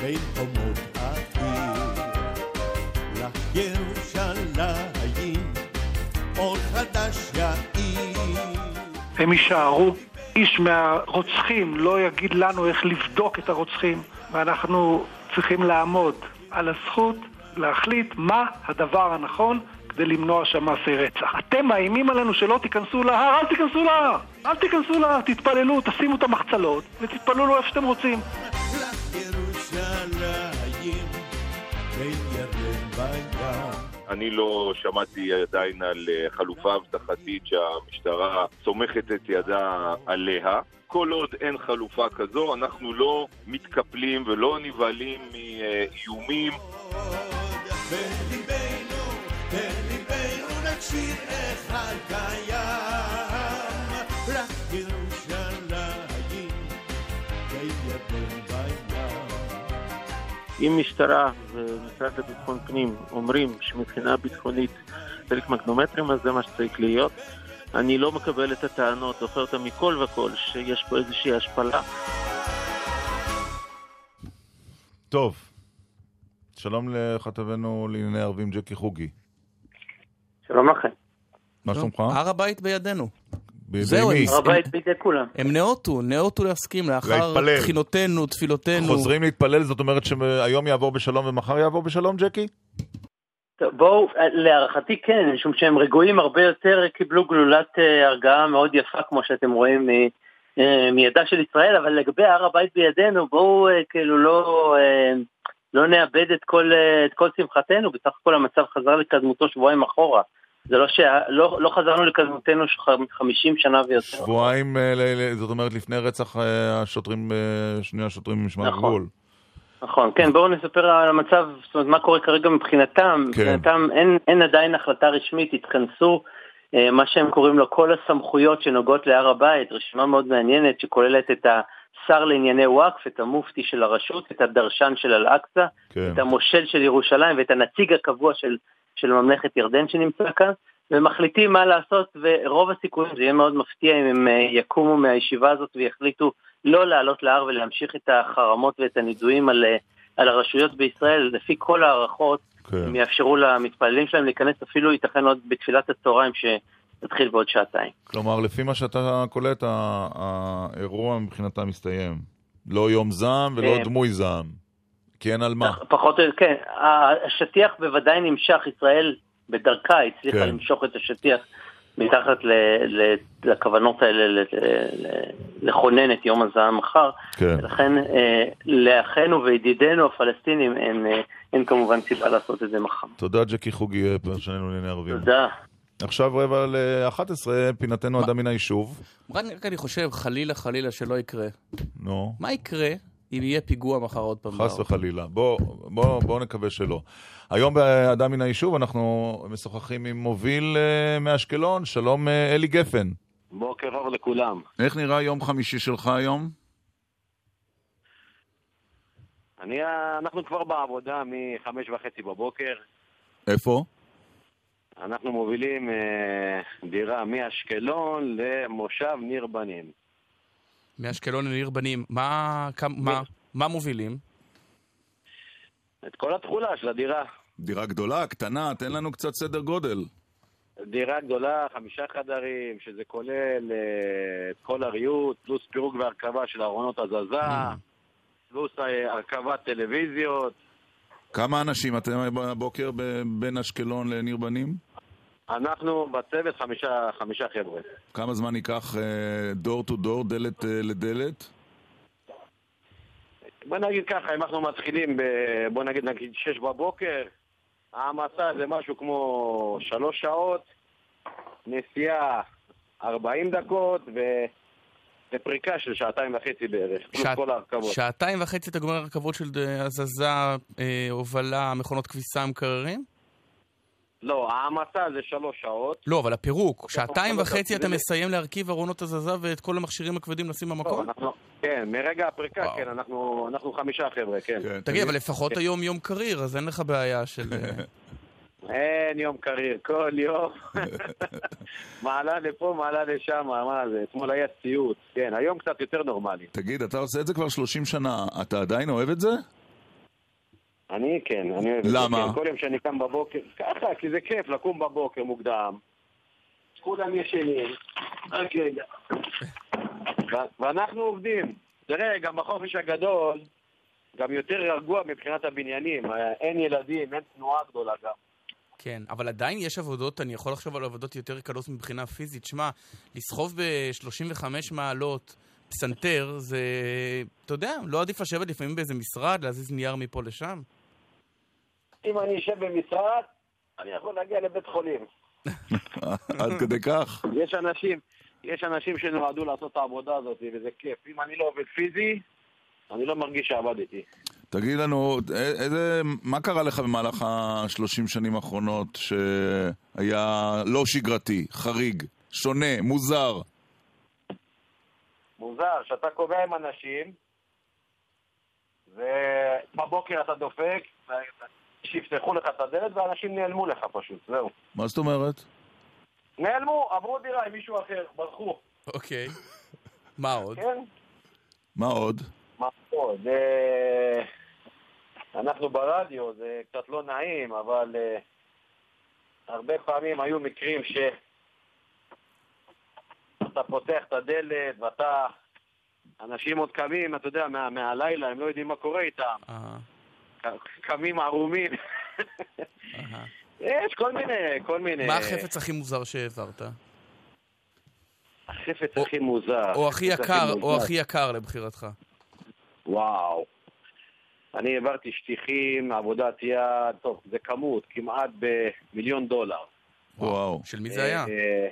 בין חומות העיר. לך ירושלים אור חדש יאיר.
הם יישארו. איש מהרוצחים לא יגיד לנו איך לבדוק את הרוצחים, ואנחנו צריכים לעמוד על הזכות להחליט מה הדבר הנכון כדי למנוע שם מעשי רצח. אתם מאיימים עלינו שלא תיכנסו להר, אל תיכנסו להר! אל תיכנסו להר, תתפללו, תשימו את המחצלות ותתפללו איפה שאתם רוצים.
בין ירדן בים.
אני לא שמעתי עדיין על אה, חלופה אבטחתית שהמשטרה סומכת את ידה עליה. כל עוד אין חלופה כזו, אנחנו לא מתקפלים ולא נבהלים מאיומים.
אם משטרה ומשרד לביטחון פנים אומרים שמבחינה ביטחונית צריך מגנומטרים, אז זה מה שצריך להיות. אני לא מקבל את הטענות, דוחה אותן מכל וכל, שיש פה איזושהי השפלה.
טוב, שלום לכתבנו לענייני ערבים ג'קי חוגי.
שלום לכם.
מה שלומך?
הר הבית בידינו. זהו? הם-
הבית בידי כולם.
הם נאותו, נאותו להסכים לאחר
להתפלל.
תחינותינו, תפילותינו.
חוזרים להתפלל, זאת אומרת שהיום יעבור בשלום ומחר יעבור בשלום, ג'קי?
טוב, בואו, להערכתי כן, משום שהם רגועים הרבה יותר, קיבלו גלולת אה, הרגעה מאוד יפה, כמו שאתם רואים אה, מידה של ישראל, אבל לגבי הר הבית בידינו, בואו אה, כאילו לא, אה, לא נאבד את כל, אה, את כל שמחתנו, בסך הכל המצב חזר לקדמותו שבועיים אחורה. זה לא ש... לא, לא חזרנו לקדמותנו ש- 50 שנה ויותר.
שבועיים, אה, זאת אומרת, לפני רצח אה, השוטרים, אה, שני השוטרים ממשמר
נכון.
הגבול.
נכון, כן, בואו נספר על המצב, זאת אומרת, מה קורה כרגע מבחינתם.
כן.
מבחינתם אין, אין עדיין החלטה רשמית, התכנסו אה, מה שהם קוראים לו כל הסמכויות שנוגעות להר הבית, רשימה מאוד מעניינת שכוללת את השר לענייני וואקף, את המופתי של הרשות, את הדרשן של אל-אקצא,
כן.
את המושל של ירושלים ואת הנציג הקבוע של, של ממלכת ירדן שנמצא כאן, ומחליטים מה לעשות, ורוב הסיכויים, זה יהיה מאוד מפתיע אם הם אה, יקומו מהישיבה הזאת ויחליטו לא לעלות להר ולהמשיך את החרמות ואת הנידויים על, אה, על הרשויות בישראל, לפי כל ההערכות,
כן.
הם יאפשרו למתפללים שלהם להיכנס אפילו ייתכן עוד בתפילת הצהריים שתתחיל בעוד שעתיים.
כלומר, לפי מה שאתה קולט, האירוע מבחינתם מסתיים. לא יום זעם ולא
כן.
דמוי זעם. כי אין על מה.
פחות או יותר, כן, השטיח בוודאי נמשך, ישראל בדרכה הצליחה
כן.
למשוך את השטיח מתחת ל- ל- לכוונות האלה ל- ל- לכונן את יום הזעם מחר.
כן.
לכן אה, לאחינו וידידינו הפלסטינים אין, אה, אין כמובן סיבה לעשות את זה מחר.
תודה, ג'קי חוגי, פרשננו לענייני ערבים.
תודה.
עכשיו רבע ל-11, פינתנו אדם מן היישוב.
רק אני חושב, חלילה חלילה שלא יקרה.
נו,
מה יקרה אם יהיה פיגוע מחר עוד פעם?
חס וחלילה. בוא, בוא, בוא נקווה שלא. היום באדם מן היישוב אנחנו משוחחים עם מוביל אה, מאשקלון, שלום אה, אלי גפן.
בוקר אור לכולם.
איך נראה יום חמישי שלך היום?
אני, אנחנו כבר בעבודה מחמש וחצי בבוקר.
איפה?
אנחנו מובילים אה, דירה מאשקלון למושב ניר בנים.
מאשקלון לניר בנים, מה, כמה- מה, מה מובילים?
את כל התכולה של הדירה.
דירה גדולה, קטנה, תן לנו קצת סדר גודל.
דירה גדולה, חמישה חדרים, שזה כולל אה, את כל הריהוט, פלוס פירוק והרכבה של ארונות הזזה, פלוס אה, הרכבת טלוויזיות.
כמה אנשים אתם בבוקר ב- בין אשקלון לניר בנים?
אנחנו בצוות חמישה, חמישה חבר'ה.
כמה זמן ייקח דור טו דור, דלת אה, לדלת?
בוא נגיד ככה, אם אנחנו מתחילים ב... בוא נגיד נגיד שש בבוקר, העמסה זה משהו כמו שלוש שעות, נסיעה ארבעים דקות ו... ופריקה של שעתיים וחצי בערך, פלוס
שעת-
כל ההרכבות.
שעתיים וחצי אתה גומר רכבות של ד- הזזה, אה, הובלה, מכונות כביסה, מקררים?
לא, העמסה זה שלוש שעות.
לא, אבל הפירוק, שעתיים וחצי אתה. מסיים להרכיב ארונות הזזה ואת כל המכשירים הכבדים לשים במקום?
אנחנו, כן, מרגע הפריקה, כן, אנחנו, חמישה חבר'ה, כן.
תגיד, אבל לפחות היום יום קריר, אז אין לך בעיה של... אה, [LAUGHS]
אין יום קריר, כל יום. [LAUGHS] מעלה לפה, מעלה לשם, מה זה, אתמול היה סיוט. כן, היום קצת יותר נורמלי.
תגיד, אתה עושה את זה כבר 30 שנה, אתה עדיין אוהב את זה?
אני כן, אני אוהב את זה.
למה?
כן, כל יום שאני קם בבוקר, ככה, כי זה כיף לקום בבוקר מוקדם. כולם ישנים, רק רגע. ואנחנו עובדים. תראה, גם בחופש הגדול, גם יותר רגוע מבחינת הבניינים. אה, אין ילדים, אין תנועה גדולה גם.
כן, אבל עדיין יש עבודות, אני יכול לחשוב על עבודות יותר קלות מבחינה פיזית. שמע, לסחוב ב-35 מעלות פסנתר, זה, אתה יודע, לא עדיף לשבת לפעמים באיזה משרד, להזיז נייר מפה לשם?
אם אני אשב במשרד, אני יכול להגיע לבית חולים. [LAUGHS]
עד כדי כך?
יש אנשים, יש אנשים שנועדו לעשות את העבודה הזאת, וזה כיף. אם אני לא עובד פיזי, אני לא מרגיש שעבדתי.
תגיד לנו, איזה, מה קרה לך במהלך ה-30 שנים האחרונות שהיה לא שגרתי, חריג, שונה, מוזר?
מוזר, שאתה קובע עם אנשים, ובבוקר אתה דופק, שיפתחו לך את הדלת, ואנשים נעלמו לך פשוט, זהו.
מה זאת אומרת?
נעלמו, עברו דירה עם מישהו אחר, ברחו.
אוקיי. מה עוד?
כן?
מה עוד?
מה עוד? אה, אנחנו ברדיו, זה קצת לא נעים, אבל אה, הרבה פעמים היו מקרים ש... אתה פותח את הדלת ואתה... אנשים עוד קמים, אתה יודע, מה, מהלילה, הם לא יודעים מה קורה איתם. קמים ערומים. יש כל מיני, כל מיני...
מה החפץ הכי מוזר שהעברת?
החפץ הכי מוזר.
או הכי יקר, או. הכי יקר לבחירתך.
וואו. אני העברתי שטיחים, עבודת יד, טוב, זה כמות, כמעט במיליון דולר.
וואו.
של מי זה היה?
אה,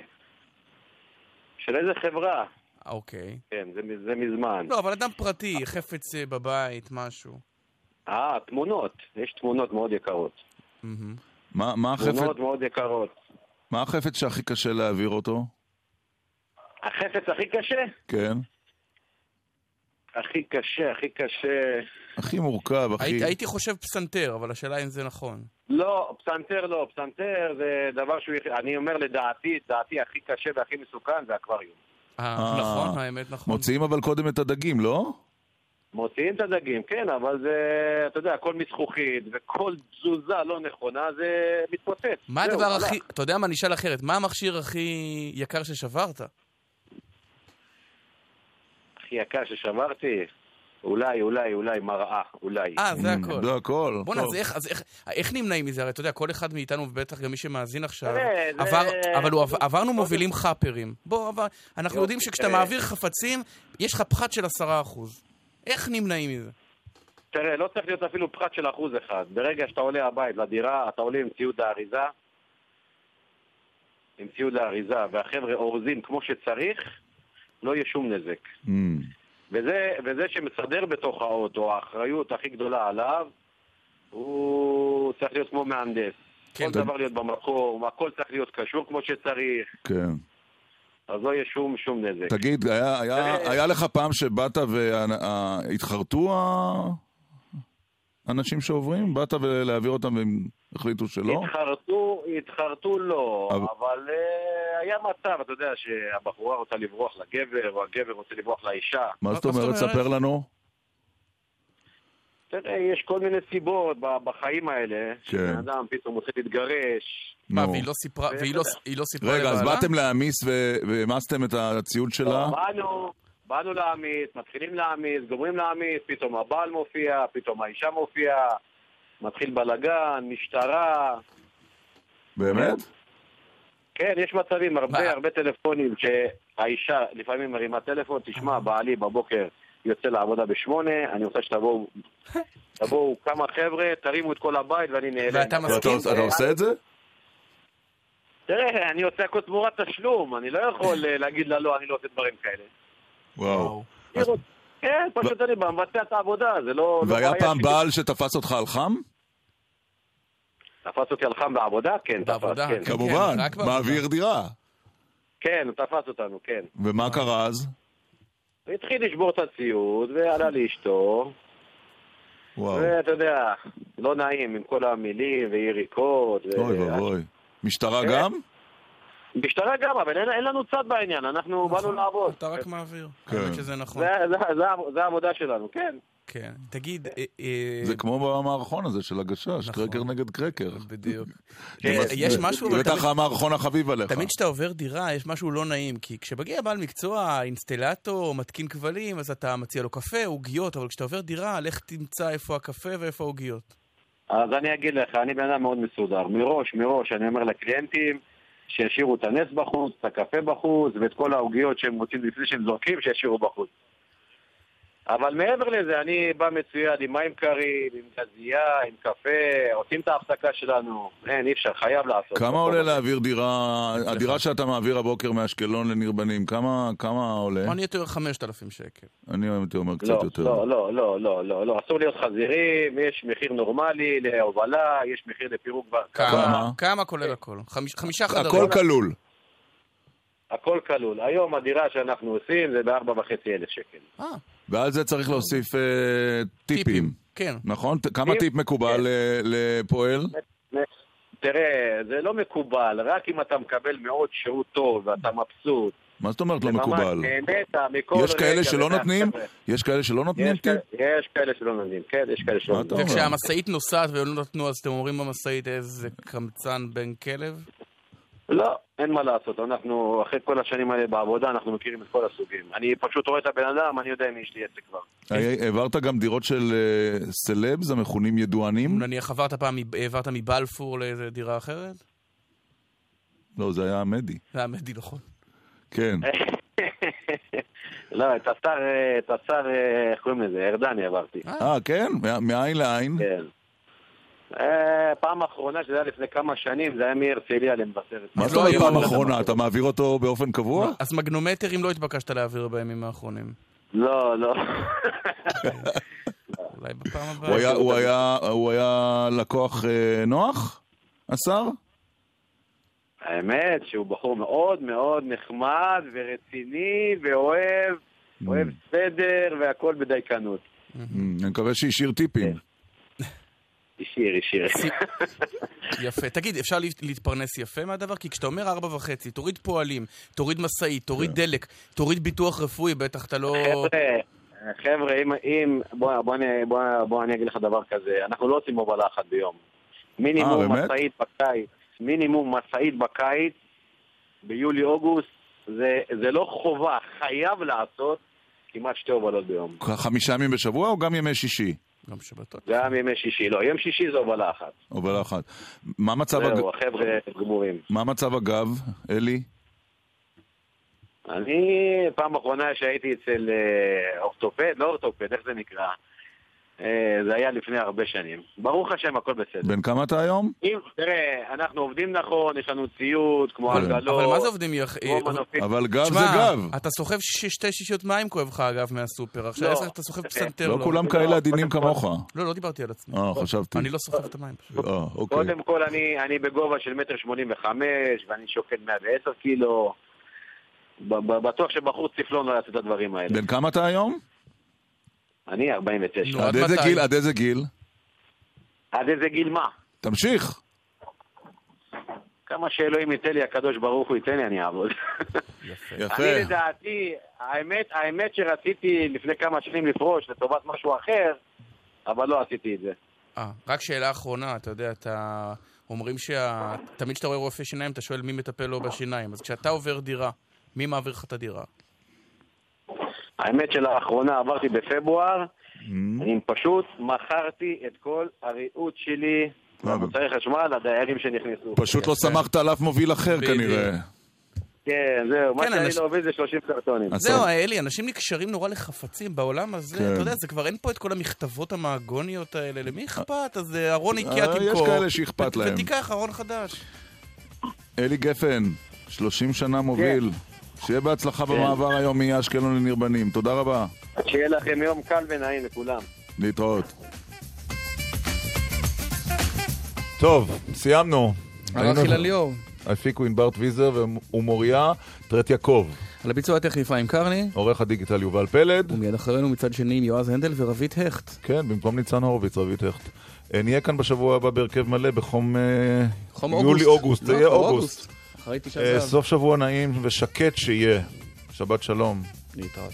של איזה חברה?
אוקיי.
כן, זה מזמן.
לא, אבל אדם פרטי, חפץ אה, בבית, משהו.
אה, תמונות. יש תמונות מאוד יקרות.
מה, מה החפץ,
תמונות מאוד יקרות.
מה החפץ שהכי קשה להעביר אותו?
החפץ הכי קשה?
כן.
הכי קשה, הכי קשה...
הכי מורכב, הכי...
הייתי- הייתי חושב פסנתר, אבל השאלה אם זה נכון.
לא, פסנתר לא. פסנתר זה דבר שהוא... אני אומר לדעתי, דעתי הכי קשה והכי מסוכן זה אקווריום.
אה, נכון, האמת נכון.
מוציאים אבל קודם את הדגים, לא?
מוציאים את הדגים, כן, אבל זה, אתה יודע, הכל מזכוכית, וכל תזוזה לא נכונה זה מתפוצץ.
מה
זהו,
הדבר
הלך.
הכי... אתה יודע מה, אני אשאל אחרת. מה המכשיר הכי יקר ששברת?
הכי יקר ששברתי? אולי, אולי, אולי מראה, אולי.
אה, זה הכל.
Mm, זה הכל.
בוא'נה. אז איך- אז איך- איך נמנעים מזה? הרי אתה יודע, כל אחד מאיתנו, ובטח גם מי שמאזין עכשיו, עבר, אבל עברנו מובילים חאפרים. בוא, עבר, אנחנו יודעים שכשאתה. מעביר חפצים, יש לך פחת של עשרה אחוז. איך נמנעים מזה?
תראה, לא צריך להיות אפילו פחת של אחוז אחד. ברגע שאתה עולה הבית לדירה, אתה עולה עם ציוד האריזה, עם ציוד האריזה, והחבר'ה אורזים כמו שצריך, לא יהיה שום נזק.
Mm.
וזה, וזה שמסדר בתוך האוטו, האחריות הכי גדולה עליו, הוא צריך להיות כמו מהנדס.
כן.
כל דבר להיות במקום, הכל צריך להיות קשור כמו שצריך,
כן.
אז לא יהיה שום שום נזק.
תגיד, היה- היה היה לך פעם שבאת והתחרטו האנשים שעוברים? באת ולהעביר אותם והם החליטו שלא?
התחרטו, התחרטו לא,
אבל-
אבל אה, היה מצב, אתה יודע, שהבחורה רוצה לברוח לגבר, או הגבר רוצה לברוח לאישה.
מה זאת אומרת? ספר לנו.
תראה, יש כל מיני סיבות בחיים האלה,
כן.
שבן אדם פתאום רוצה להתגרש.
מה. והיא לא סיפרה, והיא לא- היא לא סיפרה
רגע, אז? באתם להעמיס ו- והעמסתם את הציוד שלה?
באנו, באנו להעמיס, מתחילים להעמיס, גומרים להעמיס, פתאום הבעל מופיע, פתאום האישה מופיעה, מתחיל בלאגן, משטרה.
באמת?
כן, יש מצבים, הרבה הרבה טלפונים שהאישה לפעמים מרימה טלפון, תשמע, בעלי בבוקר יוצא לעבודה בשמונה, אני רוצה שתבואו [LAUGHS] תבואו כמה חבר'ה, תרימו את כל הבית ואני נעלם.
ואתה מסכים?
אתה עושה את זה?
תראה, אני עושה הכל תמורת תשלום, אני לא יכול אה, להגיד לה לא, אני לא עושה דברים כאלה.
וואו.
כן, פשוט אני מבצע את העבודה, זה לא... לא
והיה פעם. בעל שתפס אותך על חם?
תפס אותי על חם בעבודה? כן, תפס, כן.
כמובן, מעביר דירה.
כן, הוא תפס אותנו, כן.
ומה קרה אז?
הוא התחיל לשבור את הציוד, ועלה לאשתו,
וואו.
ואתה יודע, לא נעים עם כל המילים ויריקות. ו-
אוי ואבוי. משטרה
כן.
גם?
משטרה גם, אבל אין, אין לנו צד בעניין, אנחנו באנו לעבוד.
אתה רק מעביר.
כן.
האמת שזה נכון.
זה, זה, זה, זה העבודה שלנו, כן.
כן. תגיד, אה, אה,
זה כמו במערכון הזה של הגשש, קרקר נגד קרקר.
בדיוק. [LAUGHS]
כן.
יש משהו...
בטח המערכון החביב עליך.
תמיד כשאתה עובר דירה, יש משהו לא נעים, כי כשמגיע בעל מקצוע, אינסטלטור, מתקין כבלים, אז אתה מציע לו קפה, עוגיות, אבל כשאתה עובר דירה, לך תמצא איפה הקפה ואיפה העוגיות.
אז אני אגיד לך, אני בן אדם מאוד מסודר. מראש, מראש, אני אומר לקליינטים שישאירו את הנס בחוץ, את הקפה בחוץ, ואת כל העוגיות שהם רוצים לפני שהם זורקים, שישאירו בחוץ. אבל מעבר לזה, אני בא מצויד עם מים קרים, עם גזייה, עם קפה, עושים את ההפסקה שלנו. אין, אי אפשר, חייב לעשות.
כמה עולה להעביר דירה, הדירה שאתה מעביר הבוקר מאשקלון לניר בנים, כמה כמה עולה?
אני יותר 5,000 שקל.
אני הייתי אומר קצת
לא,
יותר.
לא, לא, לא, לא, לא, לא, אסור להיות חזירים, יש מחיר נורמלי להובלה, יש מחיר לפירוק בהרכבה.
כמה? כמה כולל הכל? חמיש- חמישה חדרים.
הכל כלול.
הכל כלול. היום הדירה שאנחנו עושים זה בארבע וחצי אלף שקל.
ועל זה צריך להוסיף אה, טיפים.
כן.
נכון? כמה טיפ מקובל אה, לפועל?
תראה, זה לא מקובל, רק אם אתה מקבל מאוד שירות טוב ואתה מבסוט.
מה זאת אומרת לא מקובל?
נהנית מכל
יש כאלה
רגע,
שלא נותנים? יש כאלה שלא נותנים
יש
טיפ?
כאלה- יש כאלה שלא נותנים, כן, יש כאלה שלא נותנים.
וכשהמשאית נוסעת ולא נתנו, אז אתם אומרים במשאית איזה קמצן בן כלב?
לא, אין מה לעשות, אנחנו אחרי כל השנים האלה בעבודה, אנחנו מכירים את כל הסוגים. אני פשוט רואה את הבן אדם, אני יודע אם יש לי עסק כבר.
אה, העברת גם דירות של אה, סלבס המכונים ידוענים?
נניח עברת פעם, העברת מבלפור לאיזה דירה אחרת?
לא, זה היה המדי.
זה היה מדי נכון.
כן. [LAUGHS]
לא, את השר, אה, את השר, איך קוראים לזה? ארדני עברתי.
אה, כן? מעין לעין?
כן. אה, פעם אחרונה, שזה היה לפני כמה שנים, זה היה מהרצליה למבשרת.
מה זאת אומרת פעם אחרונה? אתה מעביר אותו באופן קבוע?
אז מגנומטרים לא התבקשת להעביר בימים האחרונים.
לא, לא.
אולי בפעם הבאה.
הוא היה- הוא היה- הוא היה לקוח אה, נוח? השר?
האמת שהוא בחור מאוד מאוד נחמד ורציני ואוהב, אוהב סדר והכל בדייקנות.
אני מקווה שהשאיר טיפים.
השאיר, השאיר.
יפה. תגיד, אפשר להת- להתפרנס יפה מהדבר? כי כשאתה אומר ארבע וחצי, תוריד פועלים, תוריד משאית, תוריד דלק, תוריד ביטוח רפואי, בטח אתה לא...
חבר'ה, חבר'ה, אם, אם בוא, בוא, אני- בוא, בוא אני אגיד לך דבר כזה, אנחנו לא עושים הובלה אחת ביום. מינימום
אה?
משאית בקיץ, מינימום משאית בקיץ, ביולי-אוגוסט, זה, זה לא חובה, חייב לעשות, כמעט שתי הובלות ביום.
חמישה ימים בשבוע או גם ימי שישי?
גם שבתות.
גם ימי שישי, לא, יום שישי זה הובלה אחת.
הובלה אחת. מה מצב הגב?
זהו, החבר'ה גמורים.
מה מצב הגב, אלי?
אני, פעם אחרונה שהייתי אצל אה, אורתופד, לא אורתופד, איך זה נקרא? אה, זה היה לפני הרבה שנים. ברוך השם, הכל בסדר.
בן כמה אתה היום?
אם, תראה, אנחנו עובדים נכון, יש לנו ציוד, כמו עגלות.
אבל מה זה עובדים יח...
מנופים.
אבל גב זה גב.
אתה סוחב שתי שישיות מים כואב לך אגב מהסופר, עכשיו
לא.
אתה סוחב פסנתר.
לא כולם כאלה עדינים כמוך.
לא, לא דיברתי על עצמי.
אה, חשבתי.
אני לא סוחב את המים. פשוט.
אה, אוקיי.
קודם כל, אני, אני בגובה של מטר שמונים וחמש, ואני שוקל 110 קילו. ב- ב- בטוח שבחור צפלון לא יעשה את הדברים האלה.
בן כמה אתה היום?
אני 49.
עד איזה גיל? עד איזה גיל?
עד איזה גיל מה?
תמשיך.
כמה שאלוהים ייתן לי, הקדוש ברוך הוא ייתן לי, אני אעבוד.
יפה.
אני לדעתי, האמת, האמת שרציתי לפני כמה שנים לפרוש לטובת משהו אחר, אבל לא עשיתי את זה.
אה, רק שאלה אחרונה, אתה יודע, אתה... אומרים שה... תמיד כשאתה רואה רופא שיניים, אתה שואל מי מטפל לו בשיניים. אז כשאתה עובר דירה, מי מעביר לך את הדירה?
האמת שלאחרונה עברתי בפברואר, אני פשוט מכרתי את כל הריהוט שלי במוצרי חשמל לדיירים שנכנסו.
פשוט לא סמכת על אף מוביל אחר. כנראה.
כן, זהו, מה
כן,
שאני לא עובד זה 30 קרטונים.
זהו, אלי, אנשים נקשרים נורא לחפצים בעולם הזה,
כן.
אתה יודע, זה כבר אין פה את כל המכתבות המהגוניות האלה, למי אכפת? אז אה, ארון איקאה
אה,
תמכור.
יש כאלה שאכפת
ו-
להם.
ותיקח ארון חדש.
אלי גפן, 30 שנה מוביל. שיהיה בהצלחה במעבר היום מאשקלון לניר בנים. תודה רבה.
שיהיה לכם יום קל ונעים לכולם.
להתראות. טוב, סיימנו.
הרב אילן ליאור.
הפיקו ענבר טוויזר ומוריה טרת יעקב.
על הביצוע הטכני חיים קרני.
עורך הדיגיטל יובל פלד.
ומיד אחרינו מצד שני עם יועז הנדל ורבית הכט.
כן, במקום ניצן הורוביץ, רבית הכט. אה, נהיה כאן בשבוע הבא בהרכב מלא בחום אה,
חום
יולי-אוגוסט. זה
לא,
יהיה
כבר
אוגוסט.
אחרי תשעה
אה,
באב.
סוף שבוע נעים ושקט שיהיה. שבת שלום.
להתראות.